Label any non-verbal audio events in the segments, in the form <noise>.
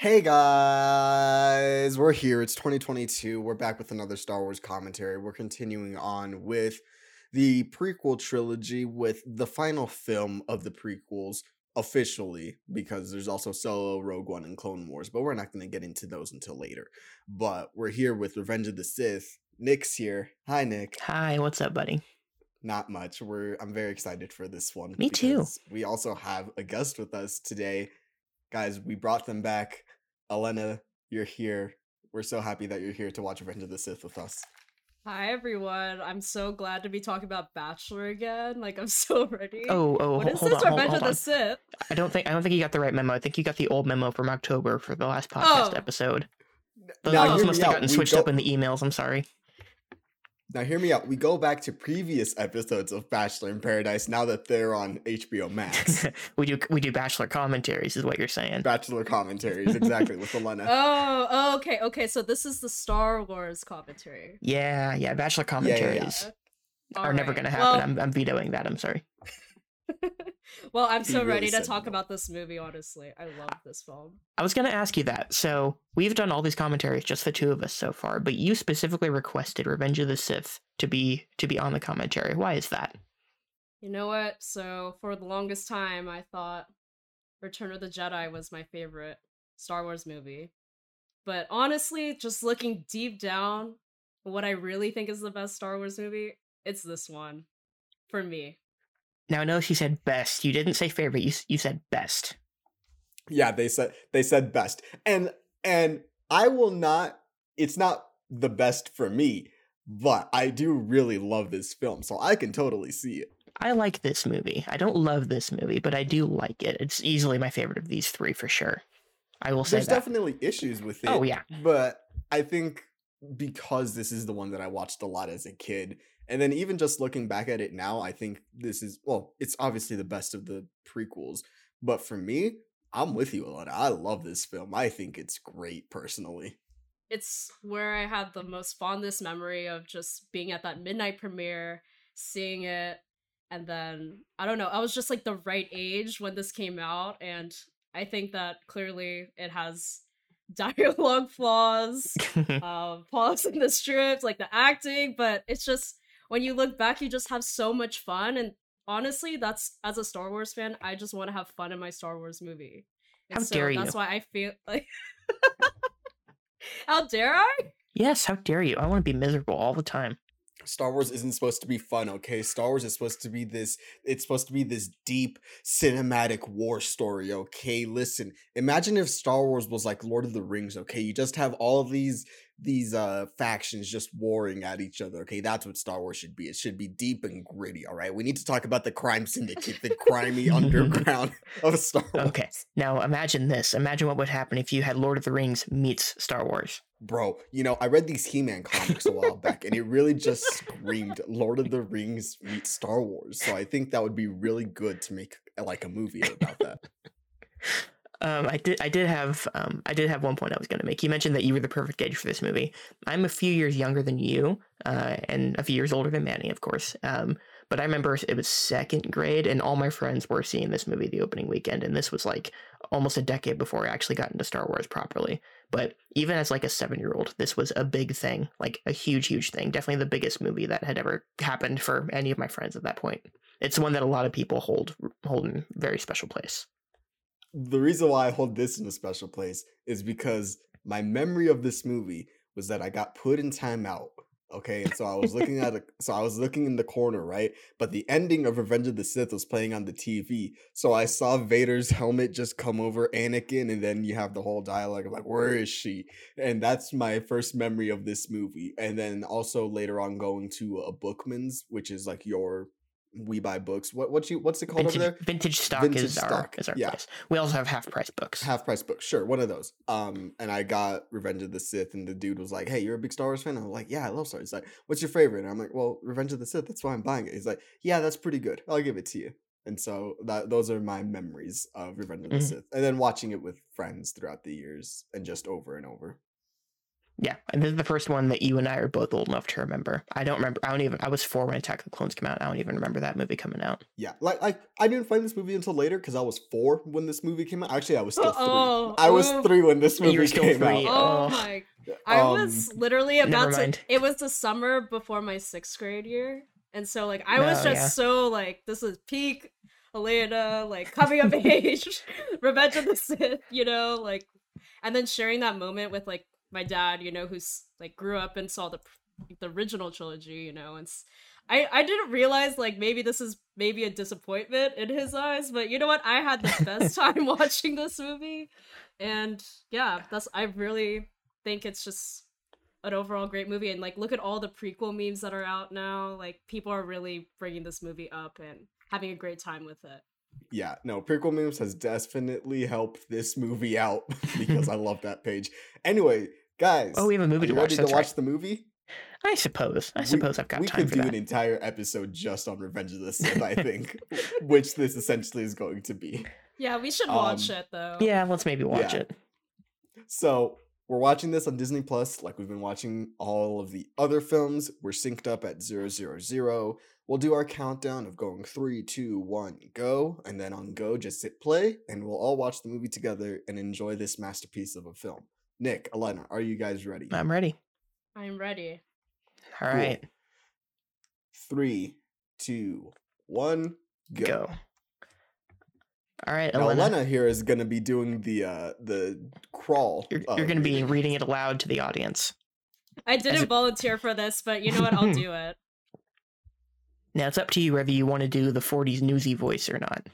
Hey guys, we're here. It's 2022. We're back with another Star Wars commentary. We're continuing on with the prequel trilogy with the final film of the prequels officially because there's also Solo, Rogue One, and Clone Wars, but we're not going to get into those until later. But we're here with Revenge of the Sith. Nick's here. Hi, Nick. Hi, what's up, buddy? Not much. We're I'm very excited for this one. Me too. We also have a guest with us today. Guys, we brought them back. Elena, you're here. We're so happy that you're here to watch Revenge of the Sith with us. Hi everyone. I'm so glad to be talking about Bachelor again. Like I'm <laughs> so ready. Oh, oh, what ho- is hold this on, hold, Revenge hold of on. the Sith? I don't think I don't think you got the right memo. I think you got the old memo from October for the last podcast Oh. episode. The Now, lines must me have gotten We switched go- up in the emails. I'm sorry. Now, hear me out. We go back to previous episodes of Bachelor in Paradise now that they're on HBO Max. <laughs> we do we do bachelor commentaries, is what you're saying. Bachelor commentaries, exactly, with Elena. Oh, <laughs> oh, okay, okay. So this is the Star Wars commentary. Yeah, yeah, bachelor yeah, yeah. commentaries are never gonna happen. Well, I'm I'm vetoing that. I'm sorry. <laughs> well, I'm so really ready to talk no. about this movie. Honestly, I love this film. I was gonna ask you that. So we've done all these commentaries, just the two of us so far, but you specifically requested Revenge of the Sith to be to be on the commentary. Why is that? You know what? So for the longest time, I thought Return of the Jedi was my favorite Star Wars movie. But honestly, just looking deep down, what I really think is the best Star Wars movie, it's this one. For me. Now, I notice you said best. You didn't say favorite. You you said best. Yeah, they said they said best. And and I will not it's not the best for me, but I do really love this film, so I can totally see it. I like this movie. I don't love this movie, but I do like it. It's easily my favorite of these three for sure. I will say There's that. definitely issues with oh, it. Oh yeah, but I think because this is the one that I watched a lot as a kid, and then even just looking back at it now, I think this is well, it's obviously the best of the prequels. But for me, I'm with you, Alana. I love this film. I think it's great personally. It's where I had the most fondest memory of just being at that midnight premiere, seeing it, and then I don't know, I was just like the right age when this came out, and I think that clearly it has <laughs> dialogue flaws, <laughs> um, pause in the strips, like the acting, but it's just when you look back, you just have so much fun. And honestly, that's as a Star Wars fan, I just want to have fun in my Star Wars movie. And How so dare That's why I feel <laughs> like. How dare I? yes. How dare you? I want to be miserable all the time. Star Wars isn't supposed to be fun, okay? Star Wars is supposed to be this it's supposed to be this deep cinematic war story, okay? Listen, imagine if Star Wars was like Lord of the Rings, okay? You just have all of these these uh factions just warring at each other, okay? That's what Star Wars should be. It should be deep and gritty, all right? We need to talk about the crime syndicate, the crimey <laughs> underground <laughs> of Star Wars. Okay. Now imagine this. Imagine what would happen if you had Lord of the Rings meets Star Wars. Bro, you know, I read these He-Man comics a while back and it really just screamed Lord of the Rings meets Star Wars. So I think that would be really good to make like a movie about that. <laughs> Um, I did. I did have. Um, I did have one point I was going to make. You mentioned that you were the perfect age for this movie. I'm a few years younger than you, uh, and a few years older than Manny, of course. Um, but I remember it was second grade, and all my friends were seeing this movie the opening weekend, and this was like almost a decade before I actually got into Star Wars properly. But even as like a seven year old, this was a big thing, like a huge, huge thing. Definitely the biggest movie that had ever happened for any of my friends at that point. It's one that a lot of people hold hold in very special place. The reason why I hold this in a special place is because my memory of this movie was that I got put in timeout. Okay, and so I was looking at a, <laughs> so I was looking in the corner, right? But the ending of Revenge of the Sith was playing on the TV, so I saw Vader's <laughs> helmet just come over Anakin, and then you have the whole dialogue of like, "Where is she?" And that's my first memory of this movie. And then also later on going to a Bookman's, which is like your we buy books. What what you what's it called Vintage, over there? vintage stock Vintage is our stock, is our yeah. place. We also have half price books. half price books, sure one of those um and i got revenge of the sith and the dude was like hey you're a big star wars fan i'm like yeah i love star wars he's like what's your favorite and i'm like well revenge of the sith that's why i'm buying it he's like yeah that's pretty good i'll give it to you and so that those are my memories of revenge of the Mhm. sith and then watching it with friends throughout the years and just over and over Yeah, and this is the first one that you and I are both old enough to remember. I don't remember. I don't even. I was four when Attack of the Clones came out. I don't even remember that movie coming out. Yeah, like like I didn't find this movie until later because I was four when this movie came out. Actually, I was still three. I was oh. three when this movie still came three. out. Oh Oh. my! I um, was literally about to. It was the summer before my sixth grade year, and so like I was oh, just yeah. so like this is peak Elena, like coming of <laughs> age, <laughs> Revenge of the Sith, you know, like, and then sharing that moment with like my dad, you know, who's like grew up and saw the the original trilogy, you know, and I I didn't realize like maybe this is maybe a disappointment in his eyes, but you know what? I had the best <laughs> time watching this movie, and yeah, that's I really think it's just an overall great movie and like look at all the prequel memes that are out now like people are really bringing this movie up and having a great time with it Yeah, no, prequel memes has definitely helped this movie out <laughs> because I love that page. Anyway, guys, Oh, we have a movie to watch. ready to watch right. the movie? I suppose. I We- suppose I've got we time could do that. an entire episode just on Revenge of the Sith, I think, <laughs> which this essentially is going to be. yeah we should watch Um, it though Yeah, let's maybe watch Yeah. it. So we're watching this on Disney Plus, like we've been watching all of the other films. We're synced up at zero zero zero. We'll do our countdown of going three, two, one, go, and then on go, just hit play, and we'll all watch the movie together and enjoy this masterpiece of a film. Nick, Elena, are you guys ready? I'm ready. i'm ready All Cool. right, Three, two, one, go. go. All right, Now, Elena, Elena here is gonna be doing the uh the crawl. you're, you're going to be reading. reading it aloud to the audience. i didn't it- volunteer for this but you know what i'll <laughs> do it Now it's up to you whether you want to do the 40s newsy voice or not.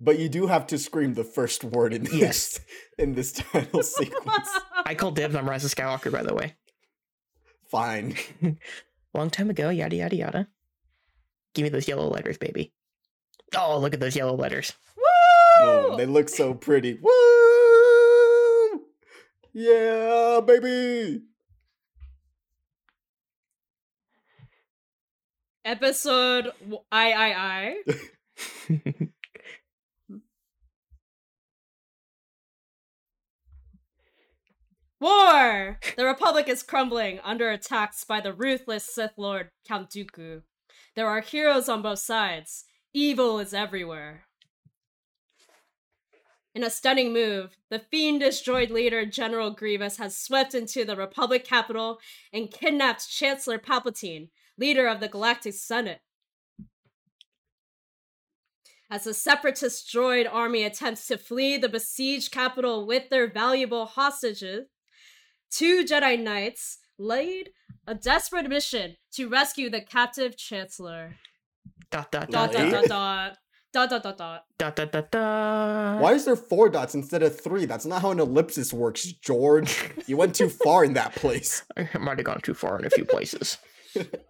But you do have to scream the first word in this Yes. <laughs> in this title <laughs> sequence. I call dibs on Rise of Skywalker, by the way. Fine. <laughs> Long time ago, yada yada yada. Give me those yellow letters, baby. Oh, look at those yellow letters. Boom. Woo! They look so pretty. Woo! Yeah, baby. episode w- i i i War! The Republic is crumbling under attacks by the ruthless Sith Lord Count Dooku. There are heroes on both sides. Evil is everywhere. In a stunning move, the fiendish droid leader General Grievous has swept into the Republic capital and kidnapped Chancellor Palpatine, leader of the Galactic Senate. As the separatist droid army attempts to flee the besieged capital with their valuable hostages, two Jedi Knights lead a desperate mission to rescue the captive Chancellor. dot dot Dot dot dot Really? dot dot dot dot dot dot. dot dot dot dot. Why is there four dots instead of three? That's not how an ellipsis works, George. You went too far in that place. <laughs> I might have gone too far in a few places. <laughs>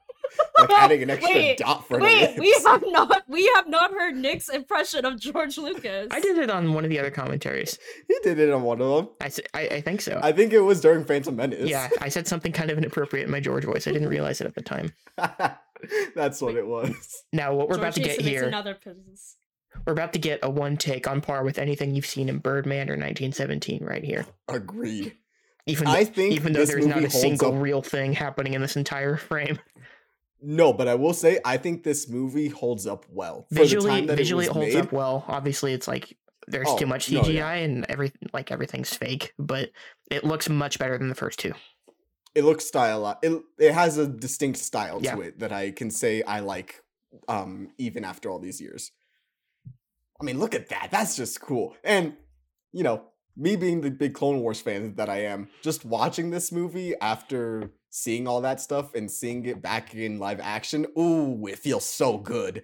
Like adding an extra Wait, dot for an Wait, ellipse. we have not we have not heard Nick's impression of George Lucas. I did it on one of the other commentaries. He did it on one of them. I I think so. I think it was during Phantom Menace. yeah, I said something kind of inappropriate in my George voice. I didn't realize it at the time. <laughs> That's what it was. Now, what we're George about to needs get make here, another business. we're about to get a one take on par with anything you've seen in Birdman or 1917 right here. Agreed. Even though, I think even though there's not a single up- real thing happening in this entire frame. No, but I will say I think this movie holds up well. For the visually, time that visually it, it, holds made, up well. Obviously, it's like there's Oh, too much no, CGI yeah. and every like everything's fake, but it looks much better than the first two. It looks style. It it has a distinct style Yeah. to it that I can say I like. Um, even after all these years. I mean, look at that. That's just cool. And you know, me being the big Clone Wars fan that I am, just watching this movie after seeing all that stuff and seeing it back in live action, ooh, it feels so good.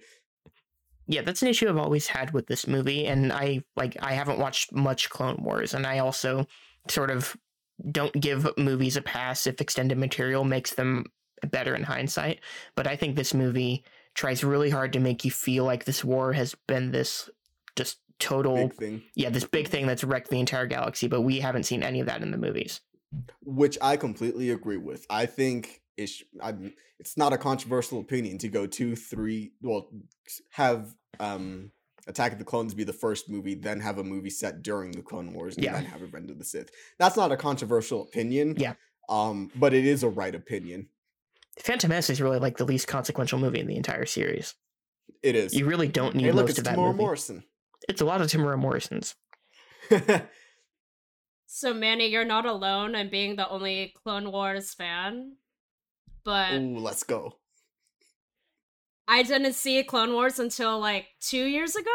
Yeah, that's an issue I've always had with this movie, and I like I haven't watched much Clone Wars, and I also sort of don't give movies a pass if extended material makes them better in hindsight. But I think this movie tries really hard to make you feel like this war has been this just total yeah, this big thing that's wrecked the entire galaxy, but we haven't seen any of that in the movies. Which I completely agree with. I think it's I'm, it's not a controversial opinion to go two, three. Well, have um Attack of the Clones be the first movie, then have a movie set during the Clone Wars, and Yeah. then have Revenge of the Sith. That's not a controversial opinion. Yeah. Um, but it is a right opinion. Phantom Menace is really like the least consequential movie in the entire series. It is. You really don't need hey, look, most it's of that movie. Morrison. It's a lot of Temuera Morrison's. <laughs> So Manny, you're not alone in being the only Clone Wars fan. But Ooh, let's go. I didn't see Clone Wars until like two years ago.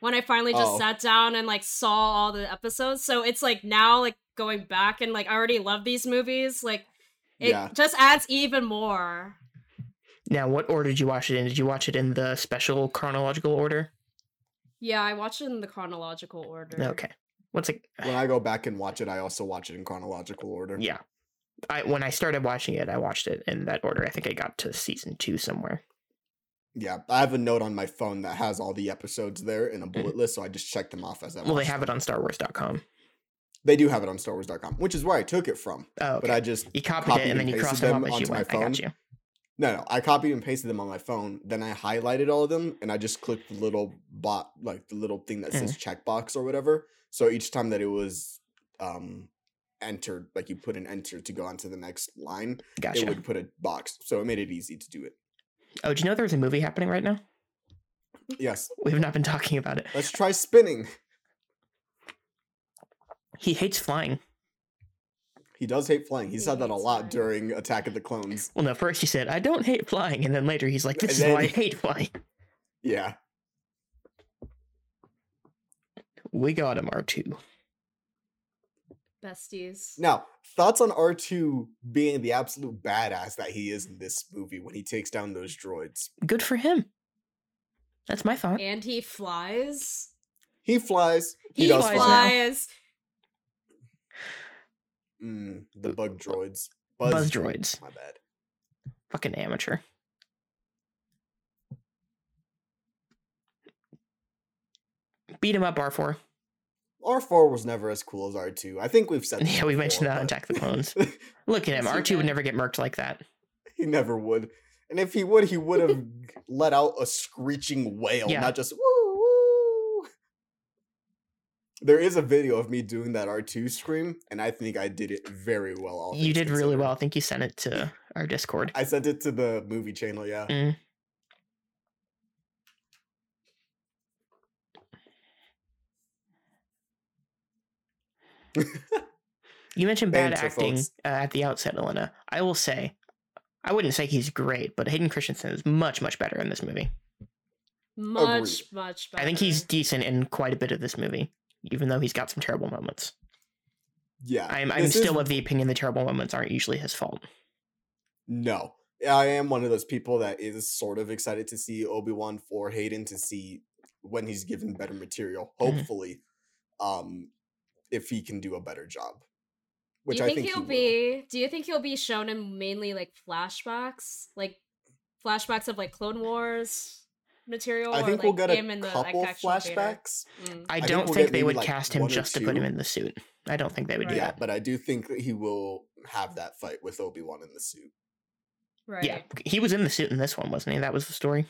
When I finally just Oh. sat down and like saw all the episodes. So it's like now like going back and like I already love these movies. Like it Yeah. just adds even more. Now, what order did you watch it in? Did you watch it in the special chronological order? Yeah, I watched it in the chronological order. Okay. What's <sighs> it? When I go back and watch it, I also watch it in chronological order. Yeah. I when I started watching it, I watched it in that order. I think I got to season two somewhere. Yeah, I have a note on my phone that has all the episodes there in a bullet list, so I just check them off as I. Mm-hmm. Well, they have them. it on StarWars.com. They do have it on StarWars.com, which is where I took it from. Oh, But. I just you copied, copied it and then and you pasted crossed them them off onto my went. I got phone. you. no, no, I copied and pasted them on my phone. Then I highlighted all of them, and I just clicked the little bot, like the little thing that Mm. says checkbox or whatever. So each time that it was um entered, like you put an enter to go on to the next line, Gotcha. it would put a box. So it made it easy to do it. Oh, do you know there's a movie happening right now? Yes, We've not been talking about it. let's try spinning. He hates flying. He does hate flying. He He said that a lot flying. during Attack of the Clones. Well, no, first he said, I don't hate flying. And then later he's like, this And is why I hate flying. Yeah. We got him, R2. Besties. Now, thoughts on R2 being the absolute badass that he is in this movie when he takes down those droids? Good for him. That's my thought. And he flies. He flies. He, He, flies flies. Mm, the bug droids. Buzz droids. My bad. Fucking amateur. Beat him up, R4. R4 was never as cool as R2. I think we've said <laughs> Yeah, we mentioned before, that on Attack the Clones. <laughs> Look at him. R2 would never get murked like that. <laughs> he never would. And if he would, he would have let out a screeching wail, Yeah. not just woo woo. There is a video of me doing that R2 scream, and I think I did it very well. all You did really well. I think you sent it to our Discord. I sent it to the movie channel, yeah. Mm. You mentioned bad Banter, acting uh, at the outset, Elena. I will say, I wouldn't say he's great, but Hayden Christensen is much, much better in this movie. Much, Agreed. much better. I think he's decent in quite a bit of this movie, even though he's got some terrible moments. Yeah. I'm, I'm this is- still of the opinion the terrible moments aren't usually his fault. No. I am one of those people that is sort of excited to see Obi-Wan for Hayden to see when he's given better material. Mhm. Hopefully, um, if he can do a better job. Which do you I think, think he'll he will. be? Do you think he'll be shown in mainly like flashbacks, like flashbacks of like Clone Wars material? I or, think like, we'll get a him in the, couple like, flashbacks. Mm. I, think don't we'll think get they would like, cast him just to put him in the suit. I don't think they would do Right. Yeah, that. but I do think that he will have that fight with Obi-Wan in the suit Right. Yeah, he was in the suit in this one, wasn't he? That was the story.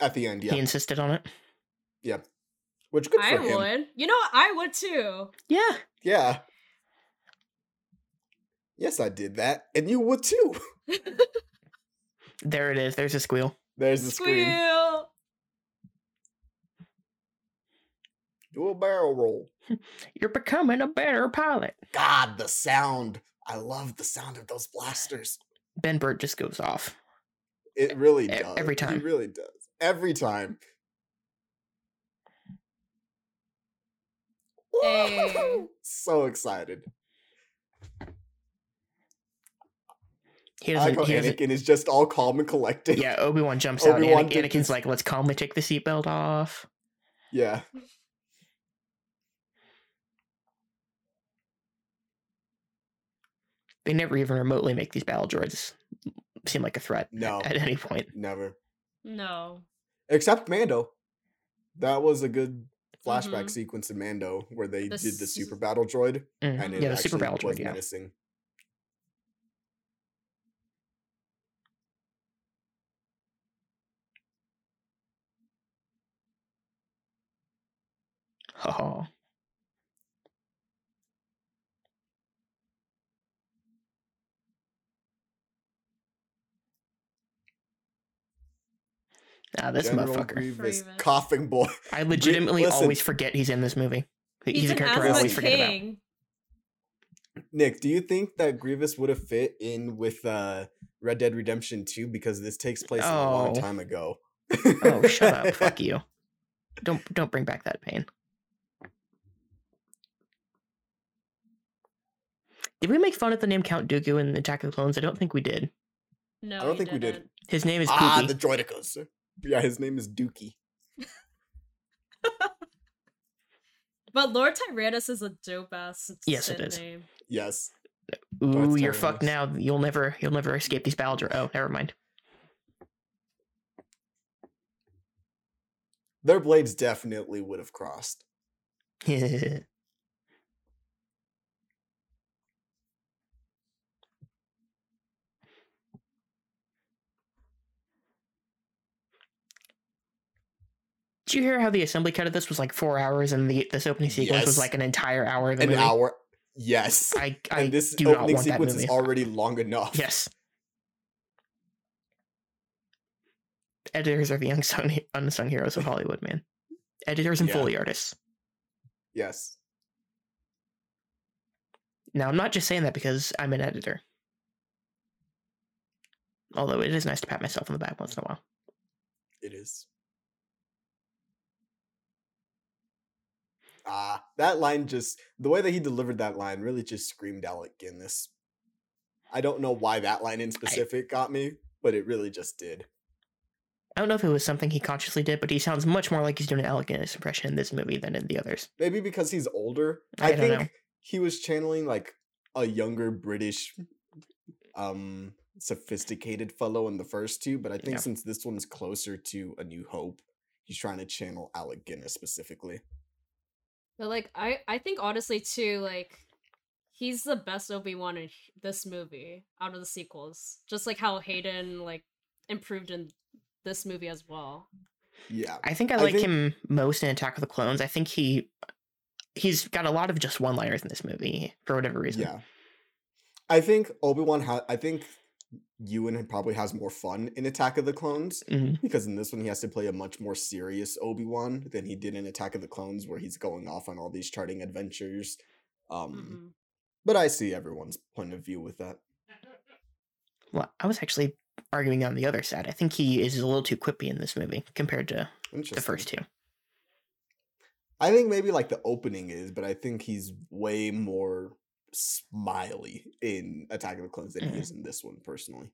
at the end. Yeah, He insisted on it. Which good for I him. would. You know, what? I would too. Yeah, Yeah. Yes, I did that, and you would too. <laughs> there it is. There's a squeal. There's the screen. Squeal. Do a barrel roll. <laughs> You're becoming a better pilot. God, the sound. I love the sound of those blasters. Ben Burtt just goes off. It really E- does. every He time. really does. Every time. Hey. <laughs> So excited. He like doesn't. how He doesn't Anakin is just all calm and collected. yeah, Obi Wan jumps out. Obi-Wan Anakin, Anakin's this- like, "Let's calmly take the seatbelt off." Yeah. They never even remotely make these battle droids seem like a threat No. at any point. Never. No. Except Mando. That was a good flashback Mhm. sequence in Mando where they The did the s- super battle droid Mm. and it Yeah, the super actually battle was droid. Yeah. menacing. Oh. Ah, this General motherfucker. Grievous, Grievous. coughing boy. I legitimately listen. always forget he's in this movie. He's, He's, a character I always forget about. Nick, do you think that Grievous would have fit in with uh, Red Dead Redemption 2 because this takes place a long Oh. time ago? Oh, shut up. <laughs> Fuck you. Don't don't bring back that pain. Did we make fun of the name Count Dooku in Attack of the Clones? I don't think we did. No, I don't he think we did. His name is ah, the droidicas. Yeah, his name is Dookie. <laughs> But Lord Tyranus is a dope ass Yes, it Sith is. name. Yes. Ooh, Darth you're fucked now. You'll never you'll never escape these battles. Or oh, never mind. Their blades definitely would have crossed. <laughs> Did you hear how the assembly cut of this was like four hours, and the this opening sequence was like an entire hour of the An movie? hour. Yes. I <laughs> I and this do not opening sequence movie. is already long enough. Yes. Editors are the unsung, unsung heroes of Hollywood, man. Editors and Yeah. Foley artists. Yes. Now, I'm not just saying that because I'm an editor. Although it is nice to pat myself on the back once in a while. It is. Ah, that line just the way that he delivered that line really just screamed Alec Guinness. I don't know why that line in specific got me, but it really just did. I don't know if it was something he consciously did, but he sounds much more like he's doing an Alec Guinness impression in this movie than in the others. Maybe because he's older. I I, don't think know. he was channeling like a younger British um sophisticated fellow in the first two, but I think Yeah. since this one's closer to A New Hope, he's trying to channel Alec Guinness specifically. But like I I think honestly too like he's the best Obi-Wan in this movie out of the sequels. Just like how Hayden like improved in this movie as well. Yeah. I think I I like think- him most in Attack of the Clones. I think he he's got a lot of just one liners in this movie for whatever reason. Yeah. I think Obi-Wan ha- I think Ewan probably has more fun in Attack of the Clones Mhm. because in this one he has to play a much more serious Obi-Wan than he did in Attack of the Clones where he's going off on all these charting adventures. Um Mhm. but I see everyone's point of view with that. Well, I was actually arguing on the other side. I think he is a little too quippy in this movie compared to the first two. I think maybe like the opening is, but I think he's way more smiley in Attack of the Clones than Mhm. he is in this one personally.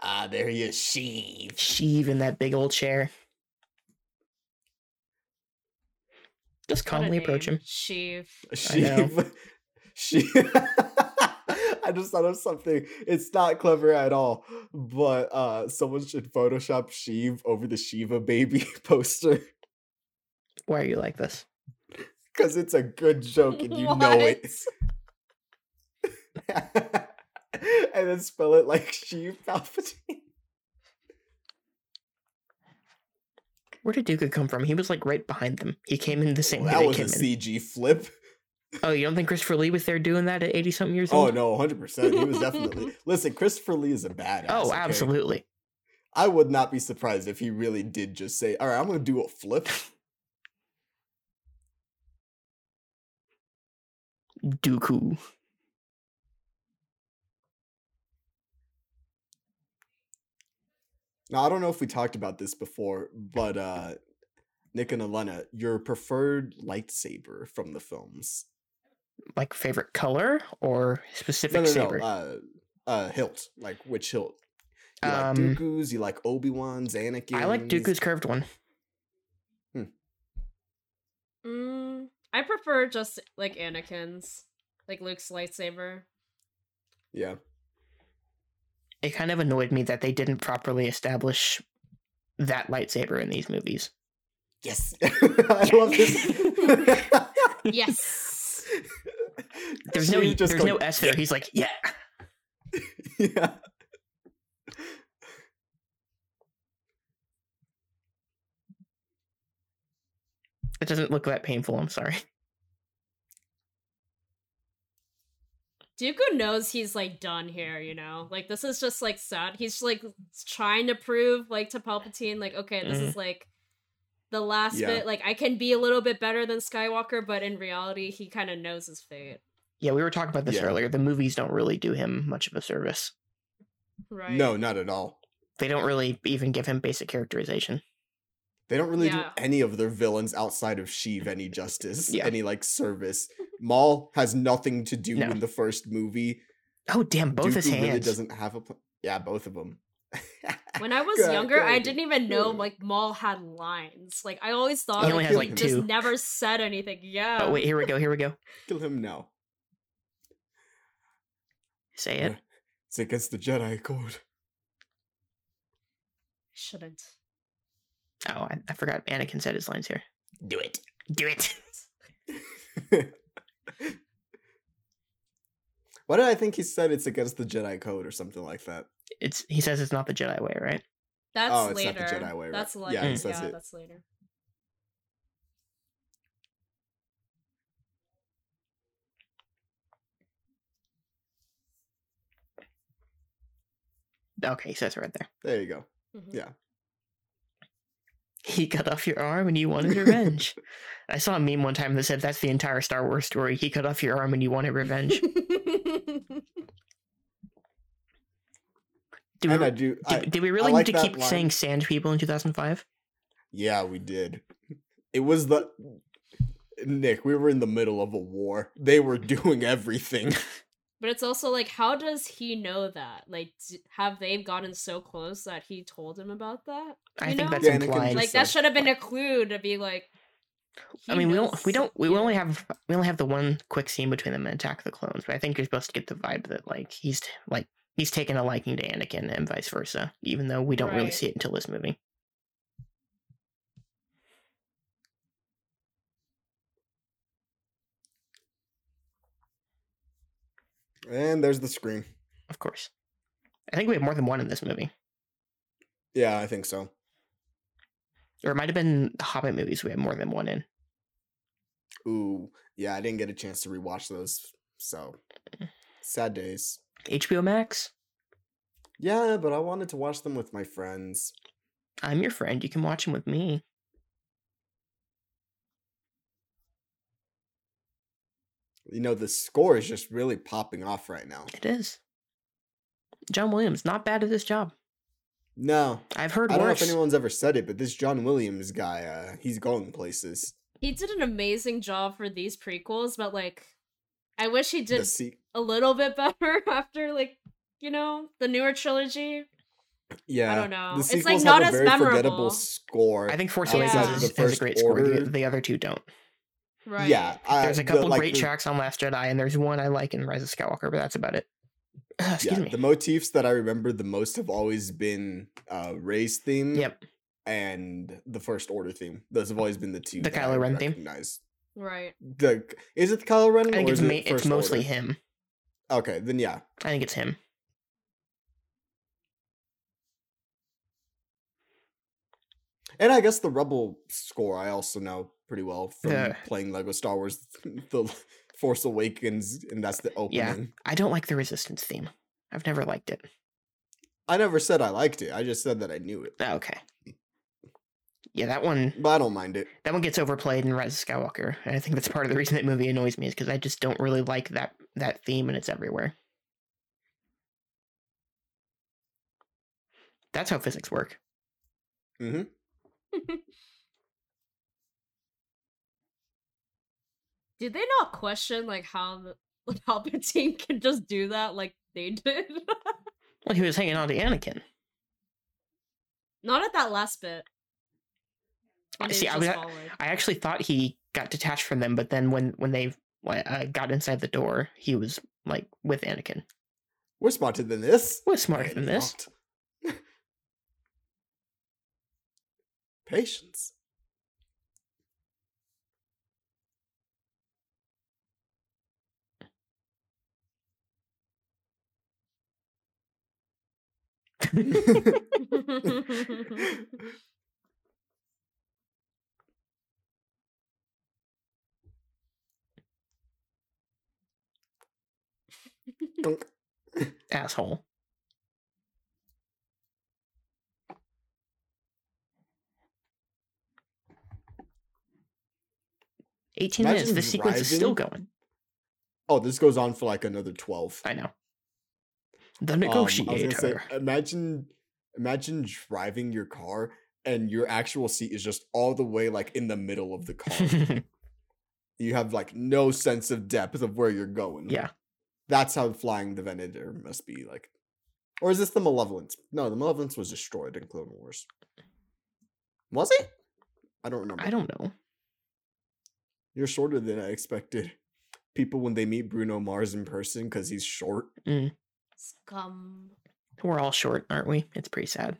Ah, there he is, Sheev. Sheev in that big old chair. Just What calmly approach him. Sheev. I know. Sheev. <laughs> <laughs> I just thought of something. It's not clever at all, but uh someone should Photoshop Sheev over the Shiva baby <laughs> poster Why are you like this? because it's a good joke and you know it. <laughs> and then spell it like Sheev Palpatine. Where did Dooku come from? He was like right behind them. He came in the same way that was a in. CG flip. Oh, you don't think Christopher Lee was there doing that at 80 something years oh, old? Oh no, hundred percent. He was definitely <laughs> listen. Christopher Lee is a badass. Oh, okay? absolutely. I would not be surprised if he really did just say, "All right, I'm going to do a flip." Dooku. Now, I don't know if we talked about this before, but uh Nick and Elena, your preferred lightsaber from the films? Like favorite color or specific No, no, saber? no. Uh, uh, hilt. Like which hilt? You like Um, Dooku's? You like Obi Wan's? Anakin? I like Dooku's curved one. Hmm. Mm, I prefer just like Anakin's, like Luke's lightsaber. Yeah. It kind of annoyed me that they didn't properly establish that lightsaber in these movies. Yes. <laughs> I love this. <laughs> Yes. There's no She's just there's no S there. He's like, yeah. <laughs> yeah. It doesn't look that painful. I'm sorry. <laughs> Dooku knows he's like done here, you know? Like this is just like sad. He's like trying to prove like to Palpatine, like, okay, this Mhm. is like the last Yeah. bit. Like I can be a little bit better than Skywalker, but in reality he kind of knows his fate. Yeah, we were talking about this Yeah. earlier. The movies don't really do him much of a service. Right. No, not at all. They don't really even give him basic characterization. They don't really Yeah. do any of their villains outside of Sheev any justice, Yeah. any like service. Maul has nothing to do No. in the first movie. Oh damn, both his Dooku hands. really doesn't have a. Pl- yeah, both of them. <laughs> When I was Go younger, go I didn't even know like Maul had lines. Like I always thought He only like, has, he like, just two. never said anything. Yeah. Oh wait, here we go. Here we go. Kill him now. Say it. Yeah. It's against the Jedi Code. Shouldn't. Oh, I, I forgot. Anakin said his lines here. Do it. Do it. <laughs> Why did I think he said it's against the Jedi Code or something like that? It's he says it's not the Jedi way, right? That's Oh, it's not later. the Jedi way, right? That's Yeah, later. he Yeah, it. that's later. Okay, he says it right there. There you go. Mhm. Yeah. He cut off your arm and you wanted <laughs> revenge. I saw a meme one time that said that's the entire Star Wars story. He cut off your arm and you wanted revenge. <laughs> Did we, and I do. did, I, did we really like need to keep line. saying sand people in 2005? yeah, we did. It was the Nick. We were in the middle of a war. They were doing everything. <laughs> But it's also like, how does he know that? Like, have they gotten so close that he told him about that? I You think know? that's Yeah, implied. Like that should have been a clue to be like. I he mean, we don't, we don't, we yeah. only have, we only have the one quick scene between them and Attack the Clones, but I think you're supposed to get the vibe that like he's like he's taken a liking to Anakin and vice versa, even though we don't really see it until this movie. And there's the screen. Of course, I think we have more than one in this movie, Yeah, I think so. or it might have been the Hobbit movies. We have more than one in. Ooh, yeah. I didn't get a chance to rewatch those, so sad days. HBO Max. Yeah, but I wanted to watch them with my friends. I'm your friend. You can watch them with me. You know, the score is just really popping off right now. It is. John Williams, not bad at this job. No, I've heard I don't know if anyone's ever said it, but this John Williams guy, uh, he's going places. He did an amazing job for these prequels, but like, I wish he did se- a little bit better <laughs> after like, you know, the newer trilogy. yeah, I don't know. It's, like, not have a as very forgettable memorable. score. I think Force Awakens outside has, of the has a First great score. The, the other two don't. Right. Yeah, I, There's a the- couple like, great the- tracks on Last Jedi, and there's one I like in Rise of Skywalker, but that's about it. <clears throat> Excuse yeah, me. the motifs that I remember the most have always been uh Rey's theme Yep. and the First Order theme. Those have always been the two. The that Kylo I Ren theme? recognize. Right. The is it the Kylo Ren? I think or it's is ma- it it's mostly Order? him. Okay, then yeah. I think it's him. And I guess the Rebel score I also know pretty well from Yeah. playing Lego Star Wars <laughs> The Force Awakens, and that's the opening. Yeah, I don't like the Resistance theme. I've never liked it. I never said I liked it. I just said that I knew it. Oh, okay. Yeah, that one But I don't mind it. that one gets overplayed in Rise of Skywalker, and I think that's part of the reason that movie annoys me is because I just don't really like that that theme, and it's everywhere. That's how physics work. hmm <laughs> Did they not question like how the <laughs> Palpatine can just do that like they did? Well, he was hanging on to Anakin. not at that last bit. when I see, I was- followed. I actually thought he got detached from them, but then when when they uh, got inside the door, he was like with Anakin. We're smarter than this. We're smarter Maybe than this. <laughs> Patience. Asshole. Eighteen Imagine minutes. The sequence is still going. Oh, this goes on for like another twelve. I know. The Um, negotiator. gonna say, imagine, imagine driving your car and your actual seat is just all the way like in the middle of the car. <laughs> you have like no sense of depth of where you're going. yeah. That's how flying the Venator must be like. Or is this the Malevolence? No, the Malevolence was destroyed in Clone Wars. Was it? I don't remember. I don't know. You're shorter than I expected. People when they meet Bruno Mars in person because he's short. Scum. We're all short, aren't we? It's pretty sad.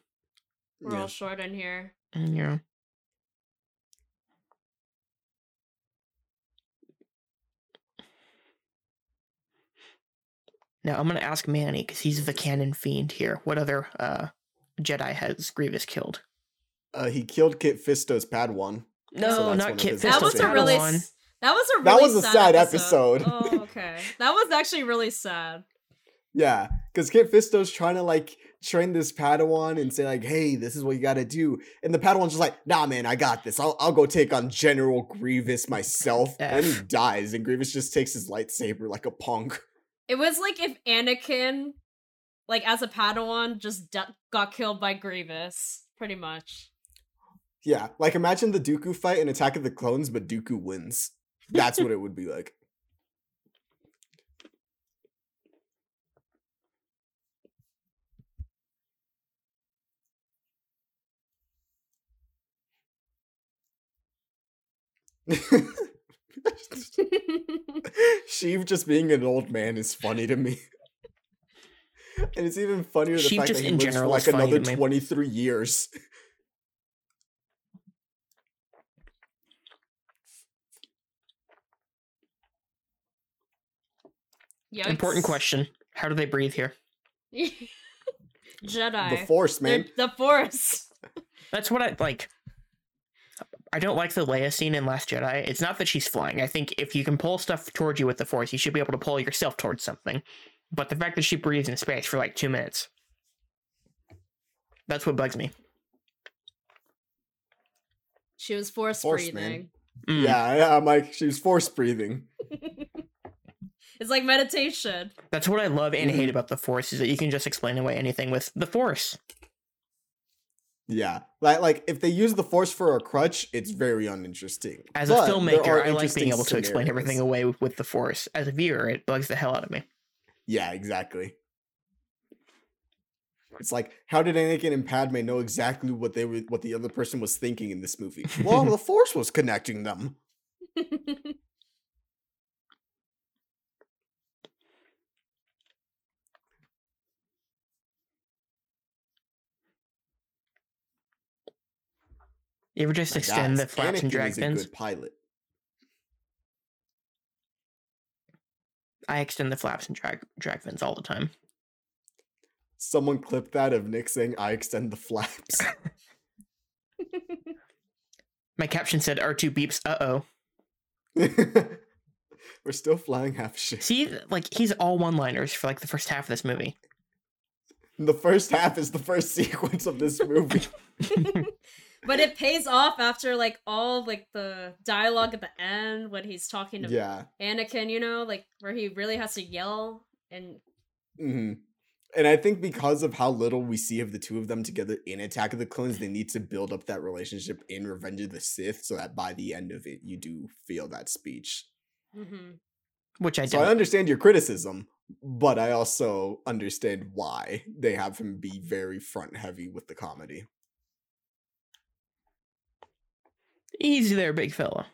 We're Yeah. all short in here. Yeah. Now I'm gonna ask Manny because he's the canon fiend here. What other uh, Jedi has Grievous killed? Uh, he killed Kit Fisto's Padawan. No, that's one not of Kit his That was a really. Padawan. That was a That was a sad episode. Oh, okay. That was actually really sad. Yeah, because Kit Fisto's trying to like train this Padawan and say like, "Hey, this is what you got to do," and the Padawan's just like, "Nah, man, I got this. I'll I'll go take on General Grievous myself." And he dies, and Grievous just takes his lightsaber like a punk. It was like if Anakin, like as a Padawan, just d- got killed by Grievous, pretty much. Yeah, like imagine the Dooku fight in Attack of the Clones, but Dooku wins. That's what it would be like. <laughs> Sheev just being an old man is funny to me. And it's even funnier the Sheev fact just that he in lives for like another 23 years. Yikes. Important question: How do they breathe here? <laughs> Jedi. The Force, They're- man. The Force. That's what I like. I don't like the Leia scene in Last Jedi. It's not that she's flying. I think if you can pull stuff towards you with the Force, you should be able to pull yourself towards something. But the fact that she breathes in space for like two minutes, that's what bugs me. She was force, Force, breathing. Mm. Yeah, yeah, I'm like, she was force breathing. <laughs> It's like meditation. That's what I love and hate Mhm. about the Force is that you can just explain away anything with the Force. Yeah, like like if they use the force for a crutch, it's very uninteresting. As But a filmmaker, I like being able to explain everything away with, with the Force. As a viewer, it bugs the hell out of me. Yeah, exactly. It's like, how did Anakin and Padme know exactly what they were, what the other person was thinking in this movie? Well, <laughs> the Force was connecting them. <laughs> You ever just My extend guys, the flaps and drag is a fins? good pilot. I extend the flaps and drag drag fins all the time. Someone clipped that of Nick saying, "I extend the flaps." <laughs> <laughs> My caption said R2 beeps, uh oh. <laughs> We're still flying half shit. See, like, he's all one liners for like the first half of this movie. The first half is the first sequence of this movie. But it pays off after like all like the dialogue at the end when he's talking to yeah. Anakin, you know, like where he really has to yell and hmm And I think because of how little we see of the two of them together in Attack of the Clones, they need to build up that relationship in Revenge of the Sith so that by the end of it, you do feel that speech. Mhm. Which I So I don't. understand your criticism, but I also understand why they have him be very front heavy with the comedy. Easy there, big fella.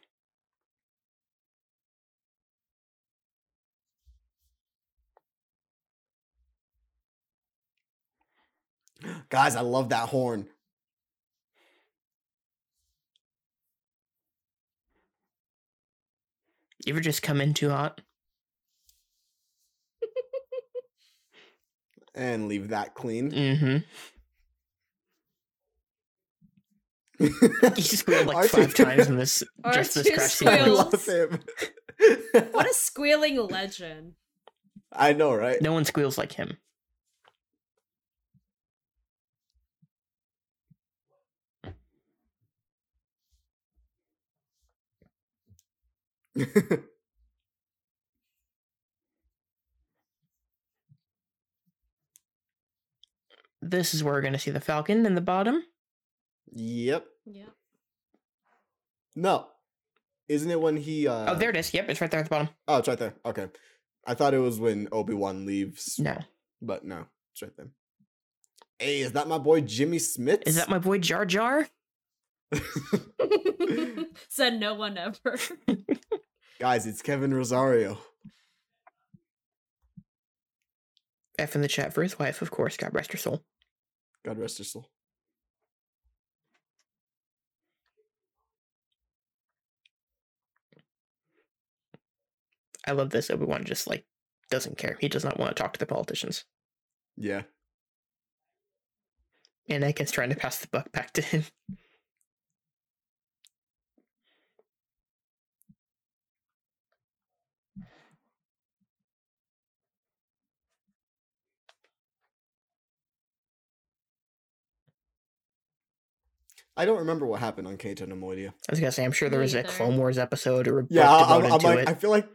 <gasps> Guys, I love that horn. You ever just come in too hot? And leave that clean. Mm-hmm. <laughs> He squealed like R2 five times in this just this R2 crash squealed. I love him. <laughs> What a squealing legend. I know, right? No one squeals like him. <laughs> This is where we're going to see the Falcon in the bottom. yep. Yeah. No. Isn't it when he uh oh, there it is. Yep, it's right there at the bottom. Oh, it's right there. Okay. I thought it was when Obi-Wan leaves. No. But no, it's right there. Hey, is that my boy Jimmy Smits? Is that my boy Jar Jar? <laughs> <laughs> Said no one ever. <laughs> Guys, it's Kevin Rosario. F in the chat for his wife, of course. God rest her soul. God rest her soul. I love this. Obi Wan just like doesn't care. He does not want to talk to the politicians. Yeah. And Anakin's trying to pass the buck back to him. I don't remember what happened on Cato Neimoidia. I was gonna say, I'm sure there was a. Clone Wars episode or a Yeah, I, I'm, I'm to like, it. I feel like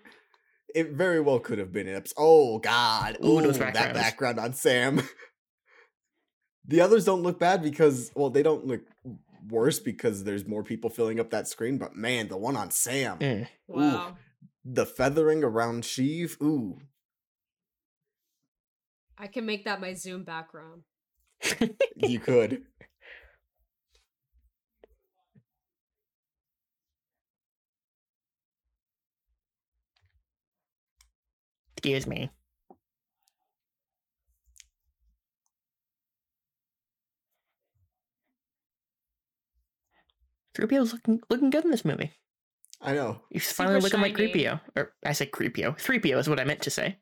it very well could have been an episode. Oh God! Ooh, Ooh, those that background on Sam. <laughs> the others don't look bad because, well, they don't look worse because there's more people filling up that screen. But man, the one on Sam, Mm. Wow. the feathering around Sheev, ooh, I can make that my Zoom background. you could. Excuse me. Creepio's looking looking good in this movie. I know. He's Super finally looking like shiny. Creepio. Or I say Creepio. 3PO is what I meant to say.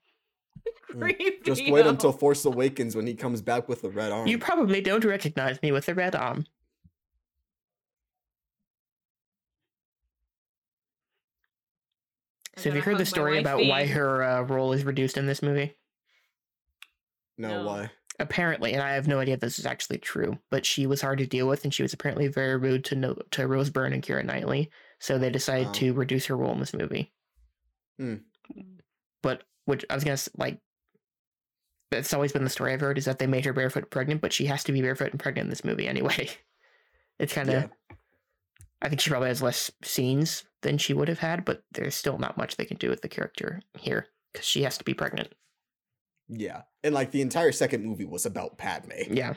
Mm. <laughs> Creepy. Just wait until Force Awakens when he comes back with the red arm. You probably don't recognize me with the red arm. So have you heard the story about why her uh, role is reduced in this movie? no, No. why? Apparently, and I have no idea if this is actually true, but she was hard to deal with, and she was apparently very rude to no- to Rose Byrne and Keira Knightley. So they decided Oh. to reduce her role in this movie. Hmm. But which I was gonna s- like, that's always been the story I've heard is that they made her barefoot pregnant, but she has to be barefoot and pregnant in this movie anyway. <laughs> It's kind of. Yeah. I think she probably has less scenes than she would have had, but there's still not much they can do with the character here because she has to be pregnant. Yeah. And like the entire second movie was about Padme. Yeah.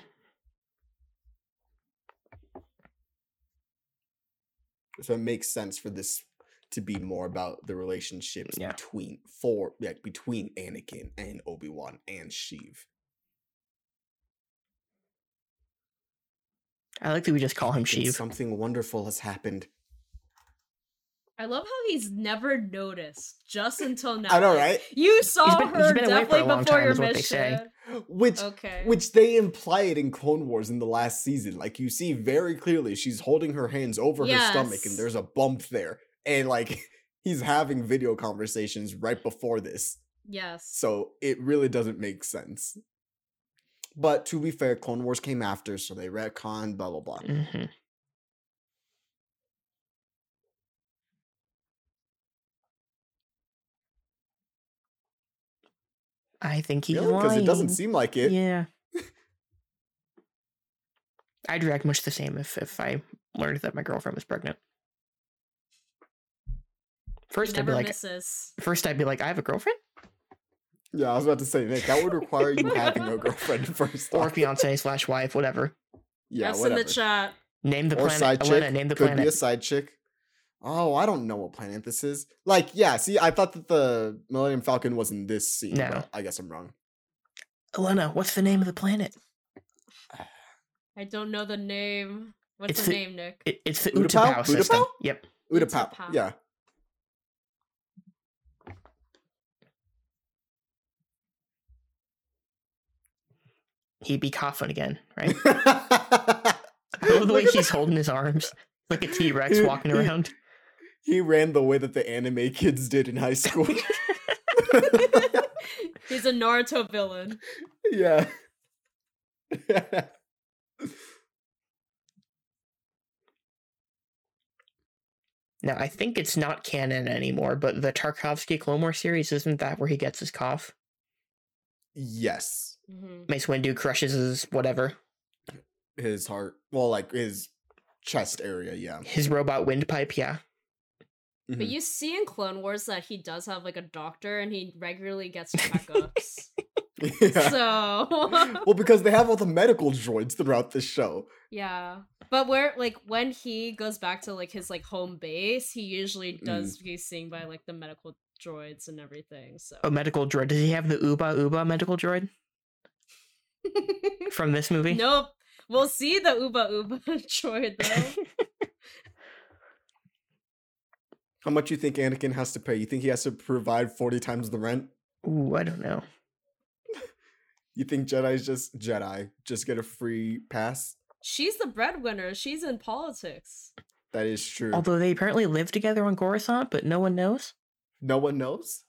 So it makes sense for this to be more about the relationships Yeah. between four like between Anakin and Obi-Wan and Sheev. I like that we just call him Sheev. Something wonderful has happened. I love how he's never noticed just until now. I know, right? You saw been- her been away for a definitely before time, your is what they say. mission. Which Okay. which they imply it in Clone Wars in the last season. Like you see very clearly she's holding her hands over her stomach and there's a bump there. And like <laughs> he's having video conversations right before this. yes. So it really doesn't make sense. But to be fair, Clone Wars came after, so they retcon, blah blah blah. hmm I think he's Really? Because it doesn't seem like it. Yeah. I'd react much the same if if I learned that my girlfriend was pregnant. First, I'd be like, misses. first I'd be like, I have a girlfriend Yeah, I was about to say, Nick, that would require you <laughs> having a girlfriend <laughs> first. or fiance slash wife, whatever. Yeah, yes whatever. in the chat. Name the or planet. side Elena, chick. name the Could be a side chick. Oh, I don't know what planet this is. Like, yeah, see, I thought that the Millennium Falcon was in this scene. No. but I guess I'm wrong. Elena, what's the name of the planet? I don't know the name. What's It's the the- name, Nick? It, it's the Utapau? Utapau system. Utapau? Yep. Utapau. Utapau. Yeah. He'd be coughing again, right? <laughs> I love the way he's holding his arms like a T Rex walking <laughs> around. He ran the way that the anime kids did in high school. <laughs> He's a Naruto villain. yeah. <laughs> Now, I think it's not canon anymore, but the Tartakovsky Clone Wars series, isn't that where he gets his cough? yes. hmm Mace Windu crushes his whatever, His heart. Well, like his chest area, yeah. his robot windpipe, yeah. But Mhm. you see in Clone Wars that he does have like a doctor and he regularly gets checkups. <laughs> yeah. so <laughs> well, because they have all the medical droids throughout the show. yeah. But where like when he goes back to like his like home base, he usually Mm. does get seen by like the medical droids and everything. So A medical droid. Does he have the Uba Uba medical droid <laughs> from this movie? Nope. We'll see the Uba Uba droid though. How much you think Anakin has to pay? You think he has to provide 40 times the rent? Ooh, I don't know. <laughs> You think Jedi's just Jedi just get a free pass? She's the breadwinner. She's in politics. That is true. Although they apparently live together on Coruscant, but no one knows. no one knows.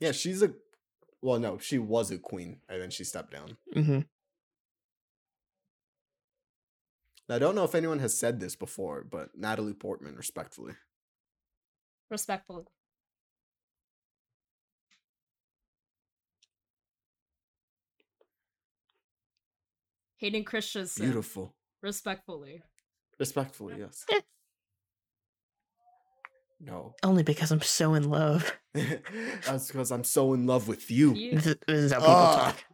Yeah, she's a well, no, she was a queen and then she stepped down. hmm Now, I don't know if anyone has said this before, but Natalie Portman, respectfully. Respectfully. Hayden Christensen. Beautiful. Respectfully. Respectfully, yes. <laughs> No. Only because I'm so in love. <laughs> That's because I'm so in love with you. You- This is, this is how people Ah, talk.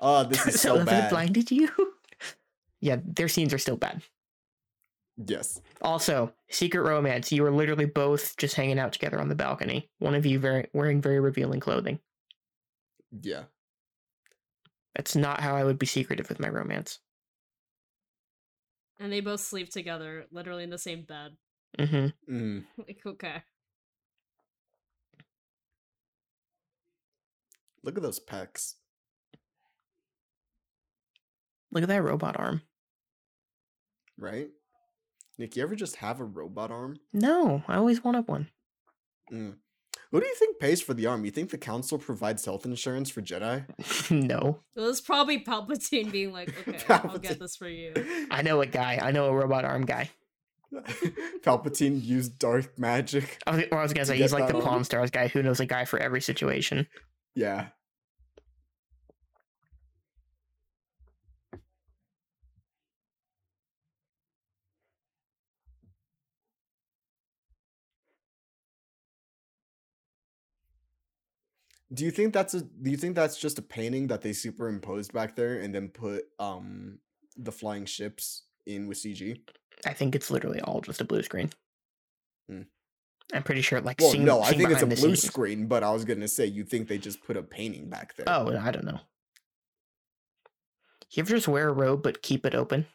Oh, this <laughs> is so Sullivan bad. blinded you. Yeah, their scenes are still bad. Yes. Also, secret romance. You were literally both just hanging out together on the balcony. One of you very wearing very revealing clothing. Yeah. That's not how I would be secretive with my romance. and they both sleep together, literally in the same bed. hmm Mm. <laughs> like, okay. Look at those pecs. Look at that robot arm. Right? Nick, you ever just have a robot arm? No, I always wanted one. Mm. Who do you think pays for the arm? You think the council provides health insurance for Jedi? <laughs> no, It was probably Palpatine being like, <laughs> okay, I'll get this for you. <laughs> I know a guy. I know a robot arm guy. Palpatine used dark magic. I was, or I was gonna To say he's like the that arm. Pawn Stars guy who knows a guy for every situation. Yeah. Do you think that's a do you think that's just a painting that they superimposed back there and then put um the flying ships in with CG? I think it's literally all just a blue screen. Hmm. I'm pretty sure, like, Well, no, I think it's a blue scenes- screen, but I was gonna say you think they just put a painting back there. Oh, I don't know. You ever just wear a robe but keep it open?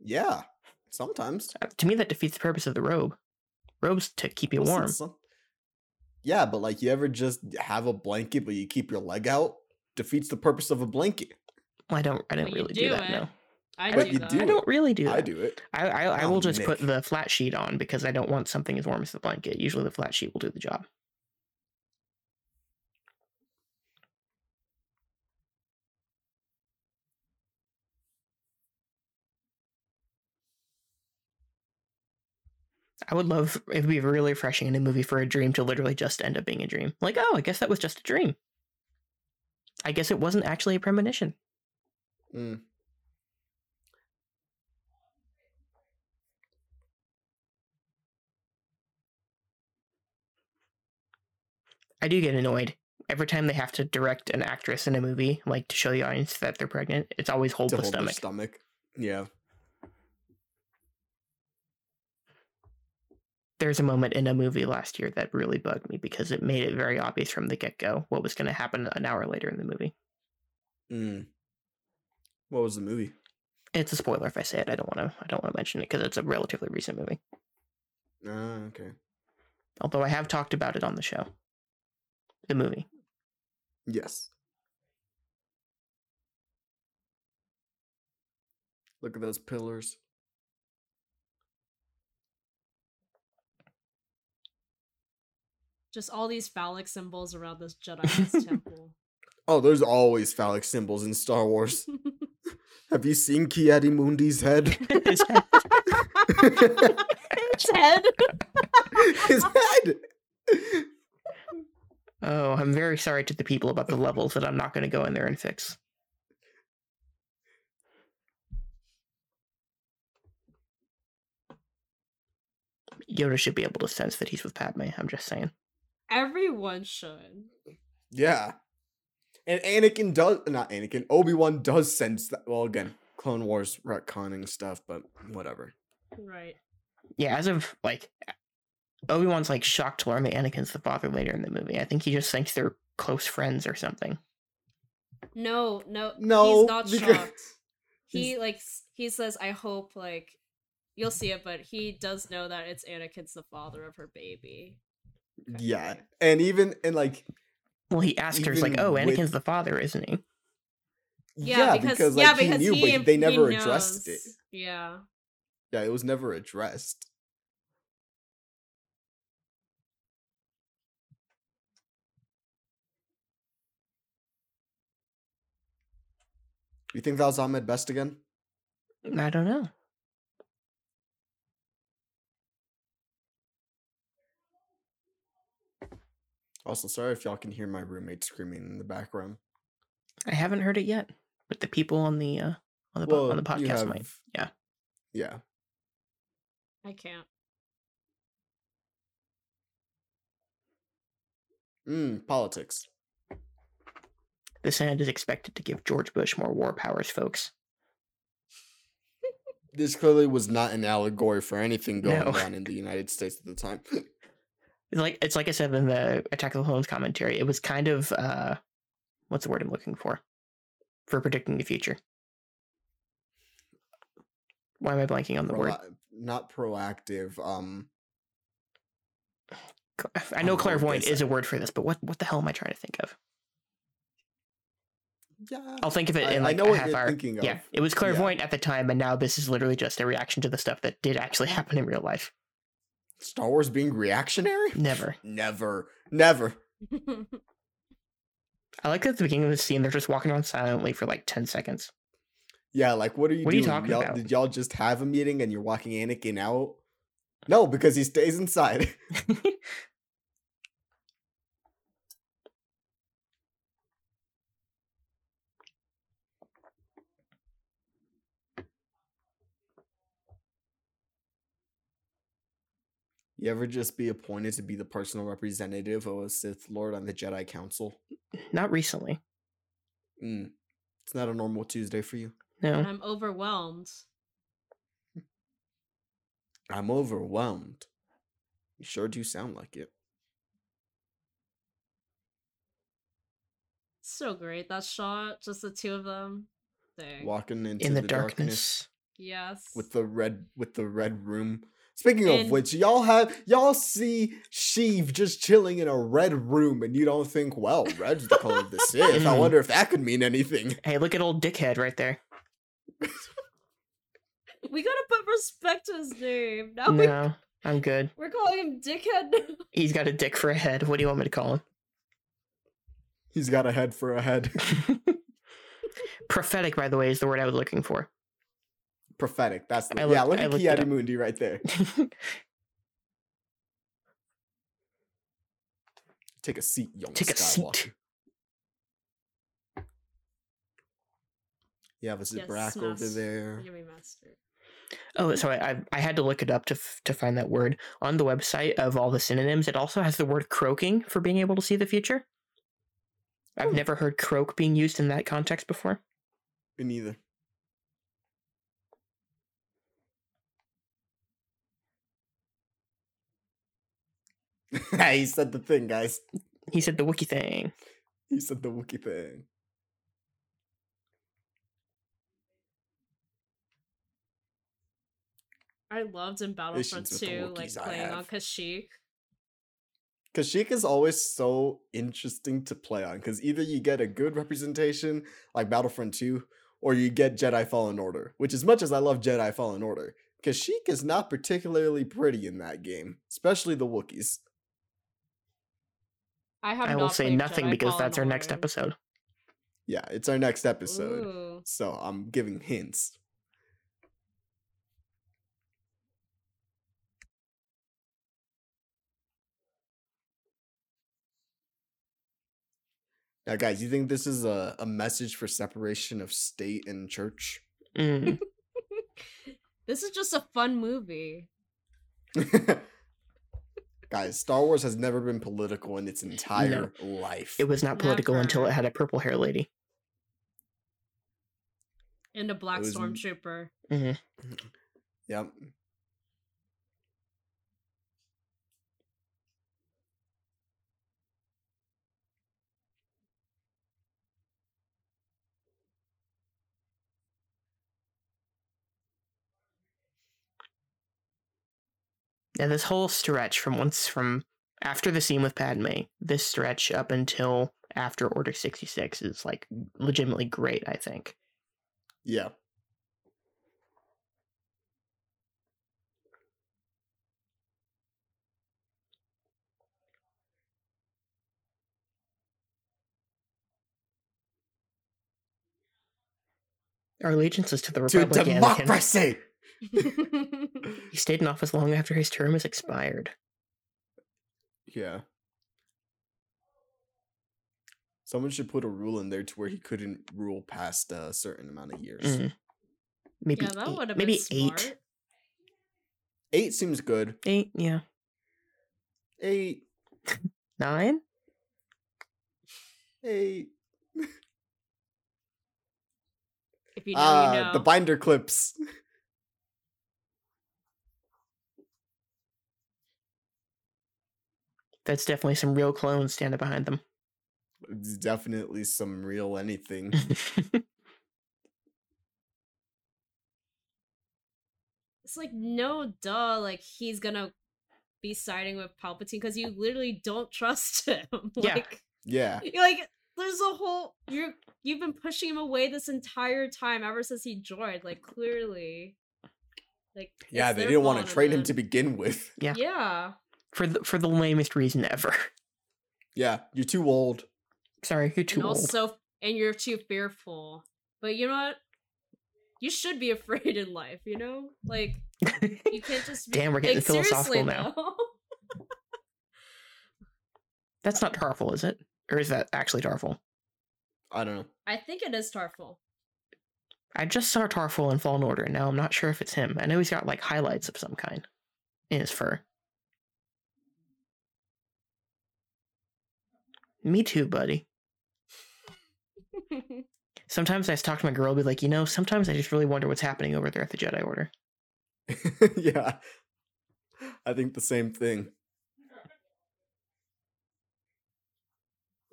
yeah, sometimes. Uh, To me, that defeats the purpose of the robe. Robes to keep you warm. some- Yeah, but like you ever just have a blanket but you keep your leg out defeats the purpose of a blanket. Well, I don't. I don't But really do, do that. it. No, I But do you that. do I don't really do that. I do it. I I, I Oh, will just put the flat sheet on because I don't want something as warm as the blanket. Usually, the flat sheet will do the job. I would love it would be really refreshing in a movie for a dream to literally just end up being a dream. Like, oh, I guess that was just a dream. I guess it wasn't actually a premonition. Mm. I do get annoyed every time they have to direct an actress in a movie, like to show the audience that they're pregnant. It's always hold To the hold stomach. stomach. Yeah. There's a moment in a movie last year that really bugged me because it made it very obvious from the get go what was going to happen an hour later in the movie. Mm. What was the movie? It's a spoiler if I say it. I don't want to. I don't want to mention it because it's a relatively recent movie. Ah, okay. Although I have talked about it on the show. The movie. Yes. Look at those pillars. Just all these phallic symbols around this Jedi <laughs> temple. Oh, there's always phallic symbols in Star Wars. <laughs> Have you seen Ki-Adi-Mundi's head? <laughs> His head- His head. His head. oh, I'm very sorry to the people about the levels that I'm not going to go in there and fix. Yoda should be able to sense that he's with Padme. I'm just saying. Everyone should. Yeah. And Anakin does not Anakin. Obi Wan does sense that. Well, again, Clone Wars retconning stuff, but whatever. Right. Yeah, as of like Obi Wan's like shocked to learn that Anakin's the father later in the movie. I think he just thinks they're close friends or something. No, no, No, he's not because- shocked. <laughs> He like he says, "I hope like you'll see it," but he does know that it's Anakin's the father of her baby. Okay. Yeah, and even and like Well, he asked her, he's like, Even "Oh, with- Anakin's the father, isn't he?" yeah, because, like he knew, but they never addressed it. Yeah. Yeah, it was never addressed. You think that was Ahmed Best again? I don't know. Also, sorry if y'all can hear my roommate screaming in the background. I haven't heard it yet, but the people on the uh, on the po- on the you podcast might. Yeah. Yeah. I can't. Mm, politics. The Senate is expected to give George Bush more war powers, folks. This clearly was not an allegory for anything <laughs> going No. on in the United States at the time. <laughs> It's like it's like I said in the Attack of the Clones commentary. It was kind of uh, what's the word I'm looking for? For predicting the future. Why am I blanking on the word? Not proactive. Um, I know clairvoyant is a word for this, but what what the hell am I trying to think of? yeah. I'll think of it in I like know a what half you're hour. thinking Yeah, it was clairvoyant at the time, and now this is literally just a reaction to the stuff that did actually <laughs> happen in real life. Star Wars being reactionary? Never. <laughs> Never. Never. <laughs> I like that at the beginning of the scene, they're just walking around silently for like ten seconds. Yeah, like what are you What are you doing? talking y'all, about? Did y'all just have a meeting and you're walking Anakin out? No, because he stays inside. <laughs> You ever just be appointed to be the personal representative of a Sith Lord on the Jedi Council? Not recently. Mm. It's not a normal Tuesday for you. No. and I'm overwhelmed. I'm overwhelmed. You sure do sound like it. So great that shot, just the two of them. Dang. Walking into In the, darkness. darkness. Yes. with the red with the red room. Speaking of And- which, y'all have y'all see Sheev just chilling in a red room, and you don't think, well, red's the color of the <laughs> Sith. I Mm. wonder if that could mean anything. Hey, look at old dickhead right there. we gotta put respect to his name. Now we, No, I'm good. we're calling him Dickhead. now. He's got a dick for a head. What do you want me to call him? He's got a head for a head. <laughs> Prophetic, by the way, is the word I was looking for. Prophetic. That's the I yeah. Look I at looked it Ki-Adi up. Mundi right there. Take a seat, young Take a Skywalker. seat. You have a Yes, over there. Give me master. oh, sorry. I I had to look it up to f- to find that word on the website of all the synonyms. It also has the word croaking for being able to see the future. I've Hmm. never heard croak being used in that context before. Me neither. <laughs> he said the thing, guys. He said the Wookiee thing. He said the Wookiee thing. I loved in Battlefront Issues with the 2, like playing on have. Kashyyyk. Kashyyyk is always so interesting to play on because either you get a good representation like Battlefront 2 or you get Jedi Fallen Order, which as much as I love Jedi Fallen Order, Kashyyyk is not particularly pretty in that game, especially the Wookiees. I have. I will not say nothing Jedi because that's our next episode. Yeah, it's our next episode. Ooh. So I'm giving hints. Now, guys, you think this is a, a message for separation of state and church? <laughs> Mm. <laughs> This is just a fun movie. <laughs> guys, Star Wars has never been political in its entire life. It was not political until it had a purple hair lady. And a black It was m- stormtrooper. Mm-hmm. Yep. Now this whole stretch from once from after the scene with Padme, this stretch up until after Order sixty six is like legitimately great. I think. Yeah. Our allegiance is to the Republic. Anakin. democracy! <laughs> He stayed in office long after his term has expired. Yeah. Someone should put a rule in there to where he couldn't rule past a certain amount of years. Mm. Maybe yeah, that eight, would have maybe been eight. Eight seems good. Eight, yeah, Eight. <laughs> nine. Eight. If you know, Ah, you know. the binder clips. <laughs> That's definitely some real clones standing behind them. It's definitely some real anything. <laughs> it's like no duh, like he's gonna be siding with Palpatine because you literally don't trust <laughs> him. Yeah. like, yeah. you're like there's a whole you're you've been pushing him away this entire time ever since he joined. Like clearly, like Yeah, they didn't want to in train him to begin with. <laughs> Yeah. Yeah. For the for the lamest reason ever. Yeah, you're too old. Sorry, you're too and old. also and you're too fearful. But you know what? You should be <laughs> afraid in life, you know? Like you can't <laughs> just be Damn, we're getting like, philosophical now. That's not Tarfful, is it? Or is that actually Tarfful? I don't know. I think it is Tarfful. I just saw Tarfful in Fallen Order, and now I'm not sure if it's him. I know he's got like highlights of some kind in his fur. Me too, buddy. <laughs> Sometimes I talk to my girl, be like, you know, sometimes I just really wonder what's happening over there at the Jedi Order. <laughs> yeah. I think the same thing.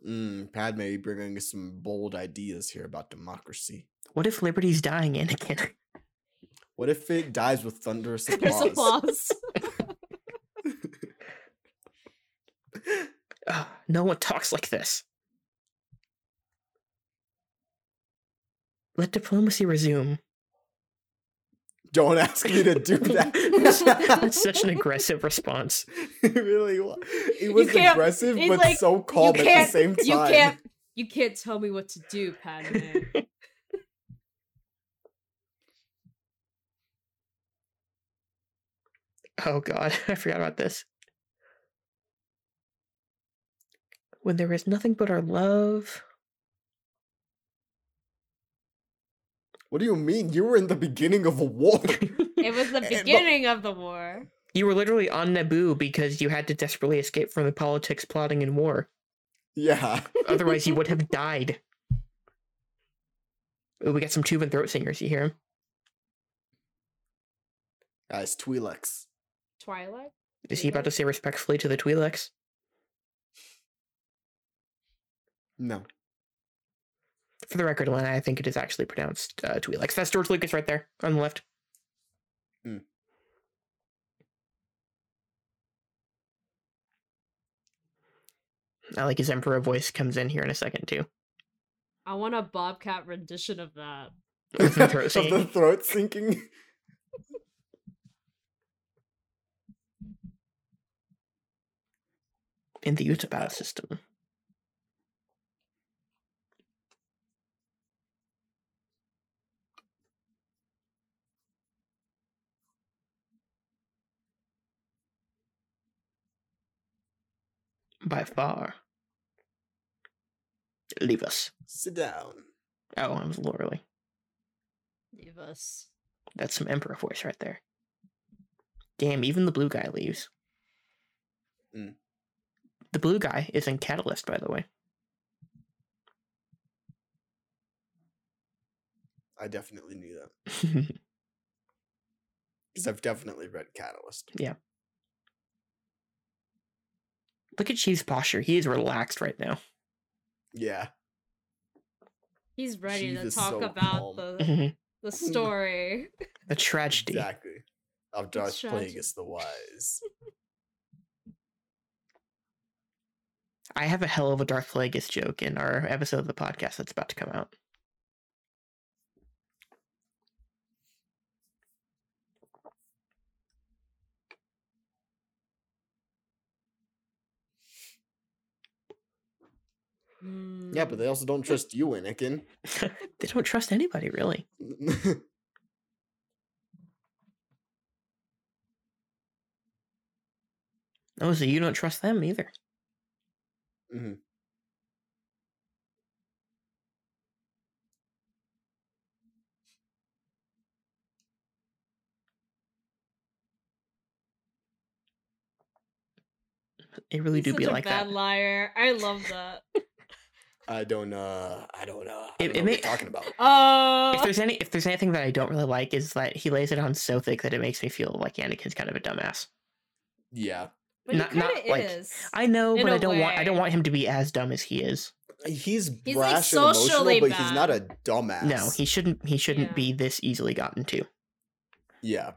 Mm, Padme bringing us some bold ideas here about democracy. What if Liberty's dying, Anakin? What if it dies with thunderous <laughs> applause? applause. Ugh, no one talks like this. Let diplomacy resume. Don't ask me to do that. <laughs> That's such an aggressive response. <laughs> it really was. It was aggressive, but like, so calm at the can't- same time. you can't you can't tell me what to do, Padme. <laughs> Oh god, I forgot about this. When there is nothing but our love. What do you mean? You were in the beginning of a war. <laughs> It was the <laughs> And beginning of the war. you were literally on Naboo because you had to desperately escape from the politics, plotting, and war. yeah. Otherwise, you would <laughs> have died. Ooh, we got some Tuvan throat singers. You hear him? Guys, Twi'leks. Twilight? Is he about to say respectfully to the Twi'leks? No. For the record, Lena, I think it is actually pronounced uh, Twi'leks. That's George Lucas right there on the left. Hmm. I like his Emperor voice comes in here in a second too. I want a Bobcat rendition of that. <laughs> With the throat <laughs> of the throat sinking. in the Utah system. By far. Leave us. Sit down. Oh, I was a little early. Leave us. That's some Emperor voice right there. Damn, even the blue guy leaves. Mm. The blue guy is in Catalyst, by the way. I definitely knew that <laughs> because I've definitely read Catalyst. Look at Sheev's posture. He is relaxed right now. Yeah, He's ready Sheev to talk so about calm. the the the story. <laughs> <laughs> The tragedy. exactly. Of Darth tragic. Plagueis the Wise. <laughs> I have a hell of a Darth Plagueis joke in our episode of the podcast that's about to come out. Yeah, but they also don't trust you, Anakin. <laughs> they don't trust anybody, really. <laughs> Oh, so you don't trust them either. Mm-hmm. They really He's do such be a like bad that. liar. I love that. <laughs> I don't. Uh, I don't know. I It- don't it know may- what you're talking about. Oh, <laughs> If there's any, if there's anything that I don't really like, is that he lays it on so thick that it makes me feel like Anakin's kind of a dumbass. Yeah, but he not- kind not, of like- is. I know, but a I don't want, I don't want him to be as dumb as he is. he's He's, like, brash and emotional, socially but he's not a dumbass. No, he shouldn't, he shouldn't Yeah. be this easily gotten to. Yeah,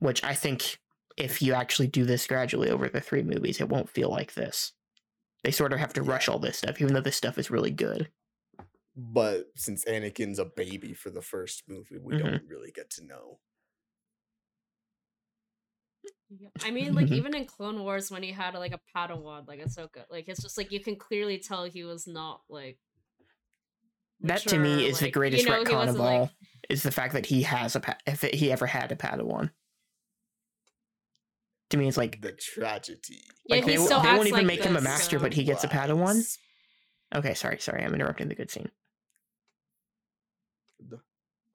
Which I think, if you actually do this gradually over the three movies, it won't feel like this. They sort of have to rush all this stuff, even though this stuff is really good. but since Anakin's a baby for the first movie, we Mhm. don't really get to know. Yeah. I mean, like Mhm. even in Clone Wars, when he had like a Padawan, like Ahsoka, like it's just like you can clearly tell he was not like. That to me mature, is the greatest you know, retcon of all. like- is the fact that he has a pa- if it, he ever had a Padawan. To me, it's like The tragedy. Yeah, like he they, still they won't even like make him a this, master, but he gets a Padawan. Wise. Okay, sorry, sorry, I'm interrupting the good scene.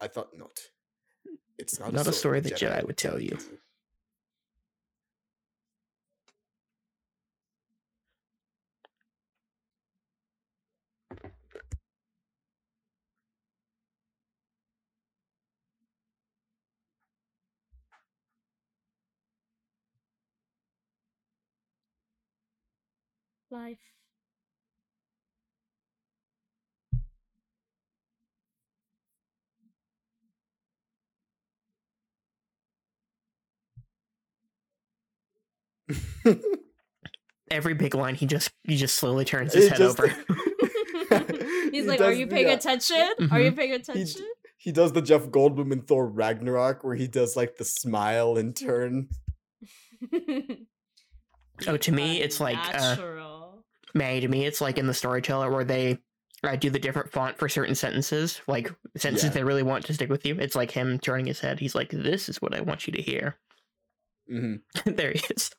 I thought not. It's not, Not a story the the Jedi would tell you. Life. <laughs> Every big line, he just he just slowly turns his It head just- over. <laughs> <laughs> He's He like, "Are you paying uh, attention? Are you paying attention?" He does the Jeff Goldblum in Thor Ragnarok where he does like the smile and turn. oh, to me, it's like uh, Unnatural. May. To me, it's like in the storyteller where they uh, do the different font for certain sentences, like sentences Yeah. they really want to stick with you. It's like him turning his head. He's like, "This is what I want you to hear." hmm <laughs> there he is.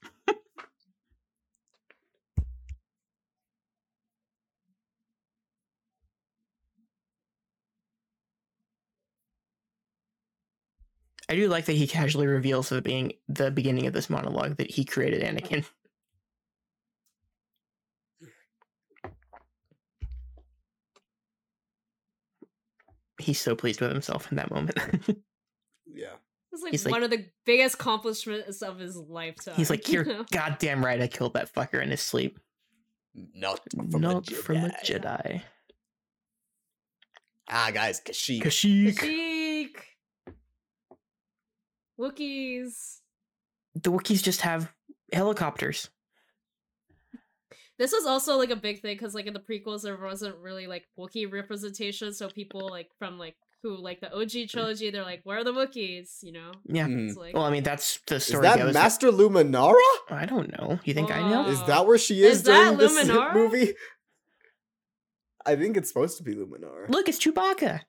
I do like that he casually reveals at the being the beginning of this monologue that he created Anakin. He's so pleased with himself in that moment. <laughs> Yeah. It's like he's like- one of the biggest accomplishments of his lifetime. He's like, you "You're know? goddamn right. I killed that fucker in his sleep. Not from Not a Jedi. from a Jedi." Ah, guys, Kashyyyk. Kashyyyk. Kashyyyk. Wookiees. The Wookiees just have helicopters. This was also like a big thing because like in the prequels there wasn't really like Wookiee representation, so people like from like who like the OG mm. trilogy, they're like, "Where are the Wookiees?" You know, Yeah. It's mm. like Well, I mean, that's the story. Is story that goes. Master Luminara? I don't know. You think I know? Is that where she is, Is during this <laughs> Luminara? movie? I think it's supposed to be Luminara. Look, it's Chewbacca.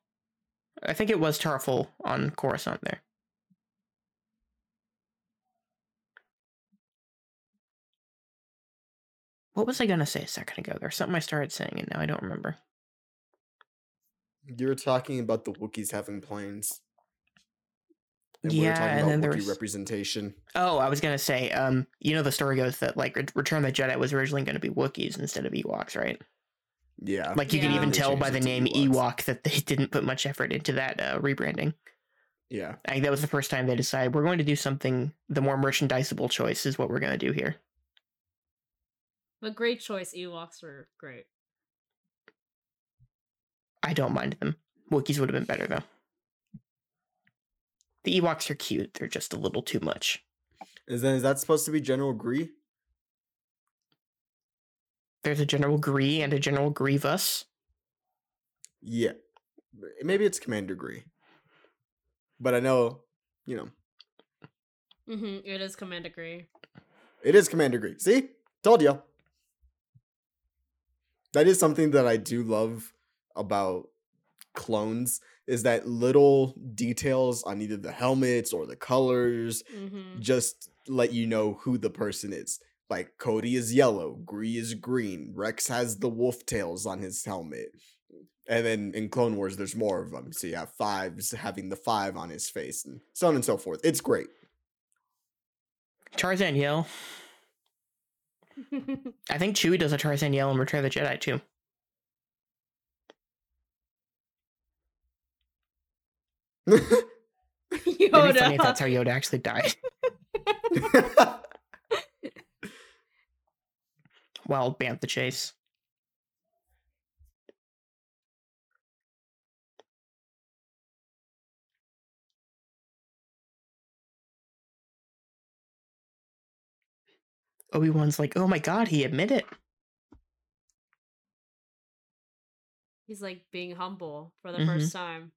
I think it was Tarfful on Coruscant there. What was I gonna say a second ago? There's something I started saying and now I don't remember. You were talking about the Wookiees having planes. And we were Yeah, talking and about then there Wookiee was- representation. Oh, I was gonna say, um, you know, the story goes that like Return of the Jedi was originally going to be Wookiees instead of Ewoks, right? Yeah. Like you can even tell by the name Ewoks. Ewok that they <laughs> didn't put much effort into that uh, rebranding. Yeah. I think that was the first time they decided we're going to do something. The more merchandisable choice is what we're going to do here. But great choice. Ewoks were great. I don't mind them. Wookiees would have been better though. The Ewoks are cute. They're just a little too much. Is then is that supposed to be General Gree? There's a General Gree and a General Grievous. Yeah. Maybe it's Commander Gree. But I know, you know, hmm It is Commander Gree. it is Commander Gree. See? Told you. That is something that I do love about clones is that little details on either the helmets or the colors hmm just let you know who the person is. Like Cody is yellow, Gree is green, Rex has the wolf tails on his helmet. And then in Clone Wars, there's more of them. So you have Fives having the five on his face, and so on and so forth. It's great. Tarzan yell. <laughs> I think Chewie does a Tarzan yell in Return of the Jedi too. <laughs> It'd be funny if that's how Yoda actually died. <laughs> Wild Bantha chase. Obi Wan's like, oh my god, he admitted. He's like being humble for the Mhm. first time.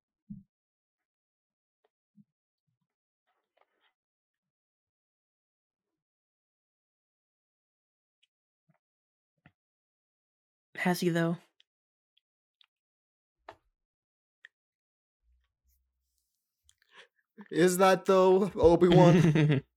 Has he though? is that though, Obi Wan? <laughs>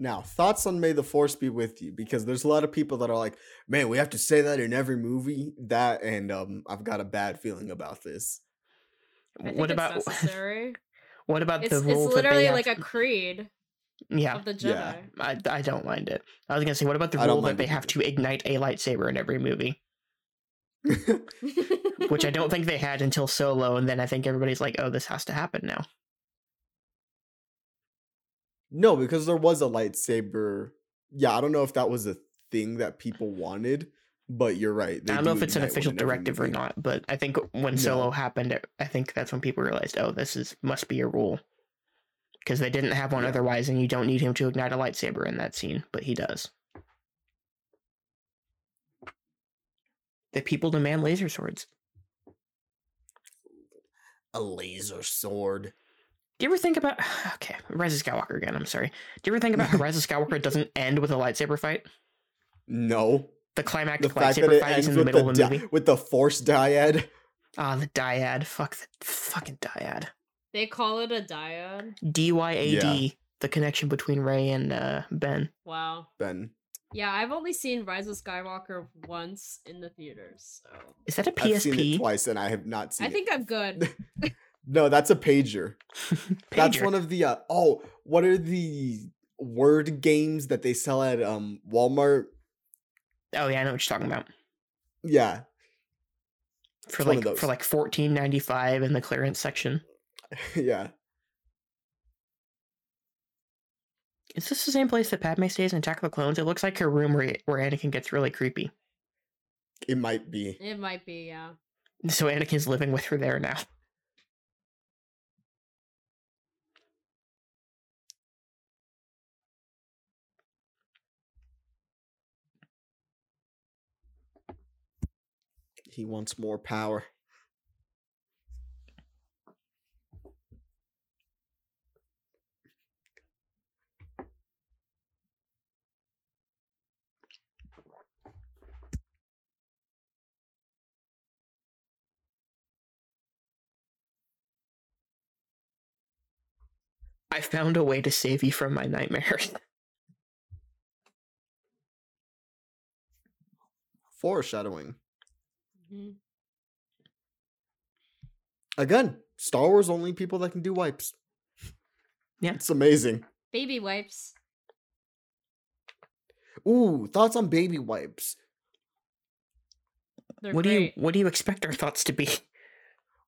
Now, thoughts on May the Force be with you? Because there's a lot of people that are like, man, we have to say that in every movie. That and um, I've got a bad feeling about this. I think what about <laughs> necessary? what about it's the rule it's literally have like a creed yeah of the Yeah. I, I don't mind it. I was gonna say, what about the rule that they it have to ignite a lightsaber in every movie? <laughs> <laughs> Which I don't think they had until Solo, and then I think everybody's like, "Oh, this has to happen now." No, because there was a lightsaber. Yeah, I don't know if that was a thing that people wanted, but you're right. they I don't know if it's an official directive or not, but I think when No. Solo happened, I think that's when people realized, "Oh, this is must be a rule," because they didn't have one Yeah. otherwise, and you don't need him to ignite a lightsaber in that scene, but he does. The people demand laser swords. A laser sword. Do you ever think about <sighs> okay, Rise of Skywalker again? I'm sorry. Do you ever think about how Rise of Skywalker <laughs> doesn't end with a lightsaber fight? No, The the climactic fact that lightsaber fight is in the middle the of the di- movie. with the Force dyad. Ah, the dyad. Fuck the fucking dyad. they call it a dyad. D Y A D. The connection between Rey and uh, Ben. Wow. Ben, Yeah, I've only seen Rise of Skywalker once in the theaters, so Is that a I've seen it PSP? twice and I have not seen I it. think I'm good. <laughs> No, that's a pager. <laughs> That's one of the uh, oh, what are the word games that they sell at um Walmart? Oh yeah, I know what you're talking about. Yeah, For It's like for like fourteen ninety five in the clearance section. <laughs> yeah. Is this the same place that Padme stays in Attack of the Clones? It looks like her room where where Anakin gets really creepy. It might be. it might be, yeah. So Anakin's living with her there now. He wants more power. I found a way to save you from my nightmares. <laughs> Foreshadowing. Mhm. Again, Star Wars only people that can do wipes. Yeah. It's amazing. Baby wipes. Ooh, thoughts on baby wipes. They're what do you what do you expect our thoughts to be?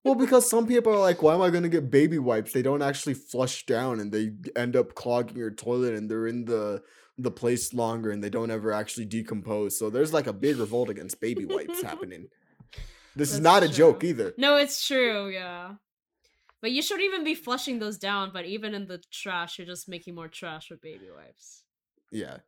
Well, because some people are like, why am I going to get baby wipes? They don't actually flush down and they end up clogging your toilet and they're in the the place longer and they don't ever actually decompose. So there's like a big revolt against baby wipes <laughs> happening. This is not a joke either. No, it's true, yeah. But you shouldn't even be flushing those down, but even in the trash, you're just making more trash with baby wipes. Yeah.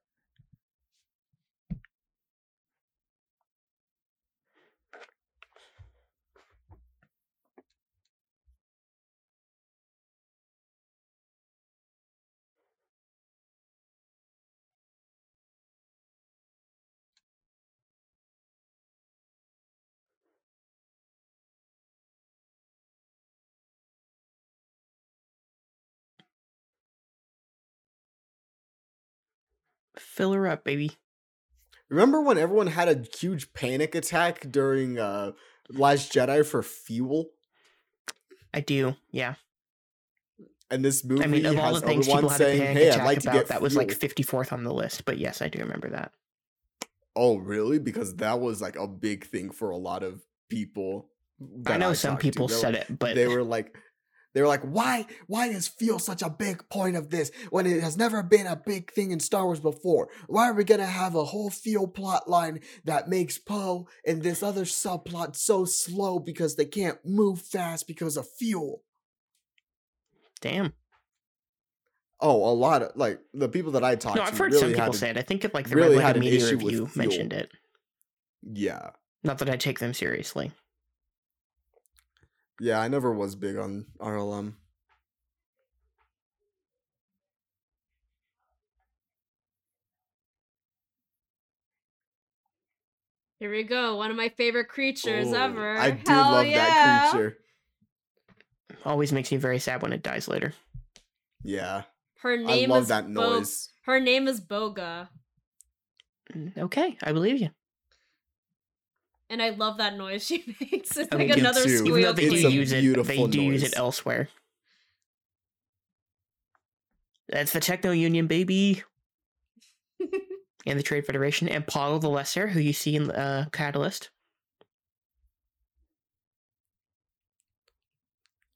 Fill her up, baby. Remember when everyone had a huge panic attack during uh Last Jedi for fuel? I do, yeah. And this movie I mean, of all the things Obi-Wan people had a panic "Hey, I'd attack like to about, get that was like 54th on the list. But yes, I do remember that. Oh, really? Because that was like a big thing for a lot of people. I know some talked to. people said it, but they were like they were like why why is fuel such a big point of this when it has never been a big thing in star wars before why are we gonna have a whole fuel plot line that makes poe and this other subplot so slow because they can't move fast because of fuel damn. oh a lot of like the people that i talked No, to I've heard really some people say it. I think if like the really Red had Letter an Media issue review mentioned it. yeah Not that I take them seriously. Yeah i never was big on rlm Here we go, one of my favorite creatures Ooh, ever. i do Hell love yeah. that creature Always makes me very sad when it dies later. yeah Her i name love is that Bo- Her name is Boga, Mm, Okay, I believe you. And I love that noise she <laughs> makes. It's I like mean, another too. Even though squeal. they It's do a use it, they beautiful do use it elsewhere. That's the Techno Union, baby. <laughs> and the Trade Federation, and Poggle the Lesser, who you see in uh, Catalyst.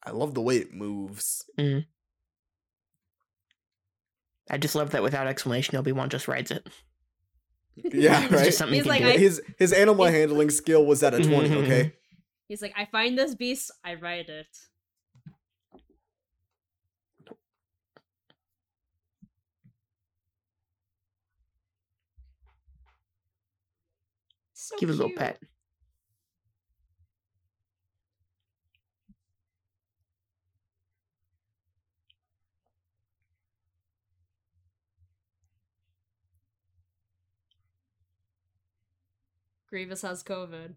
i love the way it moves I just love that without explanation, Obi Wan just rides it. Yeah <laughs> right just something He's he like. I- his his animal He's- handling skill was at a 20 Mhm, okay He's like, I find this beast, I ride it. So Give it a little cute. pet. Grievous has COVID.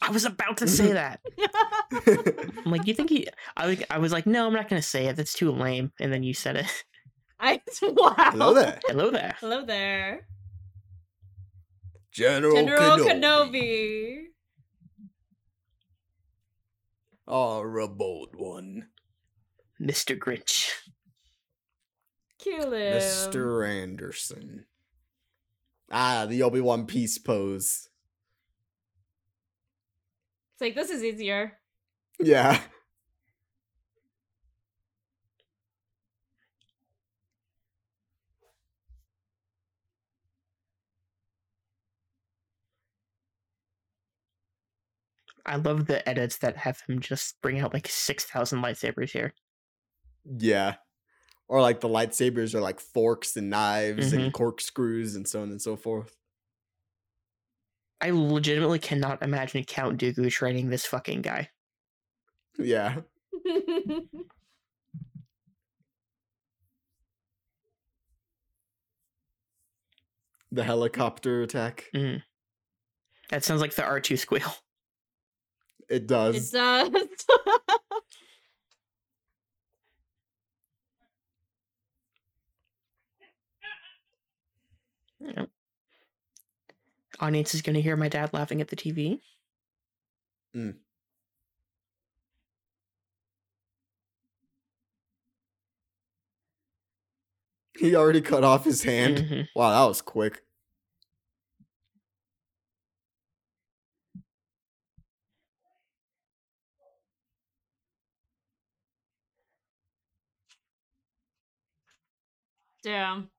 I was about to say that. <laughs> I'm like, you think he? I was, I was like, no, I'm not gonna say it. That's too lame. And then you said it. <laughs> I wow. hello there Hello there. Hello there. general, General kenobi, Kenobi. Are a bold one Mr. Grinch. Kill him. mr anderson ah the obi-wan peace pose It's like this is easier. yeah I love the edits that have him just bring out like six thousand lightsabers here. yeah or like the lightsabers are like forks and knives Mhm. and corkscrews and so on and so forth I legitimately cannot imagine Count Dooku training this fucking guy. Yeah. <laughs> the helicopter attack. Mm. That sounds like the R2 squeal. <laughs> It does. It does. <laughs> yeah. Audience is going to hear my dad laughing at the TV. He already cut off his hand. Mhm. Wow, that was quick. Damn.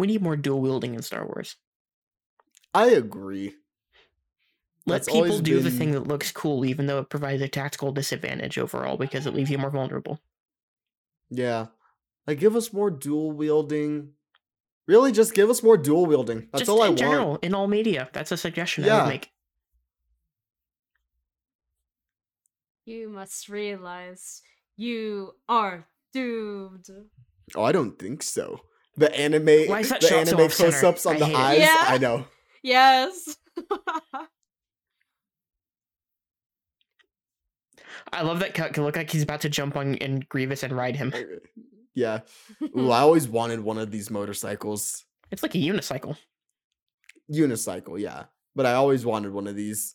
We need more dual wielding in Star Wars. I agree. Let That's people always do the thing that looks cool, even though it provides a tactical disadvantage overall because it leaves you more vulnerable. Yeah. Like give us more dual wielding. Really just give us more dual wielding. That's Just all I in want. general, in all media. That's a suggestion I would make. You must realize you are doomed. Oh, I don't think so. The anime Why is that the shot so anime off-center? close ups on I the hate eyes. Yeah. I know. Yes. <laughs> I love that cut. Can look like he's about to jump on and Grievous and ride him. Yeah. Ooh, I always wanted one of these motorcycles. It's like a unicycle. Unicycle, yeah. But I always wanted one of these.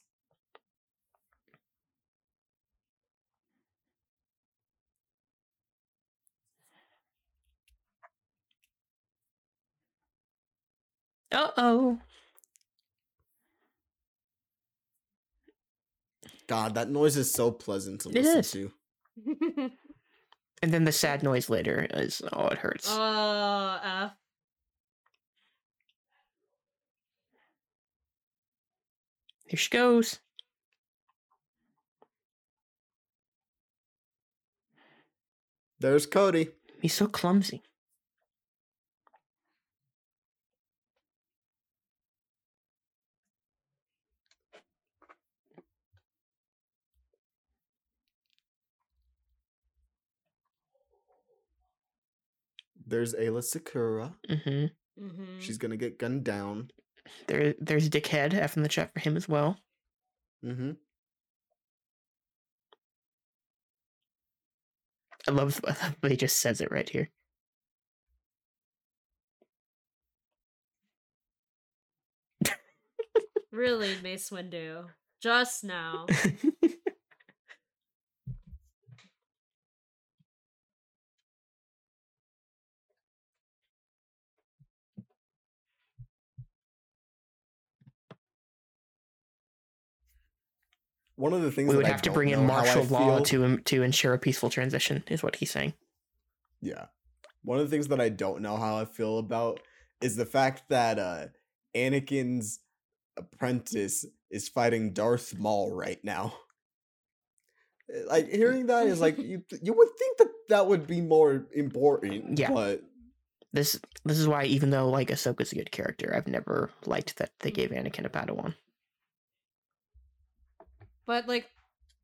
Uh oh. God, that noise is so pleasant to It listen is. to. <laughs> And then the sad noise later is oh, it hurts. uh, F. Here she goes. There's Cody. He's so clumsy. There's Aayla Secura. hmm Mm-hmm. She's gonna get gunned down. There, there's Dickhead F in the chat for him as well. Mm-hmm. I love I love that he just says it right here. Really, Mace Windu. Just now. <laughs> One of the things we that would I have to bring in I martial law feel- to to ensure a peaceful transition, is what he's saying. Yeah. One of the things that I don't know how I feel about is the fact that uh Anakin's apprentice is fighting Darth Maul right now. Eh, Like hearing that is like <laughs> you you would think that that would be more important, Yeah. but This this is why even though like Ahsoka's a good character, I've never liked that they gave Anakin a Padawan. But like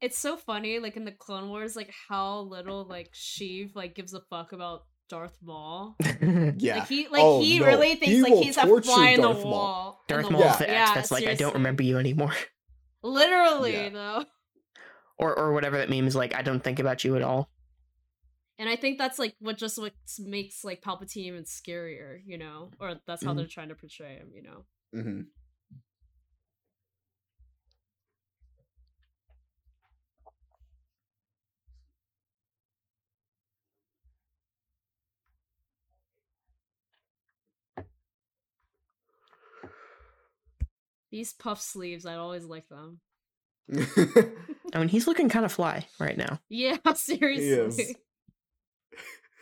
it's so funny, like in the Clone Wars, like how little like Sheev like gives a fuck about Darth Maul. <laughs> yeah. Like he like Oh, he no. really thinks He like he's a torture fly in the Darth Maul. wall. Darth the Maul's wall. the X Yeah, that's like I don't remember you anymore. <laughs> Literally Yeah. though. or or whatever that means like I don't think about you at all. And I think that's like what just what makes like Palpatine even scarier, you know? Or that's how Mhm. they're trying to portray him, you know. hmm These puff sleeves, I always like them. <laughs> I mean he's looking kind of fly right now. Yeah, <laughs> seriously.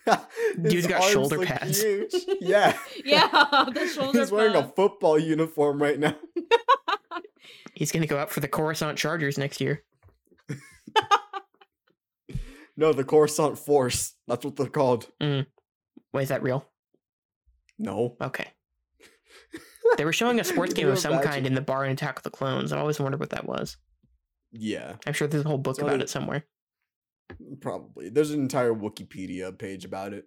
<laughs> Dude's His got shoulder look pads. huge. Yeah. yeah, the shoulder He's wearing a football uniform right now. He's gonna go out for the Coruscant Chargers next year. No, the Coruscant Force. That's what they're called. Mm. Wait, is that real? No. Okay. They were showing a sports <laughs> game of some imagine? kind in the bar in Attack of the Clones. I always wondered what that was. Yeah, I'm sure there's a whole book It's about it somewhere. probably. There's an entire Wikipedia page about it.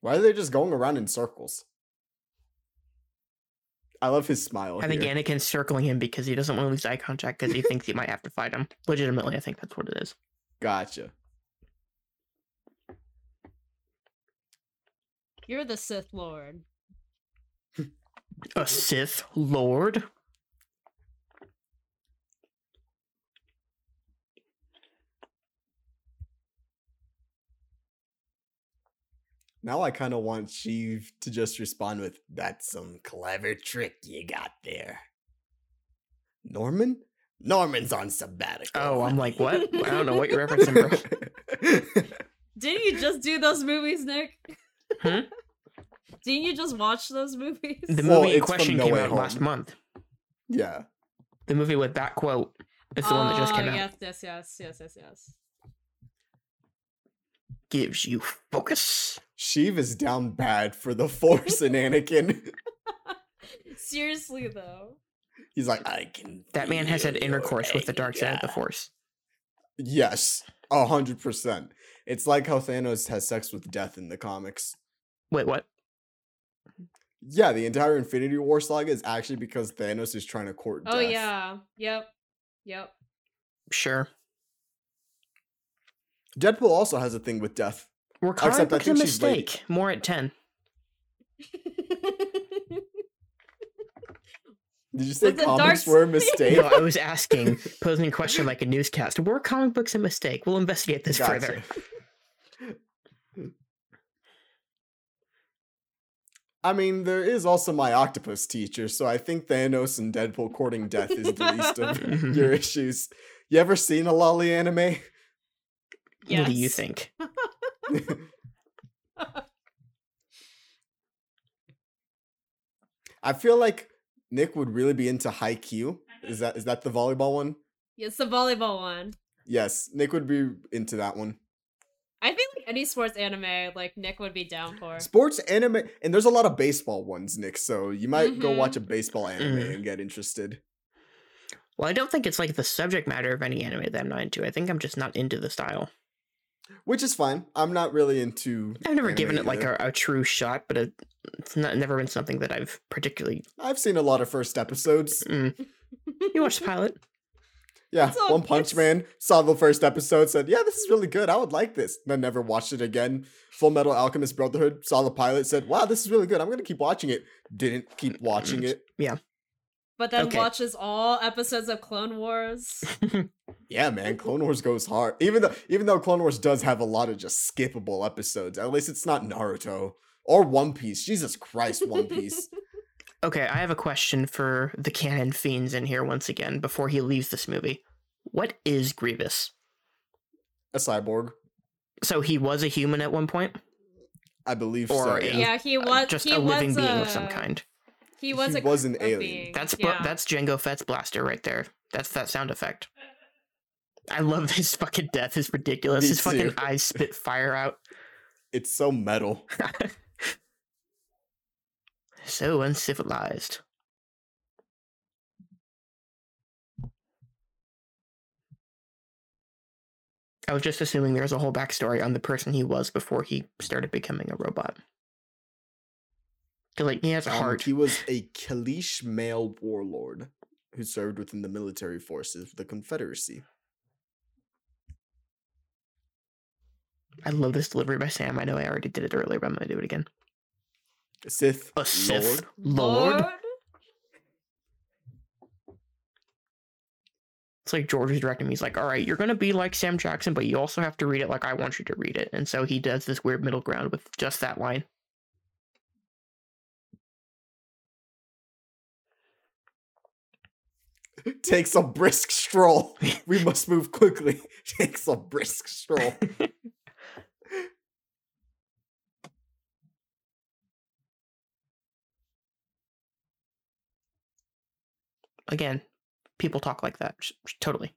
Why are they just going around in circles? I love his smile. I think here. Anakin's circling him because he doesn't want to lose eye contact because he thinks he might have to fight him. Legitimately, I think that's what it is. Gotcha. You're the Sith Lord. A Sith Lord? Now I kind of want Sheev to just respond with, "That's some clever trick you got there." Norman? Norman's on sabbatical. Oh, I'm like, <laughs> what? I don't know what you're referencing, bro. <laughs> Didn't you just do those movies, Nick? Hmm? <laughs> Didn't you just watch those movies? The Well, movie in question No came Way out last month. yeah. The movie with that quote is the one that just Oh, came out. yes, yes, yes, yes, yes, yes. Gives you focus. Sheev is down bad for the Force and Anakin. <laughs> Seriously though. He's like, I can. That man has had intercourse with the dark side of the. Force. Yes, a hundred percent. It's like how Thanos has sex with death in the comics. Wait, what? Yeah, the entire Infinity War saga is actually because Thanos is trying to court Oh yeah. Yep. Yep. Sure. Deadpool also has a thing with death. Were comic Except I books a think she's mistake? More at 10. Did you say Was it comics Dark were a mistake? No, I was asking, posing a question like a newscast. Were comic books a mistake? We'll investigate this further. I mean, there is also my octopus teacher, so I think Thanos and Deadpool courting death is the least of <laughs> your issues. You ever seen a lolly anime? What do you think? I feel like Nick would really be into Haikyuu. Is that is that the volleyball one? Yes, the volleyball one. Yes, Nick would be into that one. I think like any sports anime, like Nick would be down for. Sports anime, and there's a lot of baseball ones, Nick. So you might go Mhm. watch a baseball anime Mm. and get interested. Well, I don't think it's like the subject matter of any anime that I'm not into. I think I'm just not into the style. Which is fine. I'm not really into. I've never anime given it like a, a true shot, but it, it's not never been something that I've particularly. I've seen a lot of first episodes. Mm. You watched the pilot? <laughs> Yeah, all- One Punch it's- Man saw the first episode, said, "Yeah, this is really good. I would like this." Then never watched it again. Full Metal Alchemist Brotherhood saw the pilot, said, "Wow, this is really good. I'm gonna keep watching it." Didn't keep watching it. But then Okay. watches all episodes of Clone Wars. <laughs> Yeah, man, Clone Wars goes hard. Even though even though Clone Wars does have a lot of just skippable episodes, at least it's not Naruto or One Piece. Jesus Christ, One Piece. <laughs> Okay, I have a question for the canon fiends in here once again before he leaves this movie. What is Grievous? a cyborg, So he was a human at one point, I believe Or so. Yeah. yeah, he Uh, was just he a living was being of some kind. He was He a, was an alien. being. That's bl- yeah. that's Jango Fett's blaster right there. That's that sound effect. <laughs> I love his fucking death. is ridiculous. Me his fucking eyes spit <laughs> fire out. It's so metal. <laughs> so uncivilized. I was just assuming there was a whole backstory on the person he was before he started becoming a robot. 'Cause, like he has a Um, heart. he was a Kaleesh male warlord who served within the military forces of the Confederacy. I love this delivery by Sam. I know I already did it earlier, but I'm gonna do it again. A Sith A Sith Lord. Lord. It's like George is directing me. He's like, "All right, you're gonna be like Sam Jackson, but you also have to read it like I want you to read it." And so he does this weird middle ground with just that line. Takes a brisk stroll. We must move quickly. <laughs> Takes a brisk stroll. <laughs> Again, people talk like that. Totally.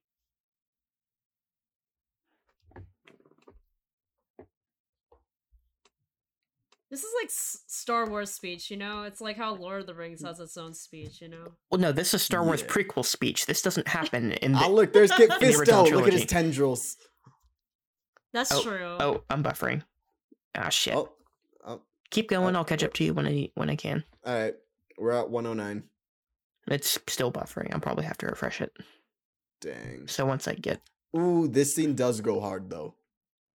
This is like S- Star Wars speech, you know? It's like how Lord of the Rings has its own speech, you know? Well, no, this is Star Wars Yeah. prequel speech. This doesn't <laughs> happen in the. Ah, look, there's Kit <laughs> the original Fisto. Look at his tendrils. That's Oh, true. oh, I'm buffering. Ah, shit. Oh, oh, Keep going. I'll catch up to you when I when I can. All right, we're at 109. It's still buffering. I'll probably have to refresh it. Dang. So once I get, Ooh, this scene does go hard though.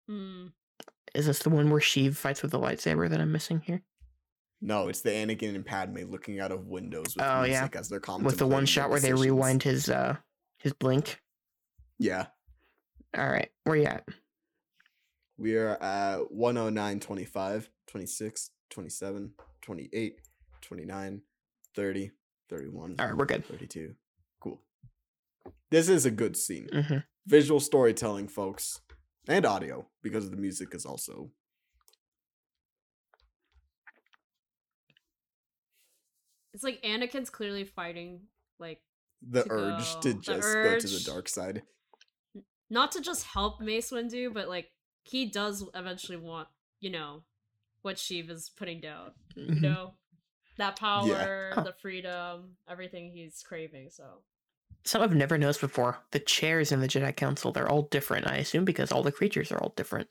Hmm. Is this the one where Sheev fights with the lightsaber that I'm missing here? No, it's the Anakin and Padme looking out of windows with Oh, yeah. as they're With the one shot where they rewind his uh his blink. Yeah, All right, where you at? we are at 109, 25, 26, 27, 28, 29, 30, 31, All right, we're good. 32. Cool. This is a good scene. hmm Visual storytelling, folks, and audio because the music is also. It's like Anakin's clearly fighting, like The To urge go. to just go to the dark side. not to just help Mace Windu, but like he does eventually want, you know, what Sheev is putting down. You Mhm. know, that power, Huh. the freedom, everything he's craving. So Some I've never noticed before. The chairs in the Jedi Council, they're all different. I assume because all the creatures are all different.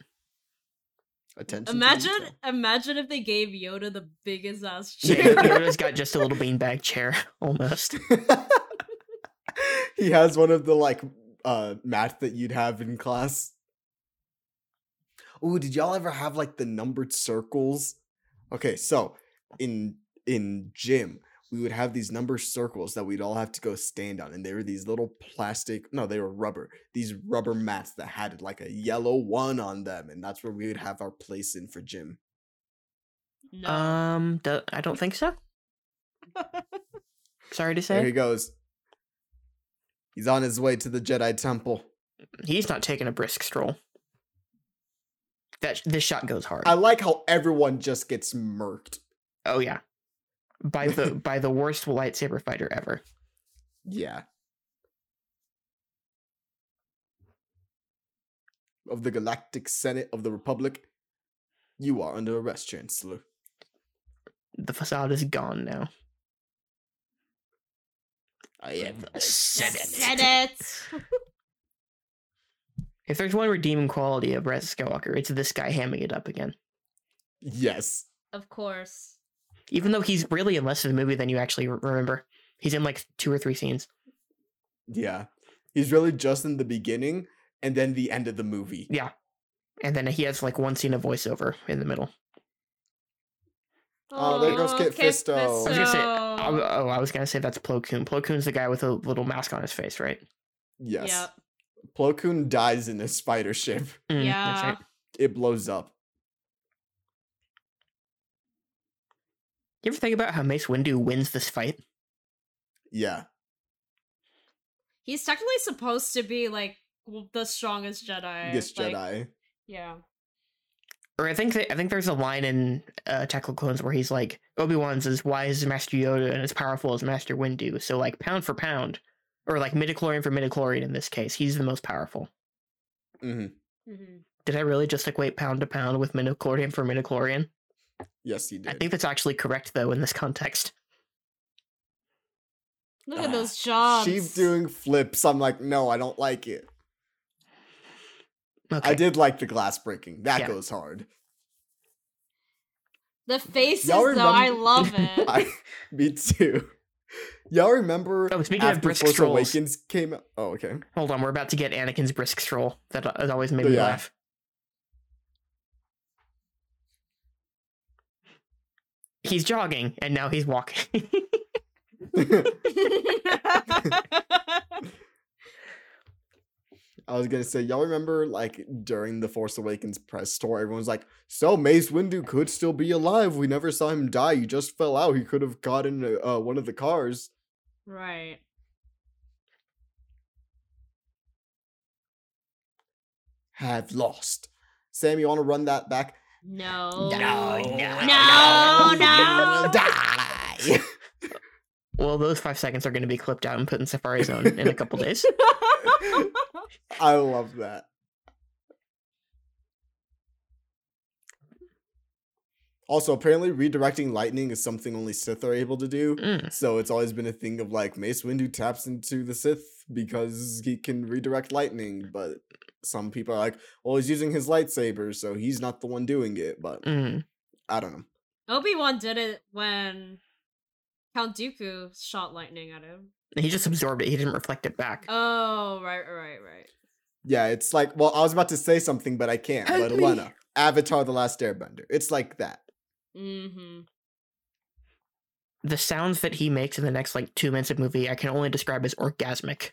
Attention. imagine, imagine if they gave Yoda the biggest ass <laughs> Yeah, chair. Yoda's got just a little beanbag chair, <laughs> almost. <laughs> he has one of the like uh mats that you'd have in class. Ooh, did y'all ever have like the numbered circles? Okay, so in in gym, we would have these number circles that we'd all have to go stand on, and they were these little plastic. No, they were rubber. These rubber mats that had like a yellow one on them, and that's where we would have our place in for gym. no. Um, do- I don't think so. Sorry to say. There he goes. He's on his way to the Jedi Temple. he's not taking a brisk stroll. That this shot goes hard. I like how everyone just gets murked. oh yeah, by the <laughs> by the worst lightsaber fighter ever. Yeah. Of the Galactic Senate of the Republic, you are under arrest, Chancellor. The facade is gone now. I am the Said it. <laughs> If there's one redeeming quality of Red Skywalker, it's this guy hamming it up again. Yes. of course. Even though he's really in less of the movie than you actually remember. He's in like two or three scenes. Yeah. He's really just in the beginning and then the end of the movie. Yeah. And then he has like one scene of voiceover in the middle. Oh, there goes Kit Fisto. I was gonna say, I, oh, I was gonna say that's Plo Koon. Plo Koon's the guy with a little mask on his face, right? Yes. Yep. Plo Koon dies in a spider ship. Mm, yeah. That's right. It blows up. You ever think about how Mace Windu wins this fight? Yeah. He's technically supposed to be like the strongest Jedi. This like- Jedi. Yeah. Or I think that, I think there's a line in uh, Attack of the Clones where he's like, Obi Wan's as wise as Master Yoda and as powerful as Master Windu. So like pound for pound, or like midichlorian for midichlorian in this case, he's the most powerful. hmm hmm Did I really just equate pound to pound with midichlorian for midichlorian? Yes, he did. I think that's actually correct though in this context. Look at Ah, those jobs. She's doing flips. I'm like, no, I don't like it. Okay. I did like the glass breaking. That Yeah. goes hard. the faces, Y'all though, I love <laughs> it. I, me too. Y'all remember Oh, speaking of after brisk Force strolls. Awakens came out? Oh, okay. Hold on, we're about to get Anakin's brisk stroll. That has always made me yeah. laugh. He's jogging and now he's walking. <laughs> I was gonna say, y'all remember like during the Force Awakens press tour, everyone's like, "So Mace Windu could still be alive. We never saw him die. He just fell out. He could have gotten uh, one of the cars." right. Have lost. Sam, you want to run that back? No. No, no, no, You no. will die. <laughs> well, those five seconds are going to be clipped out and put in Safari Zone in a couple days. <laughs> I love that. Also, apparently, redirecting lightning is something only Sith are able to do. Mm. So it's always been a thing of like Mace Windu taps into the Sith because he can redirect lightning, but some people are like, well, he's using his lightsaber, so he's not the one doing it. But Mm. I don't know. Obi Wan did it when Count Dooku shot lightning at him. He just absorbed it. He didn't reflect it back. Oh, right, right, right. Yeah, it's like well, I was about to say something, but I can't. Help but me. Avatar: The Last Airbender. It's like that. Mm-hmm. The sounds that he makes in the next like two minutes of movie, I can only describe as orgasmic.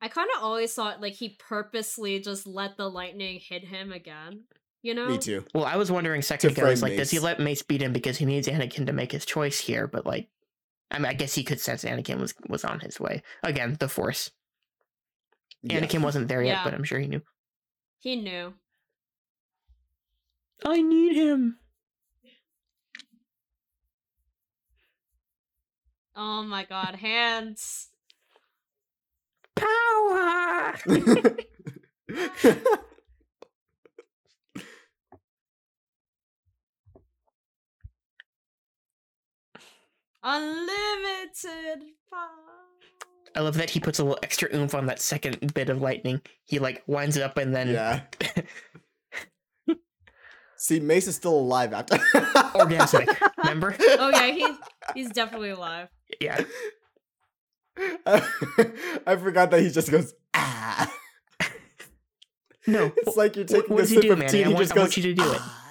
I kind of always thought like he purposely just let the lightning hit him again. You know? Me too. Well, I was wondering second ago, I was like, does he let Mace beat him because he needs Anakin to make his choice here? But like, I mean, I guess he could sense Anakin was was on his way. Again, the Force. Yeah. Anakin wasn't there yet, Yeah. but I'm sure he knew. He knew. I need him. Oh my god, hands. Power. <laughs> Unlimited power. I love that he puts a little extra oomph on that second bit of lightning. He like winds it up and then yeah. <laughs> See, Mace is still alive after. Oh, orgasmic. <laughs> Remember? Oh yeah, he he's definitely alive. Yeah. <laughs> I forgot that he just goes ah. <laughs> No. <laughs> It's like you're taking what a does he sip do, of Manny? tea. I want- just I goes. want you to do it. "Ah."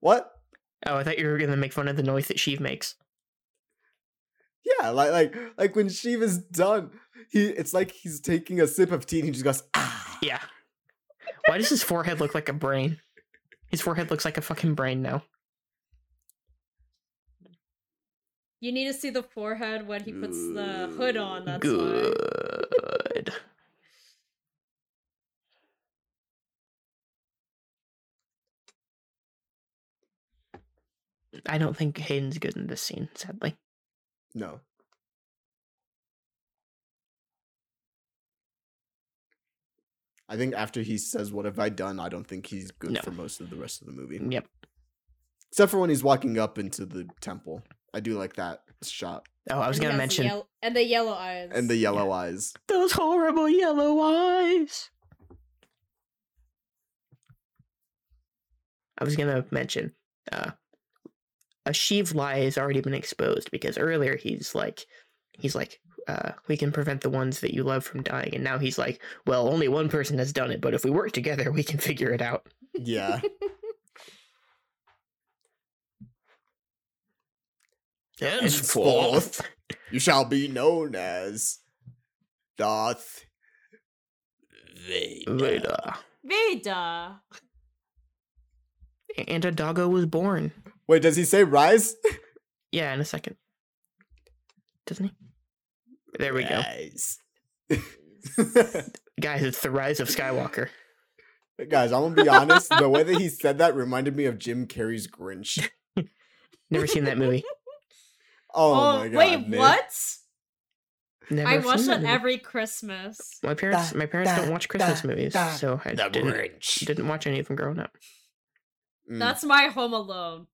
What? Oh, I thought you were gonna make fun of the noise that Sheev makes. Yeah, like like like when Sheev's done, he it's like he's taking a sip of tea and he just goes ah. Yeah. Why does his forehead look like a brain? His forehead looks like a fucking brain now. You need to see the forehead when he puts the hood on. That's why. Good. I don't think Hayden's good in this scene, sadly. No. I think after he says, What have I done? I don't think he's good No. for most of the rest of the movie. Yep. Except for when he's walking up into the temple. I do like that shot. Oh, I was gonna has the mention and the yellow eyes. And the yellow eyes. those horrible yellow eyes. I was gonna mention, uh, a Sheev lie has already been exposed because earlier he's like, he's like, uh, we can prevent the ones that you love from dying, and now he's like, well, only one person has done it, but if we work together, we can figure it out. Yeah. <laughs> Henceforth, <laughs> you shall be known as Darth Vader. Vader. Veda. And a doggo was born. Wait, does he say rise? <laughs> Yeah, in a second. Doesn't he? There we go. Rise. <laughs> Guys, it's the rise of Skywalker. Guys, I'm gonna be honest. The way that he said that reminded me of Jim Carrey's Grinch. Never seen that movie. Oh, Oh, my god! wait, Nick. what? Never I watch seen that every Christmas. My parents, Da, my parents da, don't watch Christmas da, movies, da, so I didn't Grinch. didn't watch any of them growing up. Mm. That's my Home Alone.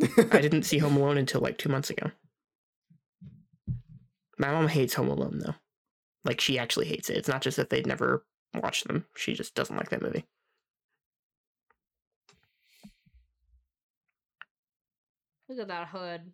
I <laughs> didn't see Home Alone until like two months ago. My mom hates Home Alone though. Like she actually hates it. It's not just that they'd never watched them. She just doesn't like that movie. Look at that hood.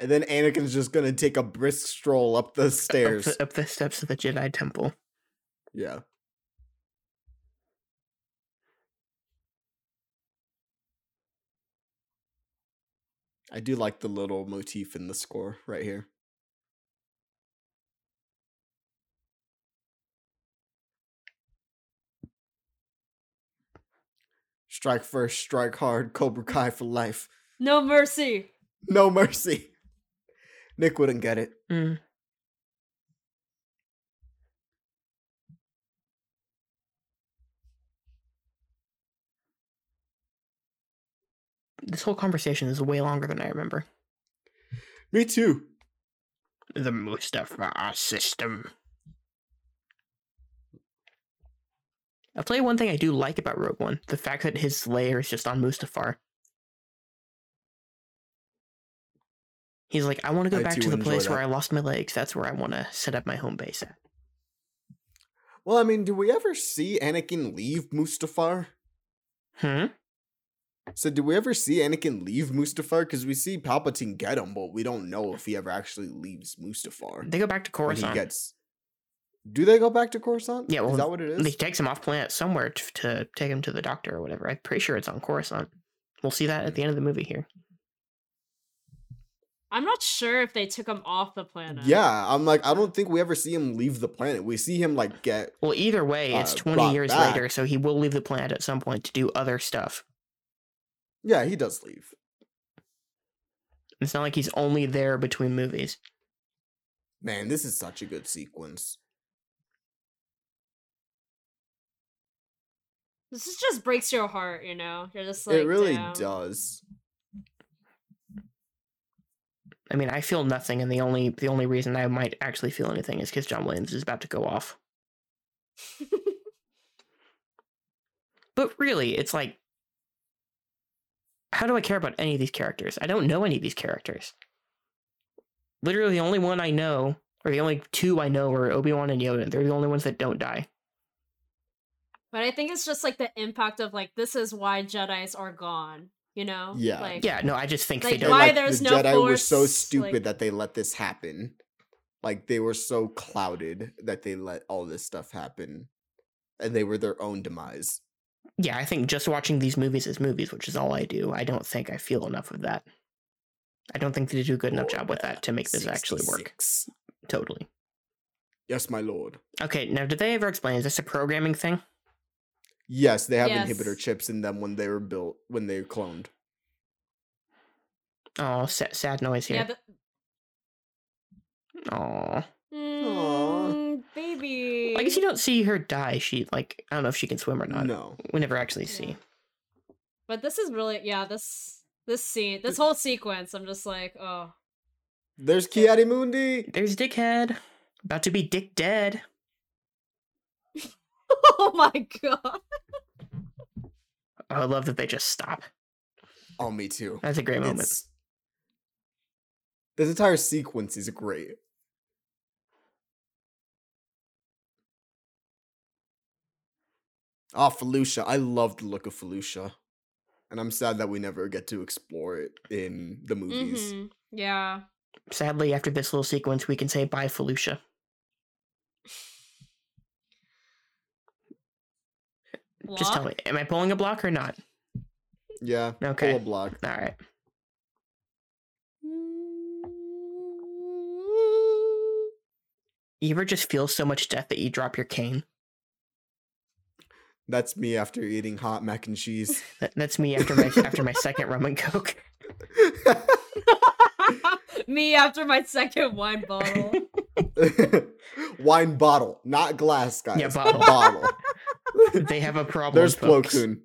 And then Anakin's just gonna take a brisk stroll up the stairs. Up the, up the steps of the Jedi Temple. Yeah. I do like the little motif in the score right here. Strike first, strike hard, Cobra Kai for life. No mercy. No mercy. Nick wouldn't get it. Mm. This whole conversation is way longer than I remember. Me too. The Mustafar system. I'll tell you one thing I do like about Rogue One: the fact that his lair is just on Mustafar. He's like, I want to go I back to the place where. I lost my legs. That's where I want to set up my home base at. Well, I mean, do we ever see Anakin leave Mustafar? Hmm. So, do we ever see Anakin leave Mustafar? Because we see Palpatine get him, but we don't know if he ever actually leaves Mustafar. They go back to Coruscant. he gets. Do they go back to Coruscant? Yeah, well, is that what it is? He takes him off planet somewhere to, to take him to the doctor or whatever. I'm pretty sure it's on Coruscant. We'll see that at the end of the movie here. I'm not sure if they took him off the planet. Yeah, I'm like, I don't think we ever see him leave the planet. We see him like get. Well, either way, it's Uh, 20 years back. later, so he will leave the planet at some point to do other stuff. Yeah, he does leave. It's not like he's only there between movies. Man, this is such a good sequence. This just breaks your heart, you know? You're just like it really damn. does. I mean, I feel nothing, and the only the only reason I might actually feel anything is because John Williams is about to go off. <laughs> But really, it's like, how do I care about any of these characters? I don't know any of these characters. Literally, the only one I know, or the only two I know, are Obi Wan and Yoda. They're the only ones that don't die. But I think it's just like the impact of like this is why Jedi's are gone. You know? Yeah. Like, Yeah, no, I just think Like, they don't. why like, there's the no Jedi were so stupid like- that they let this happen. Like they were so clouded that they let all this stuff happen, and they were their own demise. Yeah, I think just watching these movies as movies, which is all I do, I don't think I feel enough of that. I don't think they do a good enough job with that to make this actually work. Totally. Yes, my lord. Okay, now did they ever explain? Is this a programming thing? Yes, they have Yes. inhibitor chips in them when they were built when they were cloned. Oh, sad, sad noise Yeah, here. the, Oh, Mm, baby. I guess you don't see her die. She like I don't know if she can swim or not. No. We never actually Yeah. see. But this is really yeah, this this scene, this whole sequence, I'm just like, oh. There's Ki-Adi-Mundi. There's Dickhead about to be Dick dead. <laughs> oh my god. Oh, I love that they just stop. Oh, me too. That's a great moment. It's this entire sequence is great. Ah, Felucia. I love the look of Felucia. And I'm sad that we never get to explore it in the movies. Mhm. Yeah. Sadly, after this little sequence, we can say bye, Felucia. Just tell me, am I pulling a block or not? Yeah. Okay. Pull a block. All right. You ever just feel so much death that you drop your cane? That's me after eating hot mac and cheese. <laughs> That, that's me after my after my second rum and coke. <laughs> <laughs> Me after my second wine bottle. Wine bottle, not glass, guys. Yeah, bottle. bottle. They have a problem. There's Plo. Koon.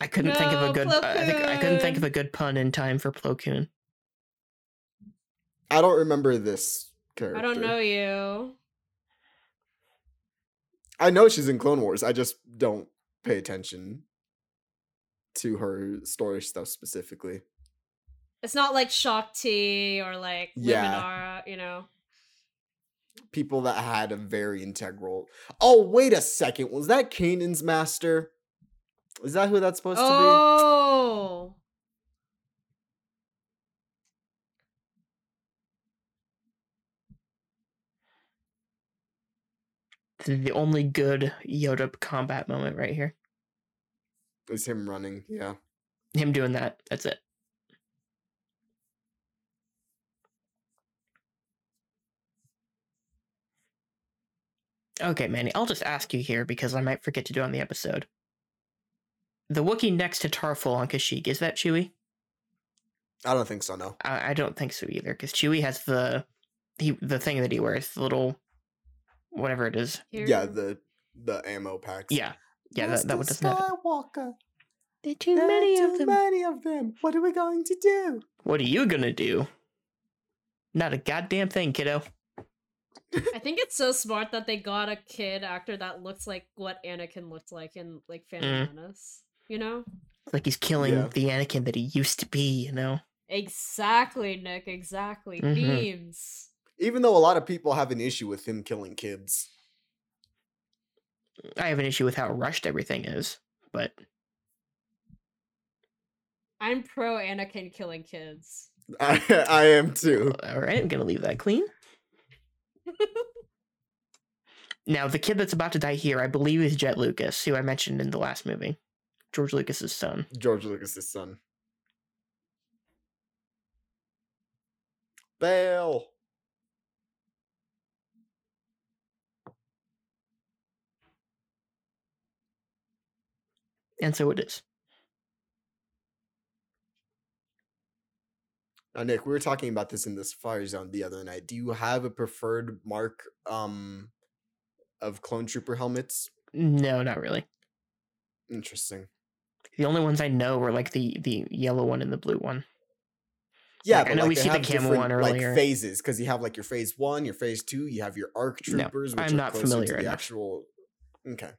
I couldn't think of a good. I think I couldn't think of a good pun in time for Plo Koon. I don't remember this character. I don't know you. I know she's in Clone Wars. I just don't pay attention to her story stuff specifically. It's not like Shaak Ti or like Yeah. Luminara, you know. People that had a very integral. Oh, wait a second. Was that Kanan's master? Is that who that's supposed to be? Oh. The the only good Yoda combat moment right here. Is him running? Yeah. Him doing that. That's it. Okay, Manny, I'll just ask you here because I might forget to do it on the episode. The Wookiee next to Tarfful on Kashyyyk, is that Chewie? I don't think so. No. I, I don't think so either, because Chewie has the he the thing that he wears, the little whatever it is. Here. Yeah. The the ammo packs. Yeah, yeah, that, that one Mr. doesn't have. Skywalker. There are too There are many too of them. many of them. What are we going to do? What are you gonna do? Not a goddamn thing, kiddo. I think it's so smart that they got a kid actor that looks like what Anakin looked like in like Phantom Mm. Menace. You know? Like he's killing Yeah. the Anakin that he used to be, you know? Exactly, Nick. Exactly. Mhm. Themes. Even though a lot of people have an issue with him killing kids. I have an issue with how rushed everything is, but I'm pro Anakin killing kids. I, <laughs> I am too. all right, I'm gonna leave that clean. <laughs> now, the kid that's about to die here, I believe, is Jett Lucas, who I mentioned in the last movie, George Lucas's son. George Lucas's son. Bail. And so it is. Now, Nick, we were talking about this in this fire zone the other night. Do you have a preferred mark um of clone trooper helmets? No, not really. Interesting. The only ones I know were like the the yellow one and the blue one. Yeah, Like, I know like we see the camo one earlier. like phases because you have like your phase one, your phase two, you have your arc No, troopers, which I'm are not familiar the enough. actual. Okay.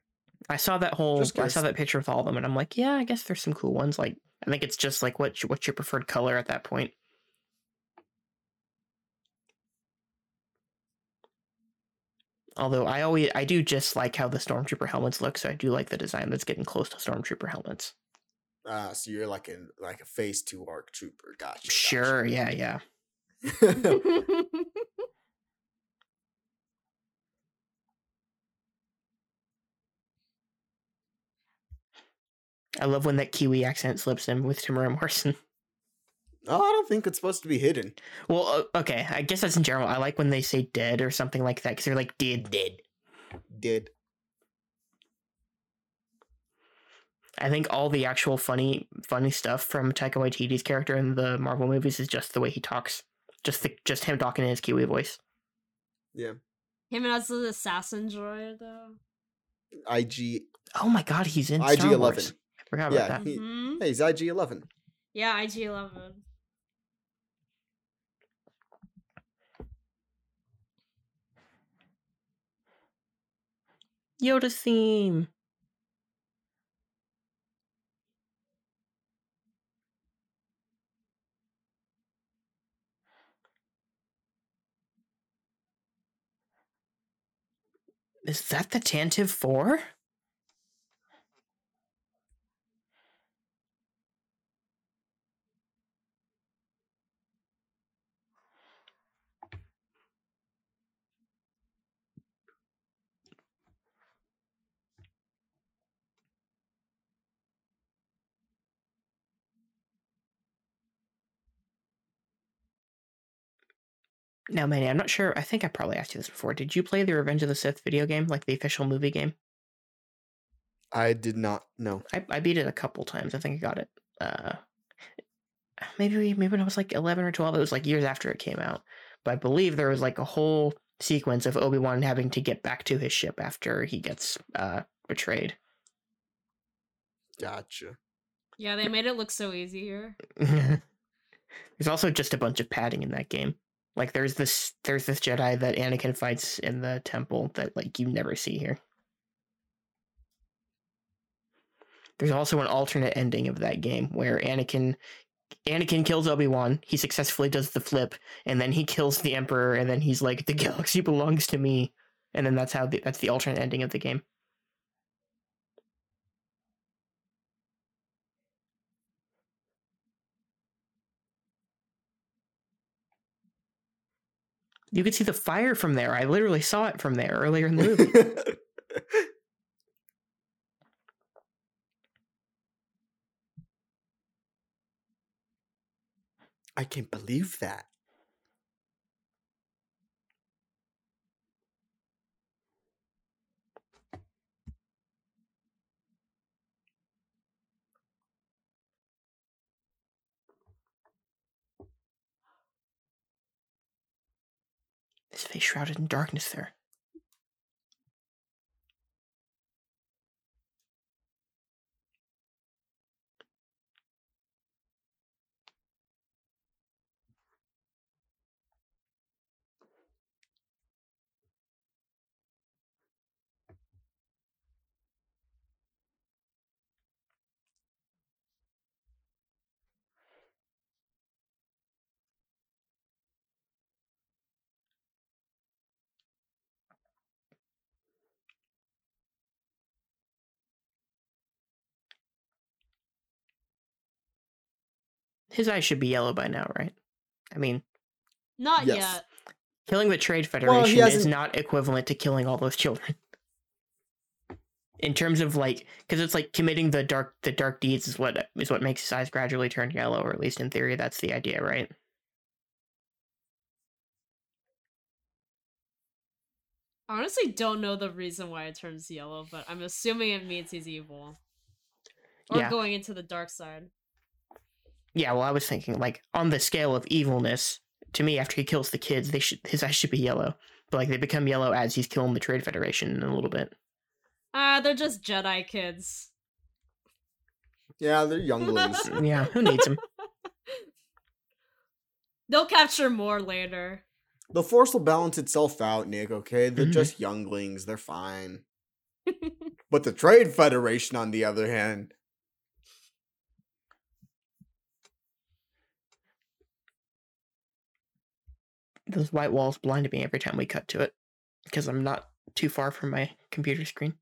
I saw that whole I saw that picture with all of them, and I'm like, yeah, I guess there's some cool ones. Like, I think it's just like what what's your preferred color at that point. Although I always I do just like how the stormtrooper helmets look, so I do like the design that's getting close to stormtrooper helmets. Uh, so you're like in like a phase two arc trooper. Gotcha. Sure, yeah, yeah. <laughs> <laughs> I love when that Kiwi accent slips in with Temuera Morrison. Oh, I don't think it's supposed to be hidden. Well, uh, okay, I guess that's in general. I like when they say dead or something like that because they're like dead, dead. Did. I think all the actual funny funny stuff from Taika Waititi's character in the Marvel movies is just the way he talks. Just the just him talking in his Kiwi voice. Yeah. Him as the assassin droid, though. IG. Oh my god, he's in IG Star 11. Wars. Forgot about that. he- Mhm. Hey, he's IG Eleven. Yeah, IG Eleven. Yoda theme. Is that the Tantive 4? Now, Manny, I'm not sure. I think I probably asked you this before. Did you play the Revenge of the Sith video game, like the official movie game? I did not know. I, I beat it a couple times. I think I got it. Uh, maybe maybe when I was like eleven or twelve. It was like years after it came out. But I believe there was like a whole sequence of Obi Wan having to get back to his ship after he gets uh, betrayed. Gotcha. Yeah, they made it look so easy here. <laughs> there's also just a bunch of padding in that game. Like there's this there's this Jedi that Anakin fights in the temple that like you never see here. There's also an alternate ending of that game where Anakin Anakin kills Obi-Wan, he successfully does the flip, and then he kills the Emperor, and then he's like, The galaxy belongs to me. And then that's how the, that's the alternate ending of the game. You could see the fire from there. I literally saw it from there earlier in the movie. <laughs> I can't believe that. His face shrouded in darkness there. His eyes should be yellow by now, right? I mean, Not Yes. yet. killing the Trade Well, Federation is hasn't- not equivalent to killing all those children. <laughs> In terms of like, because it's like committing the dark the dark deeds is what is what makes his eyes gradually turn yellow, or at least in theory, that's the idea, right? I honestly don't know the reason why it turns yellow, but I'm assuming it means he's evil. Or Yeah. going into the dark side. Yeah, well, I was thinking like on the scale of evilness. To me, after he kills the kids, they should his eyes should be yellow, but like they become yellow as he's killing the Trade Federation in a little bit. Ah, they're just Jedi kids. Yeah, they're younglings. <laughs> <laughs> Yeah, who needs them? They'll capture more later. the force will balance itself out, Nick, okay? They're Mhm. just younglings. They're fine. But the Trade Federation, on the other hand, Those white walls blind me every time we cut to it because I'm not too far from my computer screen.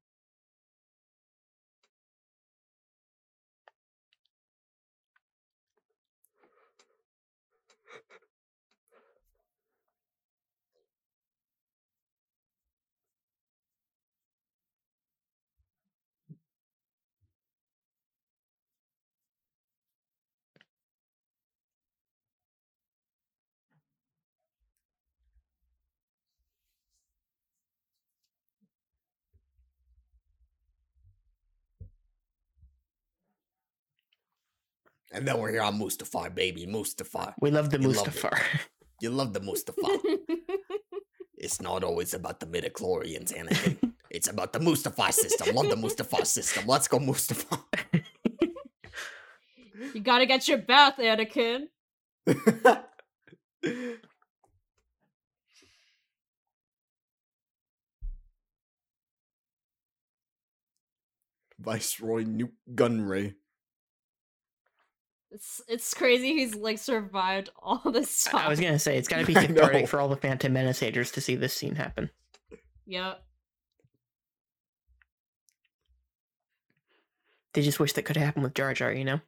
And then we're here on Mustafar, baby. Mustafar. We love the You love. Mustafar. You love the Mustafar. <laughs> it's not always about the midichlorians, Anakin. <laughs> it's about the Mustafar system. Love the Mustafar system. Let's go, Mustafar. <laughs> you gotta get your bath, Anakin. Viceroy Nute Gunray. It's it's crazy he's like survived <laughs> all this time. I was gonna say it's gotta <laughs> be I know. cathartic for all the Phantom Menace haters to see this scene happen. Yep. They just wish that could happen with Jar Jar, you know?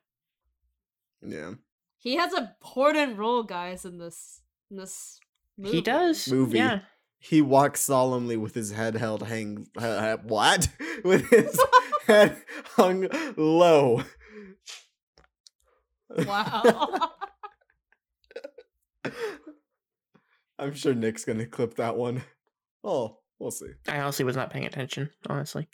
Yeah. He has an important role, guys, in this in this movie. He does. Movie. Yeah. He walks solemnly with his head held hang. Uh, what? <laughs> with his head hung low. Wow. <laughs> I'm sure Nick's gonna clip that one. Oh, we'll see. I honestly was not paying attention, honestly.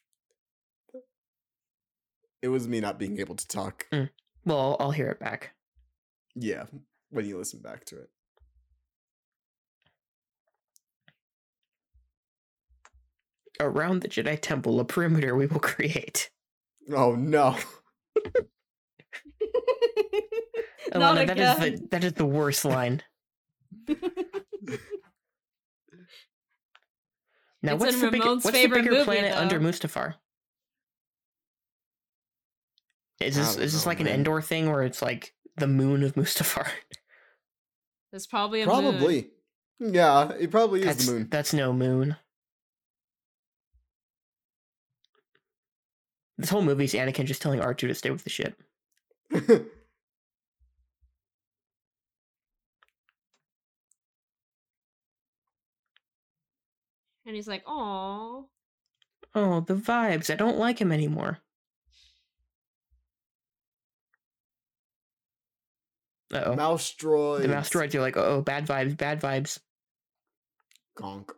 It was me not being able to talk. Mm. Well, I'll, I'll hear it back. Yeah, when you listen back to it. Around the Jedi Temple, a perimeter we will create. Oh no. <laughs> <laughs> Not Alana, that is again. the that is the worst line. <laughs> Now, It's what's in the bigger, Ramon's what's the favorite bigger movie, planet under. Mustafar? Is this is this know, like an man. Endor thing where it's like the moon of Mustafar? <laughs> There's probably a moon. Probably. Yeah, it probably is That's the moon. that's no moon. This whole movie's Anakin just telling R2 to stay with the ship. And he's like, "Oh, Oh, the vibes. I don't like him anymore. Uh oh. mouse droids. The mouse droids are like, oh, bad vibes, bad vibes. Gonk.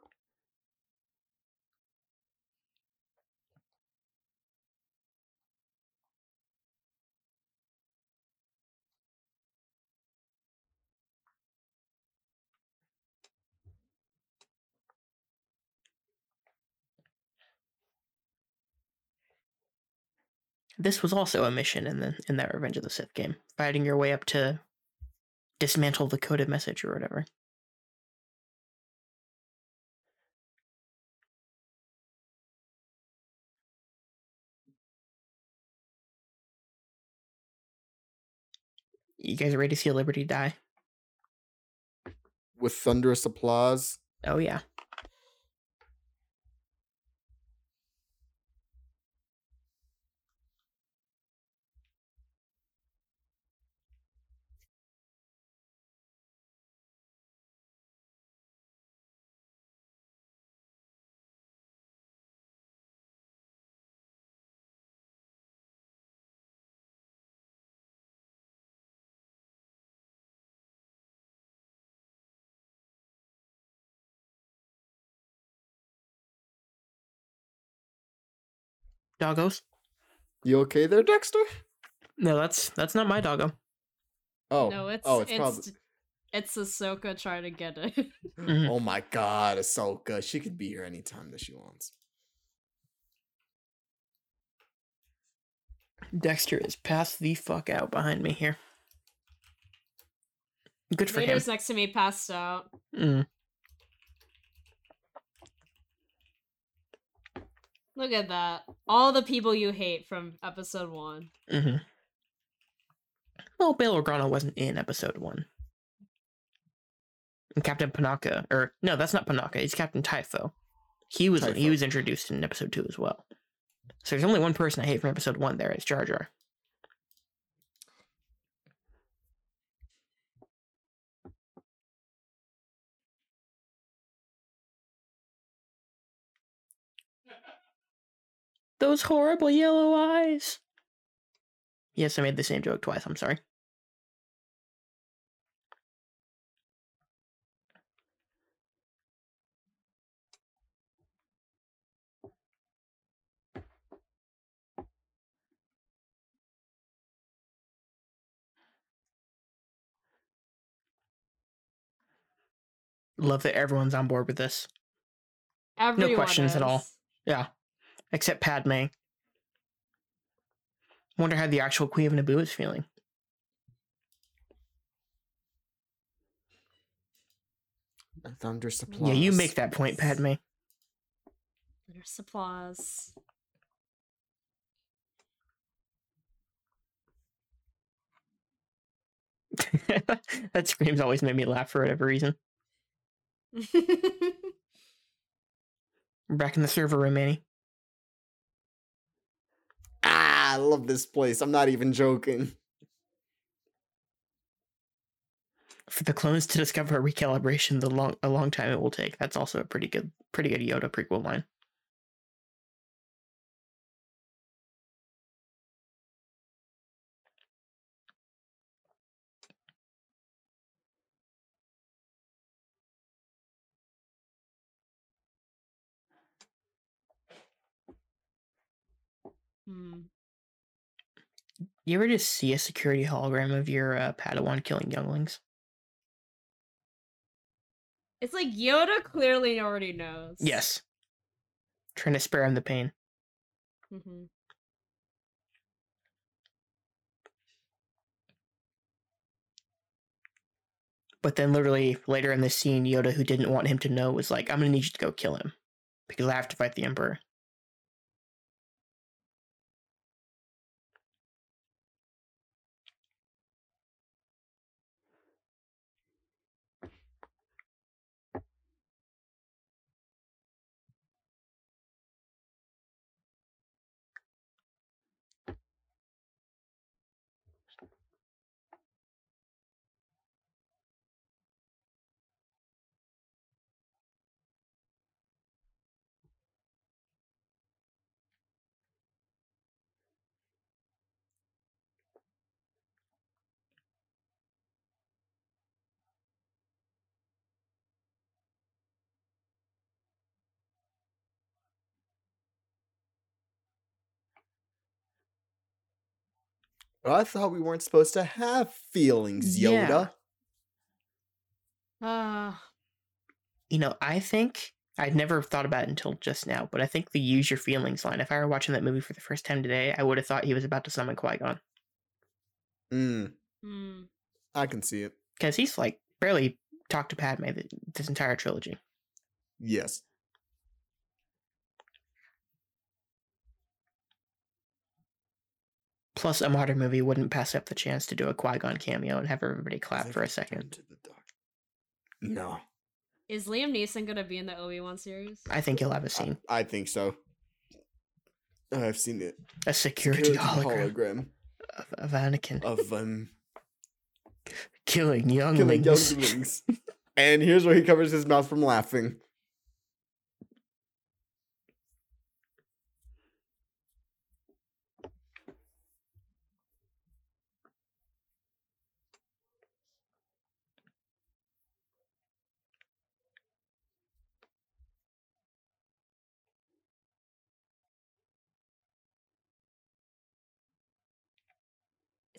This was also a mission in the in that Revenge of the Sith game, fighting your way up to dismantle the coded message or whatever. You guys ready to see Liberty die? With thunderous applause. Oh yeah. Doggos. You okay there, Dexter? No, that's that's not my doggo. Oh, no, it's oh, it's, it's probably. it's Ahsoka trying to get it. <laughs> Mhm. Oh my God, Ahsoka! She could be here anytime that she wants. Dexter is passed the fuck out behind me here. Good for him. Next to me, passed out. Mm. Look at that. All the people you hate from episode one. hmm Well, Bail Organa wasn't in episode one. And Captain Panaka, or no, that's not Panaka. He's Captain Typho. He was he was introduced in episode two as well. So there's only one person I hate from episode one. There, it's Jar Jar. Those horrible yellow eyes. Yes, I made the same joke twice. I'm sorry. Love that everyone's on board with this. Everyone questions at all. Yeah. Except Padme. Wonder how the actual Queen of Naboo is feeling. Thunderous applause. Yeah, you make that point, Padme. There's applause. <laughs> that scream's always made me laugh for whatever reason. We're <laughs> back in the server room, Manny. Ah, I love this place. I'm not even joking. For the clones to discover a recalibration, the long a long time it will take. That's also a pretty good, pretty good Yoda prequel line. Hmm. You ever just see a security hologram of your uh, Padawan killing younglings? It's like Yoda clearly already knows. Yes. Trying to spare him the pain. Mm-hmm. But then, literally later in the scene, Yoda, who didn't want him to know, was like, "I'm gonna need you to go kill him because I have to fight the Emperor." I thought we weren't supposed to have feelings, Yeah. Yoda. Ah, You know, I think I'd never thought about it until just now, but I think the "use your feelings" line. If I were watching that movie for the first time today, I would have thought he was about to summon Qui Gon Mm, hmm. I can see it. because he's like barely talked to Padme this entire trilogy. Yes. Plus, a modern movie wouldn't pass up the chance to do a Qui Gon cameo and have everybody clap for a second. turned to the dark. No, Is Liam Neeson gonna be in the Obi Wan series? I think he'll have a scene, I think so. I've seen it. a security, hologram, hologram Of, of Anakin of um killing killing younglings. younglings. <laughs> and here's where he covers his mouth from laughing.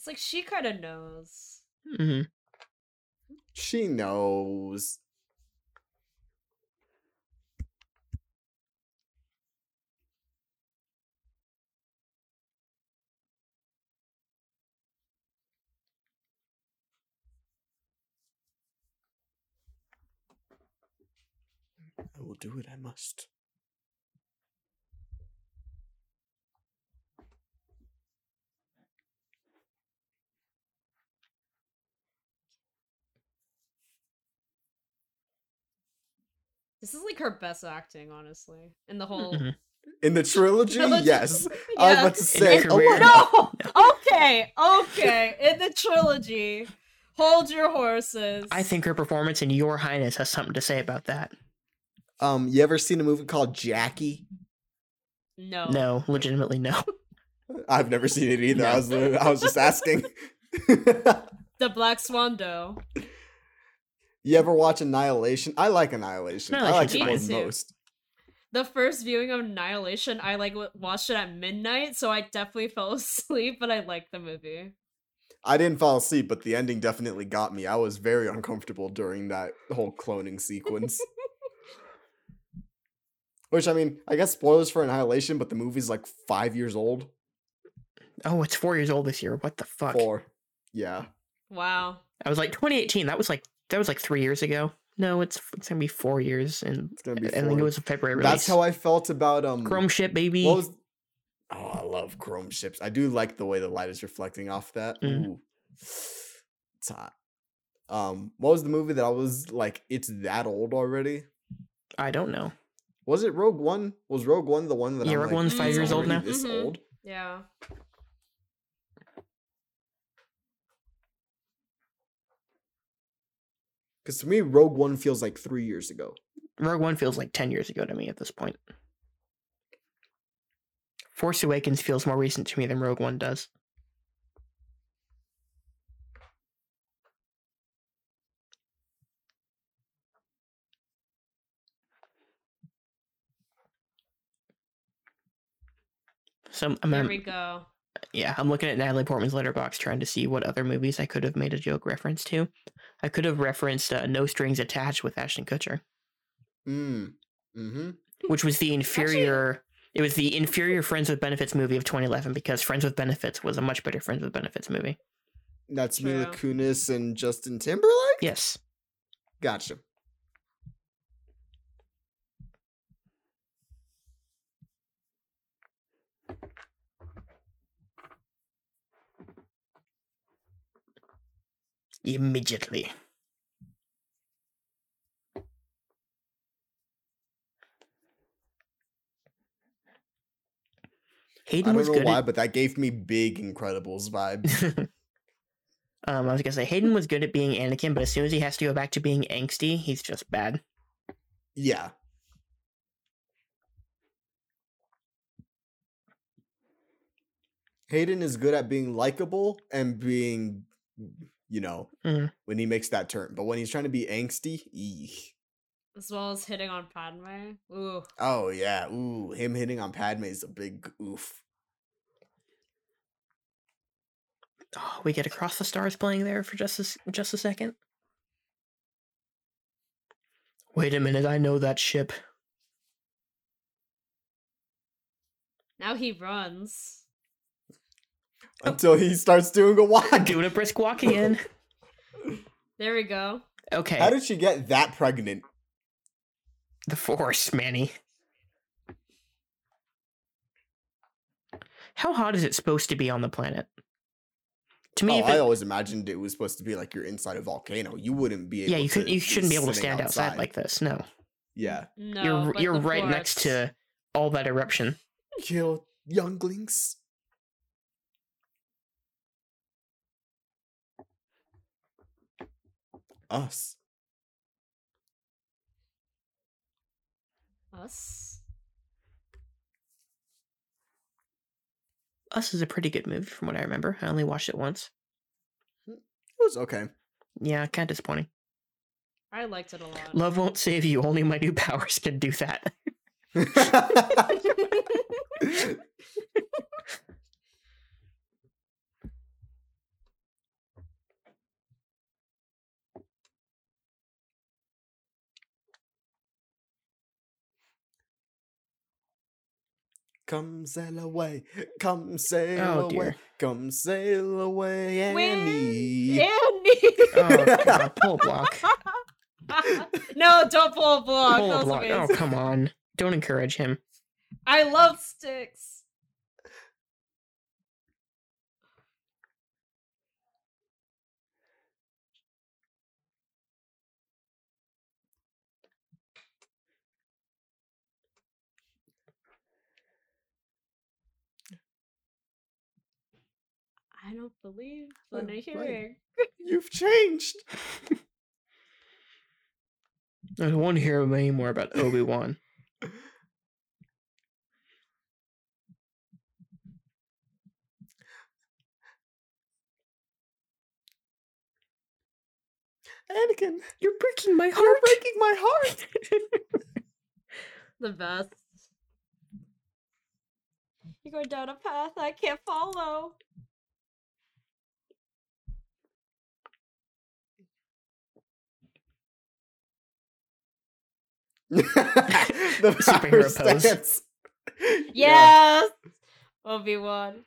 It's like she kind of knows. hmm She knows. I will do what I must. This is like her best acting, honestly, in the whole. Mhm. In the trilogy, <laughs> Trilogy. yes. <laughs> I was Yeah. about to say, oh, career, <laughs> No. Okay. Okay. In the trilogy, hold your horses. I think her performance in Your Highness has something to say about that. Um, you ever seen a movie called Jackie? No. No, legitimately no. I've never seen it either. I was I was just asking. The Black Swan doe. You ever watch Annihilation? I like Annihilation. I like Annihilation's it more fine. than Me too. most. The first viewing of Annihilation, I like watched it at midnight, so I definitely <laughs> fell asleep, but I liked the movie. I didn't fall asleep, but the ending definitely got me. I was very uncomfortable during that whole cloning sequence. <laughs> Which I mean, I guess spoilers for Annihilation, but the movie's like five years old. Oh, it's four years old this year. What the fuck? Four. Yeah. Wow. I was like 2018. That was like that was like three years ago. No, it's it's gonna be four years, and It's gonna be I think it was a February release. That's how I felt about um Chrome ship, baby. What was Oh, I love chrome ships. I do like the way the light is reflecting off that. Mm. Ooh. It's hot. Um, what was the movie that I was like, it's that old already? I don't know. Was it Rogue One? Was Rogue One the one that Yeah, I'm Rogue like, One's five years old now." This Mhm. old? Yeah. Because to me, Rogue One feels like three years ago. Rogue One feels like ten years ago to me at this point. Force Awakens feels more recent to me than Rogue One does. So I'm, There I'm- we go. Yeah, I'm looking at Natalie Portman's Letterboxd trying to see what other movies I could have made a joke reference to. I could have referenced uh, No Strings Attached with Ashton Kutcher, Mm. Mm-hmm. which was the inferior. It was the inferior Friends with Benefits movie of 2011 because Friends with Benefits was a much better Friends with Benefits movie. That's Mila Kunis and Justin Timberlake? Yes. Gotcha. Immediately. I don't was know good. why, At, but that gave me big Incredibles vibes. <laughs> um, I was gonna say Hayden was good at being Anakin, but as soon as he has to go back to being angsty, he's just bad. yeah. Hayden is good at being likable and being, you know, Mhm. when he makes that turn. But when he's trying to be angsty, eek. As well as hitting on Padme. Ooh. oh yeah, ooh, him hitting on Padme is a big oof. Oh, we get across the stars playing there for just a, s- just a second. Wait a minute, I know that ship. Now he runs. Until he starts doing a walk. <laughs> Doing a brisk walk again. There we go. Okay, How did she get that pregnant? the force, Manny. How hot is it supposed to be on the planet? To me, oh, if I it- always imagined it was supposed to be like you're inside a volcano. You wouldn't be able yeah, you to could you shouldn't be able to stand outside. like this. No, Yeah. No, you're you're the right next to all that eruption. Kill younglings. Us. us. Us is a pretty good movie from what I remember. I only watched it once. Hmm. It was okay. Yeah, kind of disappointing. I liked it a lot. Love won't save you. Only my new powers <laughs> can do that. <laughs> <laughs> Come sail away, come sail Oh, away, dear. come sail away, Win- Annie. Andy. Oh, God, <laughs> pull a block. no, don't pull a block. Pull a block. Oh, come on. Don't encourage him. I love sticks. I don't believe what Oh, hearing. You've changed. <laughs> I don't want to hear any more about Obi Wan. Anakin, You're breaking my you're heart. breaking my heart. <laughs> The best. You're going down a path I can't follow. The Superhero power pose. stance. Yes! Obi Wan.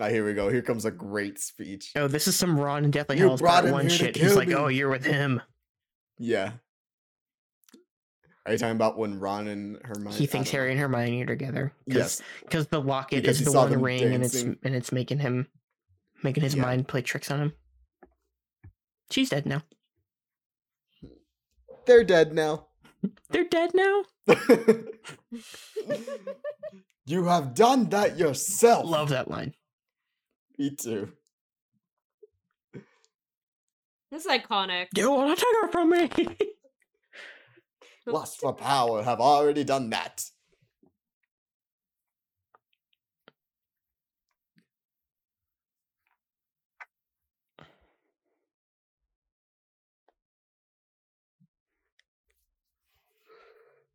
Ah, here we go. Here comes a great speech. oh, this is some Ron and Deathly You Hallows Part 1 shit. He's kill like, oh, you're with him. Yeah. Are you talking about when Ron and Hermione? He thinks. Harry and Hermione are together. Yes. Because the locket Because is the saw one them ring and it's and it's making him making his Yeah. mind play tricks on him. She's dead now. They're dead now. They're dead now? <laughs> you have done that yourself. Love that line. Me too. This is iconic. You wanna take her from me? <laughs> Lust for power have already done that.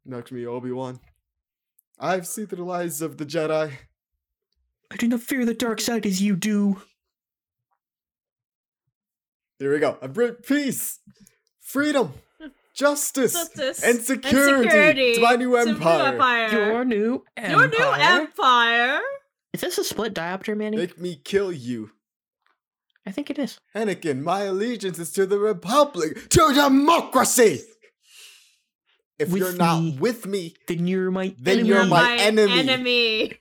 Next me, Obi-Wan. I've seen through the lies of the Jedi. I do not fear the dark side as you do. Here we go. I bring peace, freedom, <laughs> justice, Justice and security, to my new to empire. empire. Your new empire. Your new empire. Is this a split diopter, Manny? Make me kill you. I think it is. Anakin, my allegiance is to the Republic, to democracy. If With you're not me. with me, Then you're my Then enemy. you're my enemy. enemy.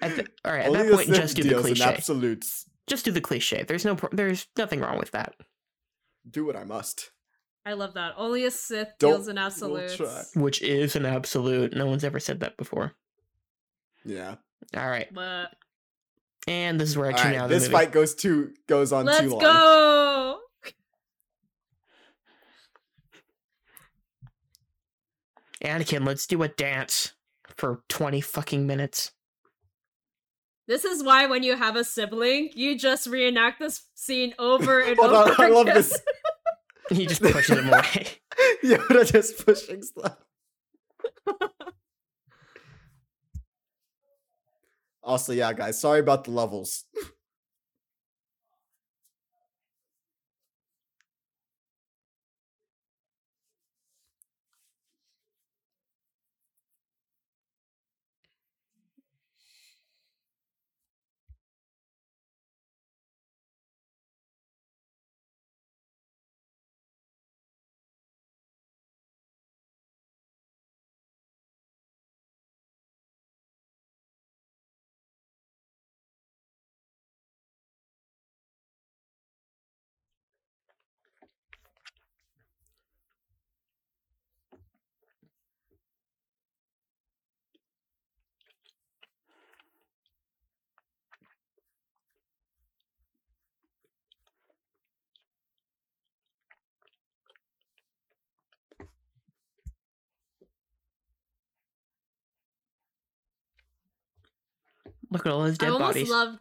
At the- all right, at only that point, just do the deals in cliche. absolutes. Just do the cliche. There's no, there's nothing wrong with that. Do what I must. I love that. Only a Sith Don't- deals in we'll absolutes. Which is an absolute. No one's ever said that before. Yeah. All right, But and this is where I All tune right, out of the this movie. fight goes too goes on let's too long. go. Anakin, let's do a dance for twenty fucking minutes. This is why when you have a sibling, you just reenact this scene over <laughs> and Hold over on, I love again. this. <laughs> He just pushes him away. <laughs> Yoda just pushing stuff. also, yeah, guys, sorry about the levels. Look at all his I dead almost bodies. love.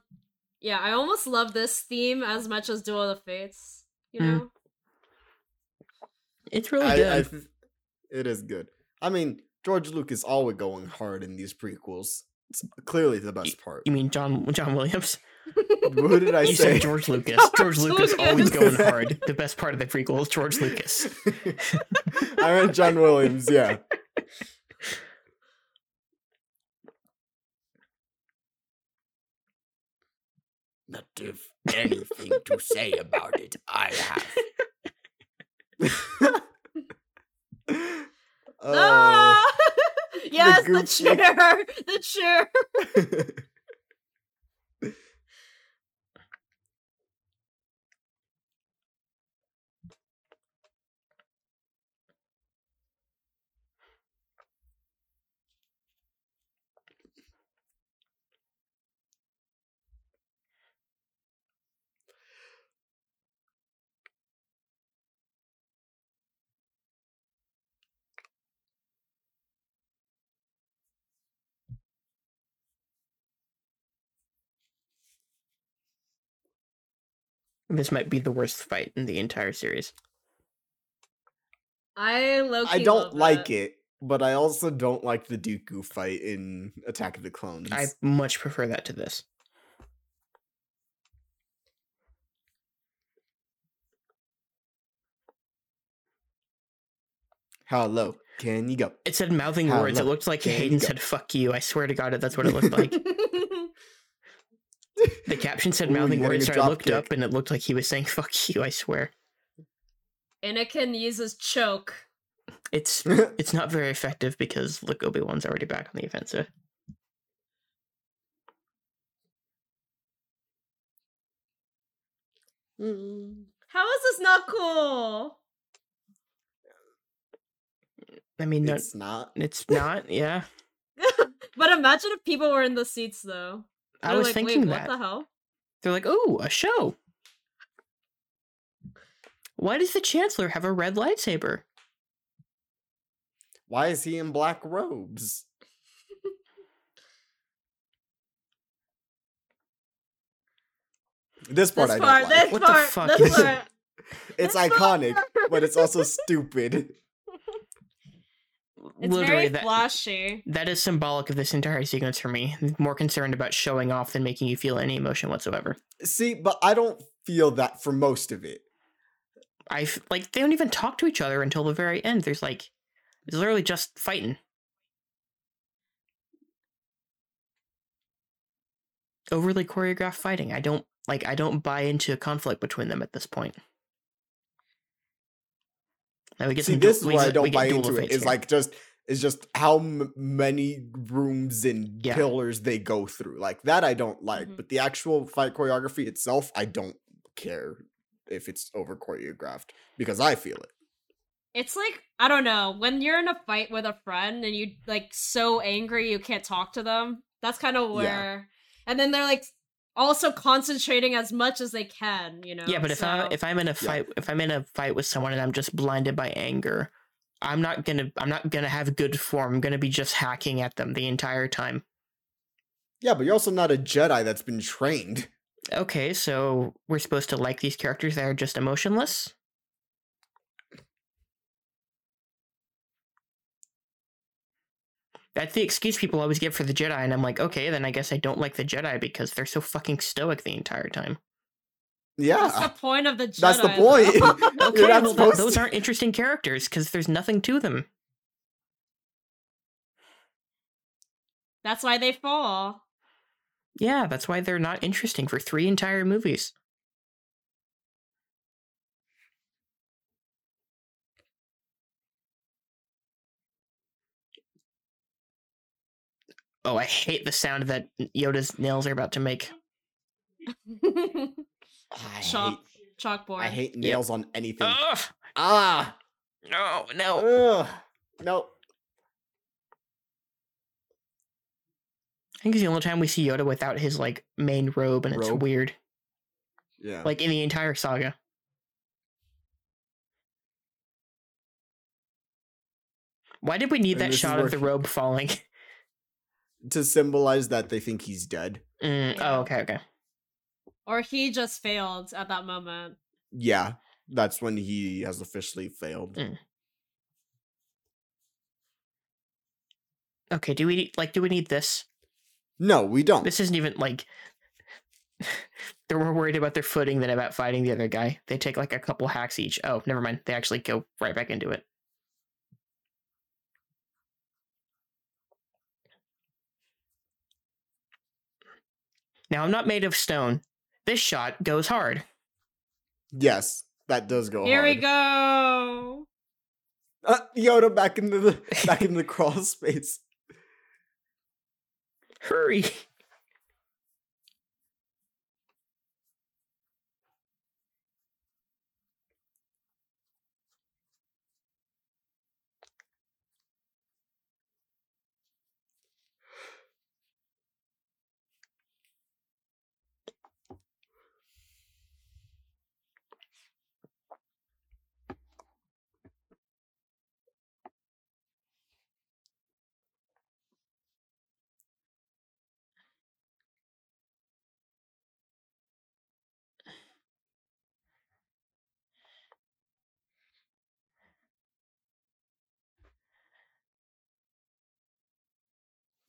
Yeah, I almost love this theme as much as Duel of the Fates. You Mm. know, it's really I, good. I it is good. I mean, George Lucas always going hard in these prequels. It's clearly the best part. you mean John John Williams? <laughs> Who did I you say? said George Lucas. <laughs> George George Lucas Lucas. always going hard. The best part of the prequel is George Lucas. <laughs> I meant John Williams. Yeah. Not if anything to say about it, I have. Oh. <laughs> Ah! <laughs> yes, the, goofy- chair. <laughs> The chair. This might be the worst fight in the entire series. I low I don't like it, but I also don't like the Dooku fight in Attack of the Clones. I much prefer that to this. Hello, can you go? It said mouthing How words. It looked like can Hayden said "fuck you." I swear to God, that's what it looked like. <laughs> <laughs> the caption said <laughs> mouthing you're words, getting so a I drop looked up and it looked like he was saying "fuck you." I swear, Anakin uses choke. it's <laughs> it's not very effective because look, Obi Wan's already back on the offensive. Mm. How is this not cool? I mean, no, it's not. it's <laughs> not. Yeah, but imagine if people were in the seats though. I They're was like, thinking Wait, that What the hell? they're like, "Oh, a show." Why does the Chancellor have a red lightsaber? Why is he in black robes? <laughs> This part This I part, don't like. this What the fuck this is it? It's this iconic, part. but it's also stupid. It's Literally, very that flashy. that is symbolic of this entire sequence for me. More concerned about showing off than making you feel any emotion whatsoever. See, but I don't feel that for most of it. I like they don't even talk to each other until the very end. There's like, it's literally just fighting. Overly choreographed fighting. I don't like. I don't buy into a conflict between them at this point. Now we get See, some du- this is we where I don't buy into it. fates Is here. like just is just how m- many rooms and Yeah. pillars they go through. Like that, I don't like. Mhm. But the actual fight choreography itself, I don't care if it's over choreographed because I feel it. It's like I don't know when you're in a fight with a friend and you like so angry you can't talk to them. That's kind of Yeah. where, and then they're like also concentrating as much as they can. You know. Yeah, but if I if I'm in a fight if I'm in a fight with someone and I'm just blinded by anger, I'm not gonna I'm not gonna have good form. I'm gonna be just hacking at them the entire time. Yeah, but you're also not a Jedi that's been trained. Okay, so we're supposed to like these characters that are just emotionless? That's the excuse people always give for the Jedi, and I'm like, okay, then I guess I don't like the Jedi because they're so fucking stoic the entire time. Yeah, That's the point of the Jedi. that's the point. <laughs> Okay, well, th- supposed those to- aren't interesting characters because there's nothing to them. that's why they fall. Yeah, that's why they're not interesting for three entire movies. Oh, I hate the sound that Yoda's nails are about to make. <laughs> I Chalk, hate, chalkboard. I hate nails on anything. Ugh! ah, No, no. ugh, no. I think it's the only time we see Yoda without his like main robe, and it's Robe? weird. Yeah, Like in the entire saga. Why did we need And that this is shot where of the robe falling? <laughs> to symbolize that they think he's dead. Mm, Oh, okay, okay. Or he just failed at that moment. Yeah, that's when he has officially failed. Mm. Okay, do we like do we need this? No, we don't. This isn't even like <laughs> they're more worried about their footing than about fighting the other guy. They take like a couple hacks each. Oh, never mind. They actually go right back into it. Now I'm not made of stone, this shot goes hard. Yes, that does go Here hard. we go. Uh, Yoda back into the back into the <laughs> crawl space. Hurry.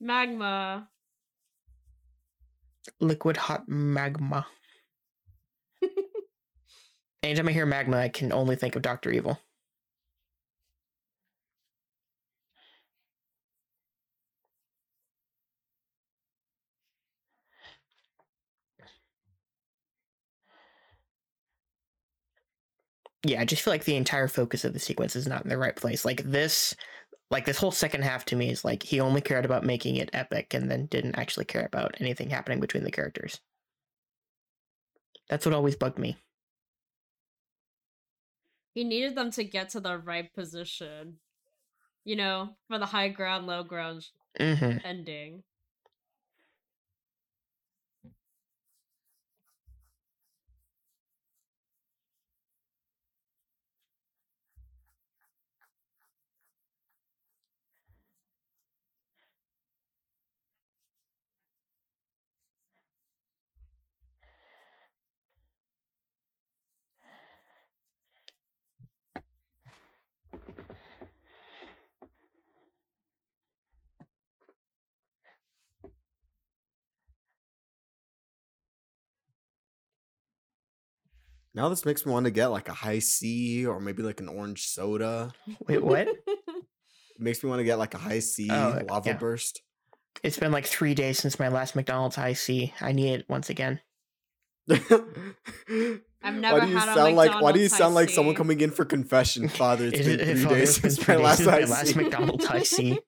Magma. Liquid hot magma. <laughs> Anytime I hear magma, I can only think of Doctor Evil. Yeah, I just feel like the entire focus of the sequence is not in the right place. Like this, like this whole second half to me is like he only cared about making it epic and then didn't actually care about anything happening between the characters. That's what always bugged me. He needed them to get to the right position. You know, for the high ground, low ground hmm ending. Now this makes me want to get like a Hi-C or maybe like an orange soda. Wait, what? <laughs> It makes me want to get like a Hi-C Oh, lava yeah. burst. It's been like three days since my last McDonald's Hi-C. I need it once again. <laughs> I've why never do you had a sound like why do you sound like high someone coming in for confession, <laughs> Father? It's It- been it- three Father, days it's been since three my days last since my high last C. McDonald's Hi-C.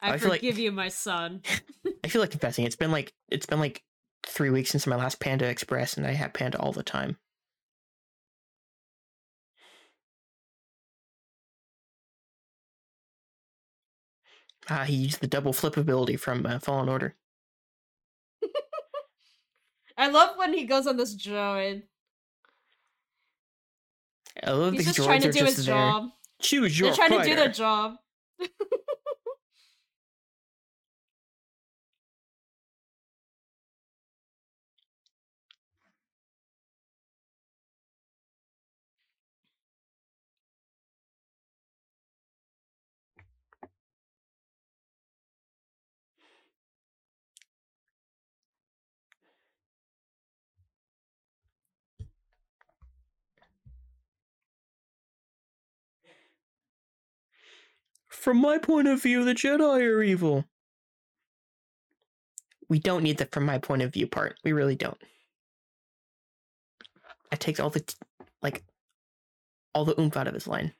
I, I feel like- forgive you, my son. I feel like confessing. It's been like it's been like three weeks since my last Panda Express, and I have Panda all the time. Ah, he used the double flip ability from uh, Fallen Order. <laughs> I love when he goes on this droid. I love He's these just trying to do his there. job. Choose your They're trying to do their job. <laughs> From my point of view, the Jedi are evil. We don't need the from my point of view part. We really don't. It takes all the like all the oomph out of his line.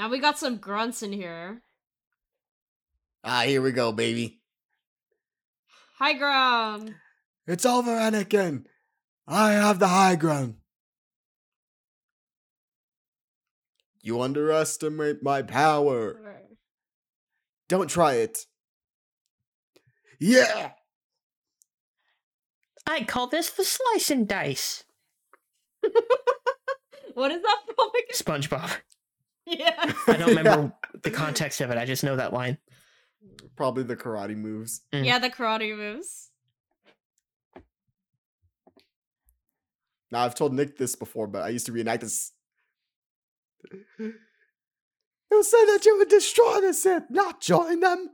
Now we got some grunts in here. Ah, here we go, baby. High ground. It's over, Anakin. I have the high ground. You underestimate my power. Don't try it. Yeah. I call this the slice and dice. <laughs> what is that from? SpongeBob. Yeah. I don't remember the context of it. I just know that line. Probably the karate moves. Mm. Yeah, the karate moves. Now I've told Nick this before, but I used to reenact this. You said that you would destroy the Sith, not join them.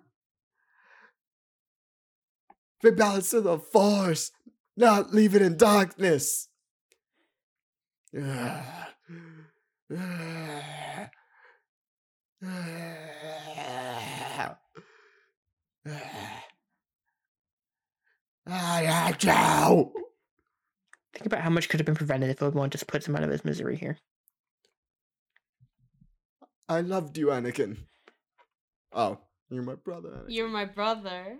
Bring balance to the Force, not leave it in darkness. I have you. Think about how much could have been prevented if Obi Wan just puts him out of his misery here. I loved you, Anakin. Oh, you're my brother. Anakin. You're my brother.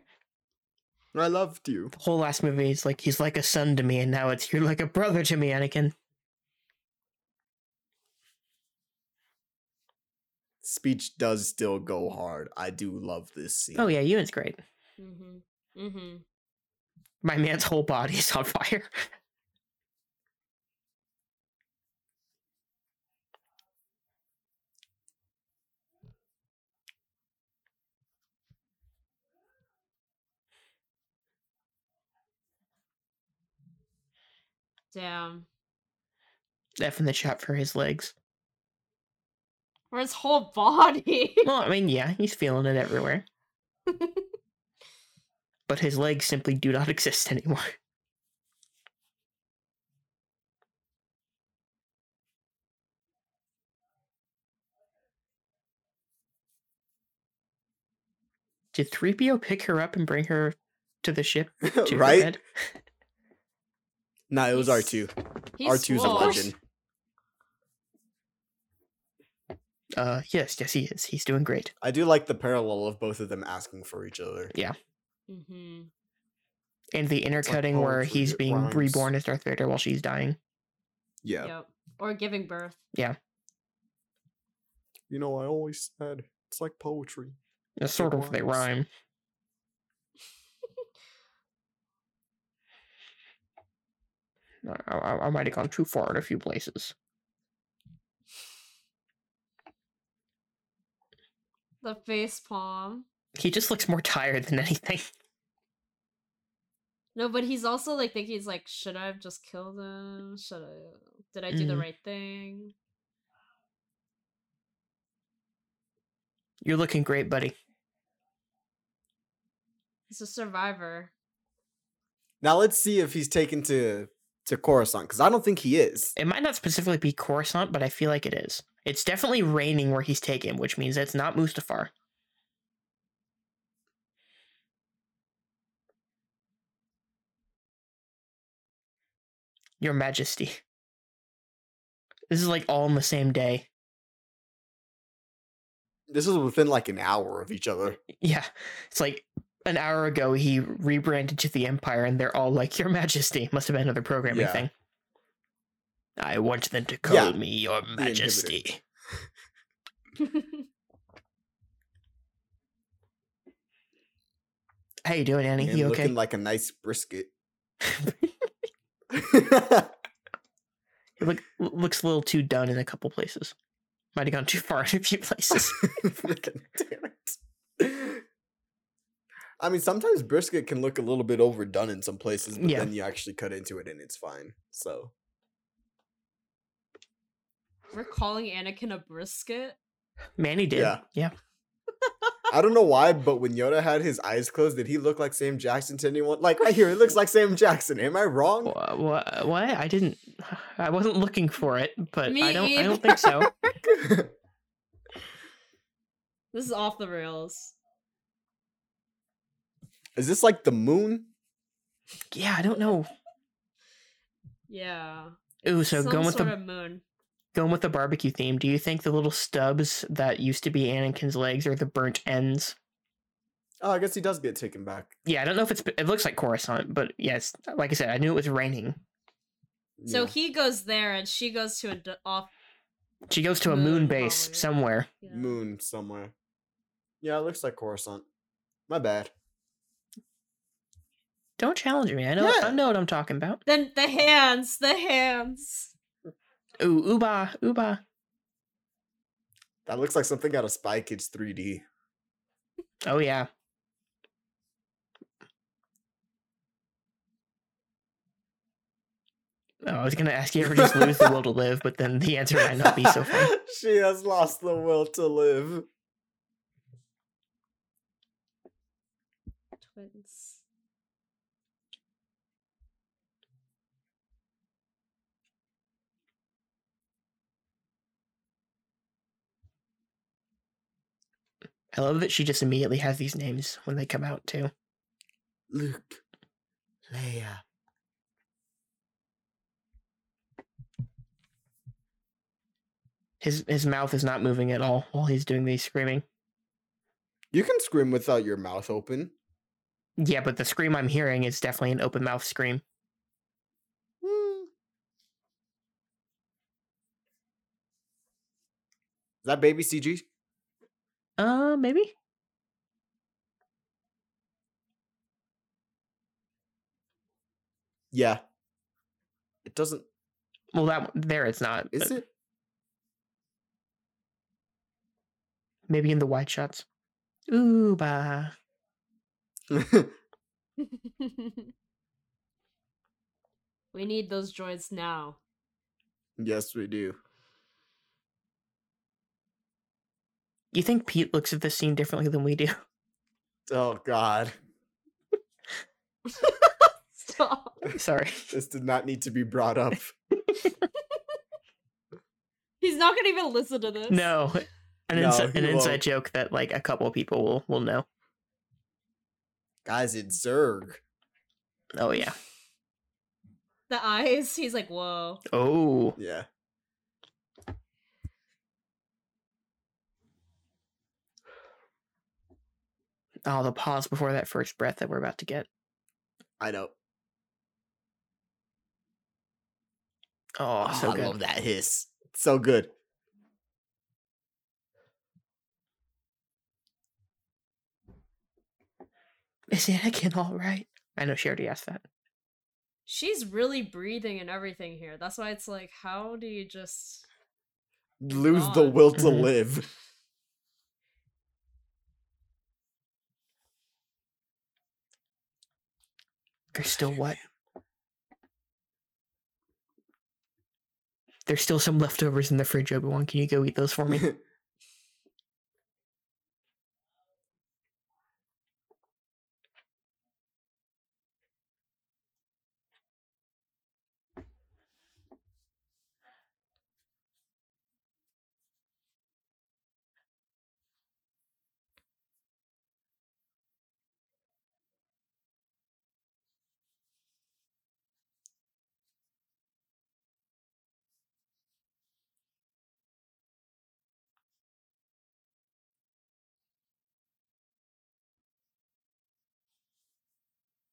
I loved you. The whole last movie is like he's like a son to me, and now it's you're like a brother to me, Anakin. Speech does still go hard. I do love this scene. Oh yeah, Ewan's great. Mm-hmm. Mm-hmm. My man's whole body is on fire. <laughs> Damn. F in the chat for his legs. Or his whole <laughs> body. Well, I mean, yeah, he's feeling it everywhere. <laughs> but his legs simply do not <laughs> exist anymore. Did 3PO pick her up and bring her to the ship to her right? bed? Nah, it was R2. He R2's a swole. legend. Uh, yes, yes, he is. He's doing great. I do like the parallel of both of them asking for each other. Yeah. Mm-hmm. And the like intercutting where he's being rhymes. reborn as Darth Vader while she's dying. Yeah. Yep. Or giving birth. Yeah. You know, I always said it's like poetry. It's sort of they rhyme. <laughs> I, I, I might have gone too far in a few places. The face palm. He just looks more tired than anything. No, but he's also like thinking he's like, should I have just killed him? Should I did I do the Mhm. right thing? You're looking great, buddy. He's a survivor. Now let's see if he's taken to to Coruscant because I don't think he is. It might not specifically be Coruscant, but I feel like it is. It's definitely raining where he's taken, which means it's not Mustafar. Your Majesty. This is like all in the same day. This is within like an hour of each other. <laughs> Yeah. It's like an hour ago he rebranded to the Empire and they're all like, Your Majesty. Must have been another programming Yeah. thing. I want them to call Yeah, me Your. Majesty. <laughs> How you doing, Annie? and You okay? looking like a nice brisket. <laughs> <laughs> He look, looks a little too done in a couple places. Might have gone too far in a few places. Damn it. I mean, sometimes brisket can look a little bit overdone in some places, but Yeah. then you actually cut into it and it's fine. So We're calling Anakin a brisket. Manny did. Yeah. Yeah. <laughs> I don't know why, but when Yoda had his eyes closed, did he look like Sam Jackson to anyone? Like right here, it looks like Sam Jackson. Am I wrong? What? What? what? I didn't. <sighs> I wasn't looking for it, but Me I don't. I don't think so. <laughs> <laughs> This is off the rails. Is this like the moon? Yeah, I don't know. Yeah. Ooh, so Some going with sort the of moon. Going with the barbecue theme. Do you think the little stubs that used to be Anakin's legs are the burnt ends? Oh, I guess he does get taken back. Yeah, I don't know if it's. It looks like Coruscant, but yes, like I said, I knew it was raining. So Yeah. he goes there and she goes to a d- off. She goes to a moon Moon, base probably. somewhere. Yeah. moon somewhere. Yeah, it looks like Coruscant. My bad. Don't challenge me. I know. Yeah. I know what I'm talking about. Then the hands, the hands. Ooh, uba, uba. That looks like something out of Spy Kids 3D. Oh yeah. Oh, I was gonna ask you ever just lose the will to live, but then the answer might not be so fun. <laughs> she has lost the will to live. Twins. I love that she just immediately has these names when they come out too. Luke. Leia. His his mouth is not moving at all while he's doing these screaming. You can scream without your mouth open. Yeah, but the scream I'm hearing is definitely an open mouth scream. Hmm. Is that baby CG? Uh, maybe. Yeah. It doesn't. Well, that one- there it's not. Is but it? Maybe in the wide shots. Ooh, bah. <laughs> <laughs> we need those droids now. yes, we do. You think Pete looks at this scene differently than we do? <laughs> Oh God, Stop. <laughs> Sorry. this did not need to be brought up. <laughs> He's not gonna even listen to this. No, an, No, insi- an inside won't. joke that like a couple people will will know. Guys, it's Zerg. Oh yeah. The eyes. He's like, whoa. Oh, Yeah. Oh, the pause before that first breath that we're about to get. I know. Oh, so I good. love that hiss. It's so good. Is Anakin all right? I know she already asked that. She's really breathing and everything here. That's why it's like, how do you just Lose the will to Mhm. live. There's still what? There's still some leftovers in the fridge, Obi Wan. Can you go eat those for me? <laughs>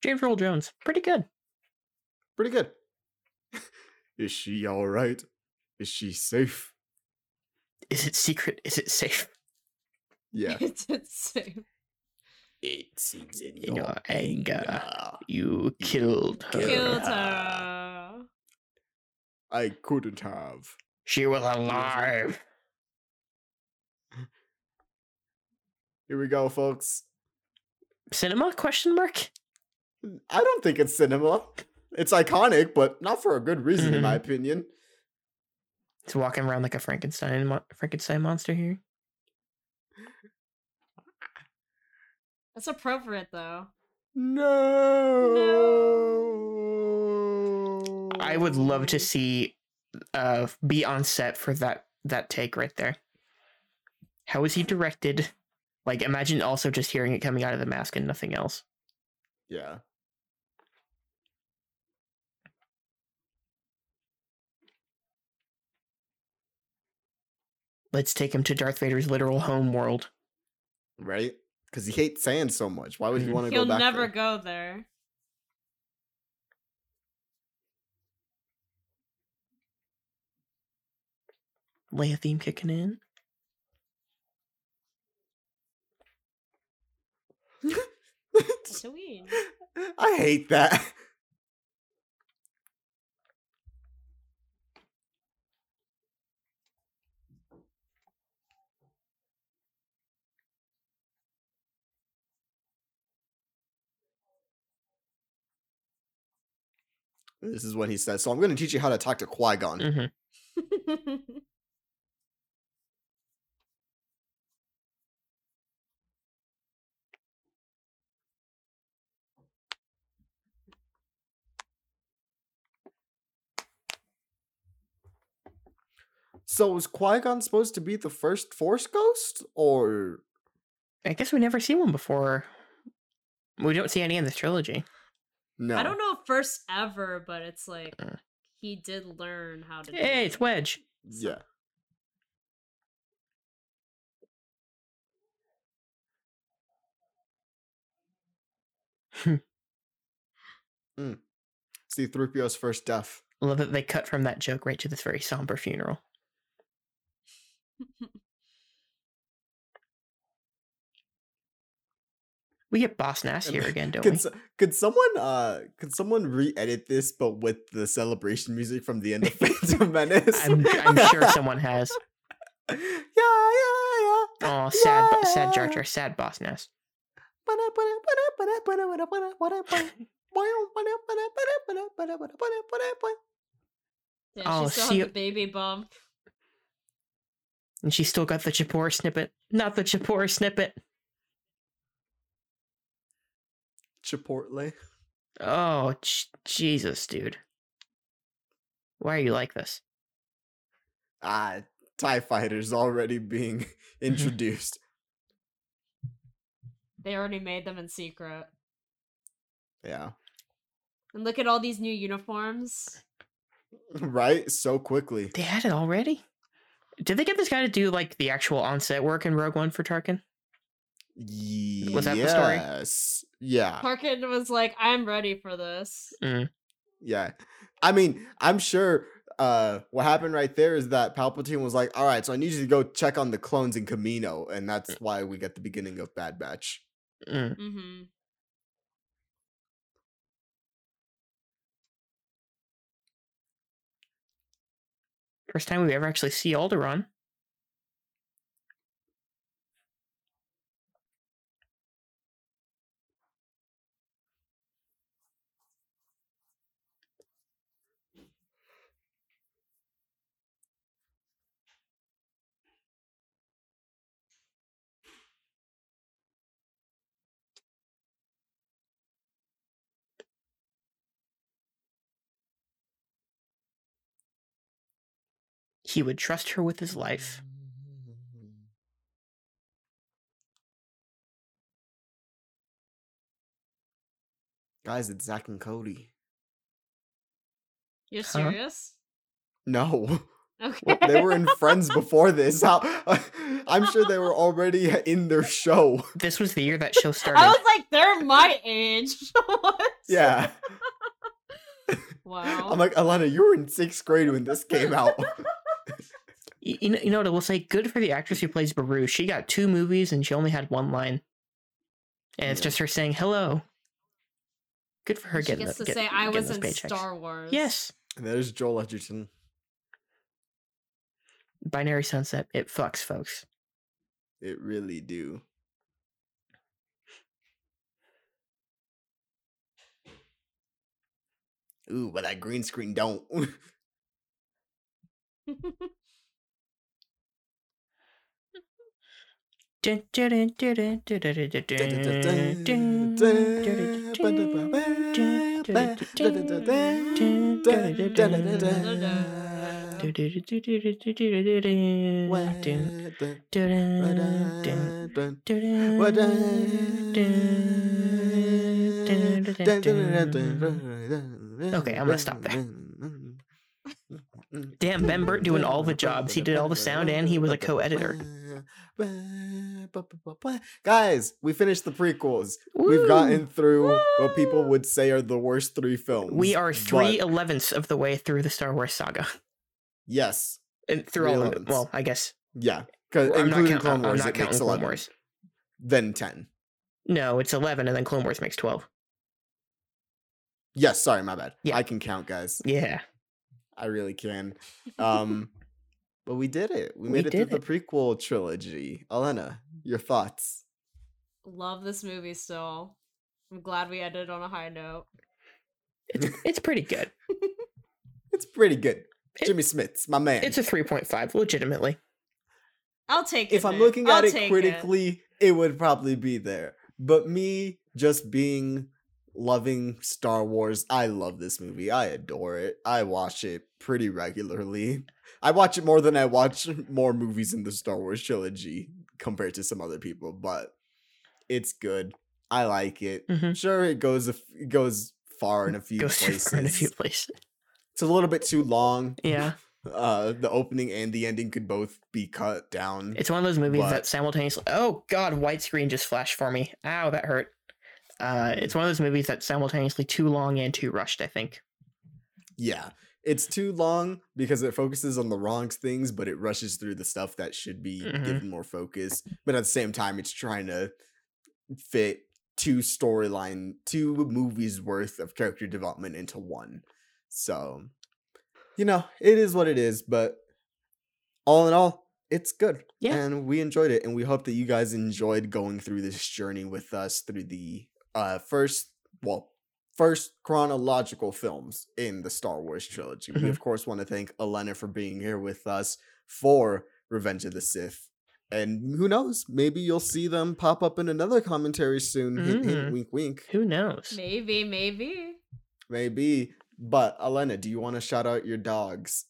James Earl Jones, pretty good. Pretty good. <laughs> Is she all right? Is she safe? Is it secret? Is it safe? Yeah. <laughs> it's insane. It seems in In your your anger. anger. You killed her. Killed her. her. I couldn't have. She was alive. Here we go, folks. Cinema? Question mark. I don't think it's cinema. It's iconic, but not for a good reason, in my Mhm. opinion. It's walking around like a Frankenstein mo- Frankenstein monster here. That's appropriate though. No. I would love to see uh be on set for that that take right there. How is he directed? Like imagine also just hearing it coming out of the mask and nothing else. Yeah. Let's take him to Darth Vader's literal home world. Right? Because he hates sand so much. Why would he Mhm. want to go back? He'll never there? go there. Leia theme kicking in. <laughs> Sweet. I hate that. This is what he says. So I'm going to teach you how to talk to Qui Gon. hmm <laughs> So is Qui Gon supposed to be the first Force ghost, or I guess we never see one before. We don't see any in this trilogy. No? I don't know if first ever, but it's like Uh. he did learn how to. do Hey, it. it's Wedge. Yeah. <laughs> mm. See 3PO's first death. I Love that they cut from that joke right to this very somber funeral. <laughs> We get Boss Nass here again, don't Could, we? could someone uh could someone re-edit this but with the celebration music from the end of Phantom <laughs> Menace? I'm, I'm sure someone has. <laughs> yeah, yeah, yeah. Oh, sad, bo- sad Jar Yeah. Jar, sad Boss Nass. Yeah, Oh, she still see has you- the baby bump. And she still got the Chapor snippet. Not the Chapor snippet. Chipotle. Oh, j- Jesus, dude. Why are you like this? Ah, TIE fighters already being <laughs> <laughs> introduced. They already made them in secret. yeah. And look at all these new uniforms. Right? So quickly. They had it already? Did they get this guy to do like the actual on-set work in Rogue One for Tarkin? Was that the story? Yes. Yeah. Parkin was like, "I'm ready for this." Mm. Yeah. I mean, I'm sure uh what happened right there is that Palpatine was like, "All right, so I need you to go check on the clones in Kamino," and that's why we get the beginning of Bad Batch. Mm. Mm-hmm. First time we ever actually see Alderaan. He would trust her with his life. Guys, it's Zack and Cody. You're Huh? serious? No. Okay. Well, they were in Friends before this. How <laughs> I'm sure they were already in their show. This was the year that show <laughs> started. I was like, they're my age. <laughs> what? Yeah. Wow. I'm like, Alana, you were in sixth grade when this came out. Y- you know, you know what I will say? Good for the actress who plays Beru. She got two movies and she only had one line, and it's just her saying hello. Good for her she getting gets the, to get- say, "I getting was those in paychecks." Star Wars." Yes, And there's Joel Edgerton. binary sunset. It fucks, folks. It really do. Ooh, but that green screen don't. <laughs> <laughs> Okay, I'm gonna stop there. Damn, Ben Burtt doing all the jobs. He did all the sound and he was a co-editor. Guys, we finished the prequels. We've gotten through what people would say are the worst three films. We are three elevenths of the way through the Star Wars saga. Yes. And through all of it. Well, I guess Yeah. 'cause I'm not, including count, Clone I'm not it makes Clone 11. Wars. Then 10. No, it's eleven, and then Clone Wars makes twelve. Yes, sorry, my bad. Yeah. I can count, guys. Yeah. I really can. <laughs> Um, but we did it. We We made it through did the prequel trilogy. Elena, your thoughts? Love this movie still. I'm glad we ended on a high note. It's it's pretty good. <laughs> It's pretty good. It- Jimmy Smits my man. It's a three point five, legitimately. I'll take it. if I'm Nick. looking I'll at it take critically, it. would probably be there. But me just being loving Star Wars, I love this movie. I adore it. I watch it pretty regularly. I watch it more than I watch <laughs> more movies in the Star Wars trilogy compared to some other people, but it's good. I like it. Mhm. Sure, it goes a f- it goes far in a <laughs> few Goes places. far in a few places. It's a little bit too long. Yeah, <laughs> Uh, the opening and the ending could both be cut down. it's one of those movies But- that simultaneously. Oh God, white screen just flashed for me. Ow, that hurt. Uh, it's one of those movies that's simultaneously too long and too rushed. I think. Yeah. It's too long because it focuses on the wrong things, but it rushes through the stuff that should be Mhm. given more focus. But at the same time, it's trying to fit two storyline, two movies worth of character development into one. So, you know, it is what it is, but all in all, it's good. Yeah. And we enjoyed it. And we hope that you guys enjoyed going through this journey with us through the uh first well first chronological films in the Star Wars trilogy. We Mhm. of course want to thank Elena for being here with us for Revenge of the Sith. And who knows, maybe you'll see them pop up in another commentary soon. Hint, hint, Mm. wink, wink. Who knows? Maybe, maybe. Maybe. But Elena, do you want to shout out your dogs?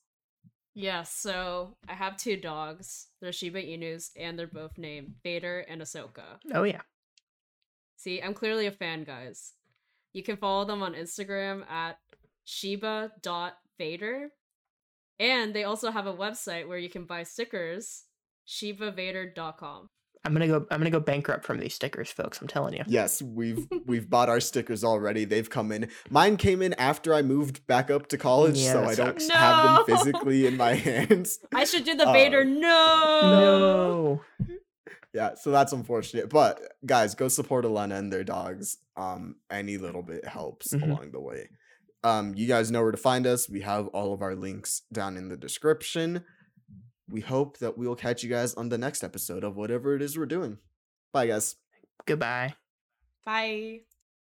Yeah, so I have two dogs. They're Shiba Inus, and they're both named Vader and Ahsoka. Oh yeah. See, I'm clearly a fan, guys. You can follow them on Instagram at shiba.vader. And they also have a website where you can buy stickers, shibavader.com. I'm gonna go. I'm gonna go bankrupt from these stickers, folks. I'm telling you. Yes, we've <laughs> we've bought our stickers already. They've come in. Mine came in after I moved back up to college, Yeah, so I don't sucks. have them physically in my <laughs> hands. I should do the Uh, Vader. No! No. Yeah, so that's unfortunate. But guys, go support Elena and their dogs. Um, any little bit helps Mhm. along the way. Um, you guys know where to find us. We have all of our links down in the description. We hope that we'll catch you guys on the next episode of whatever it is we're doing. Bye, guys. Goodbye. Bye.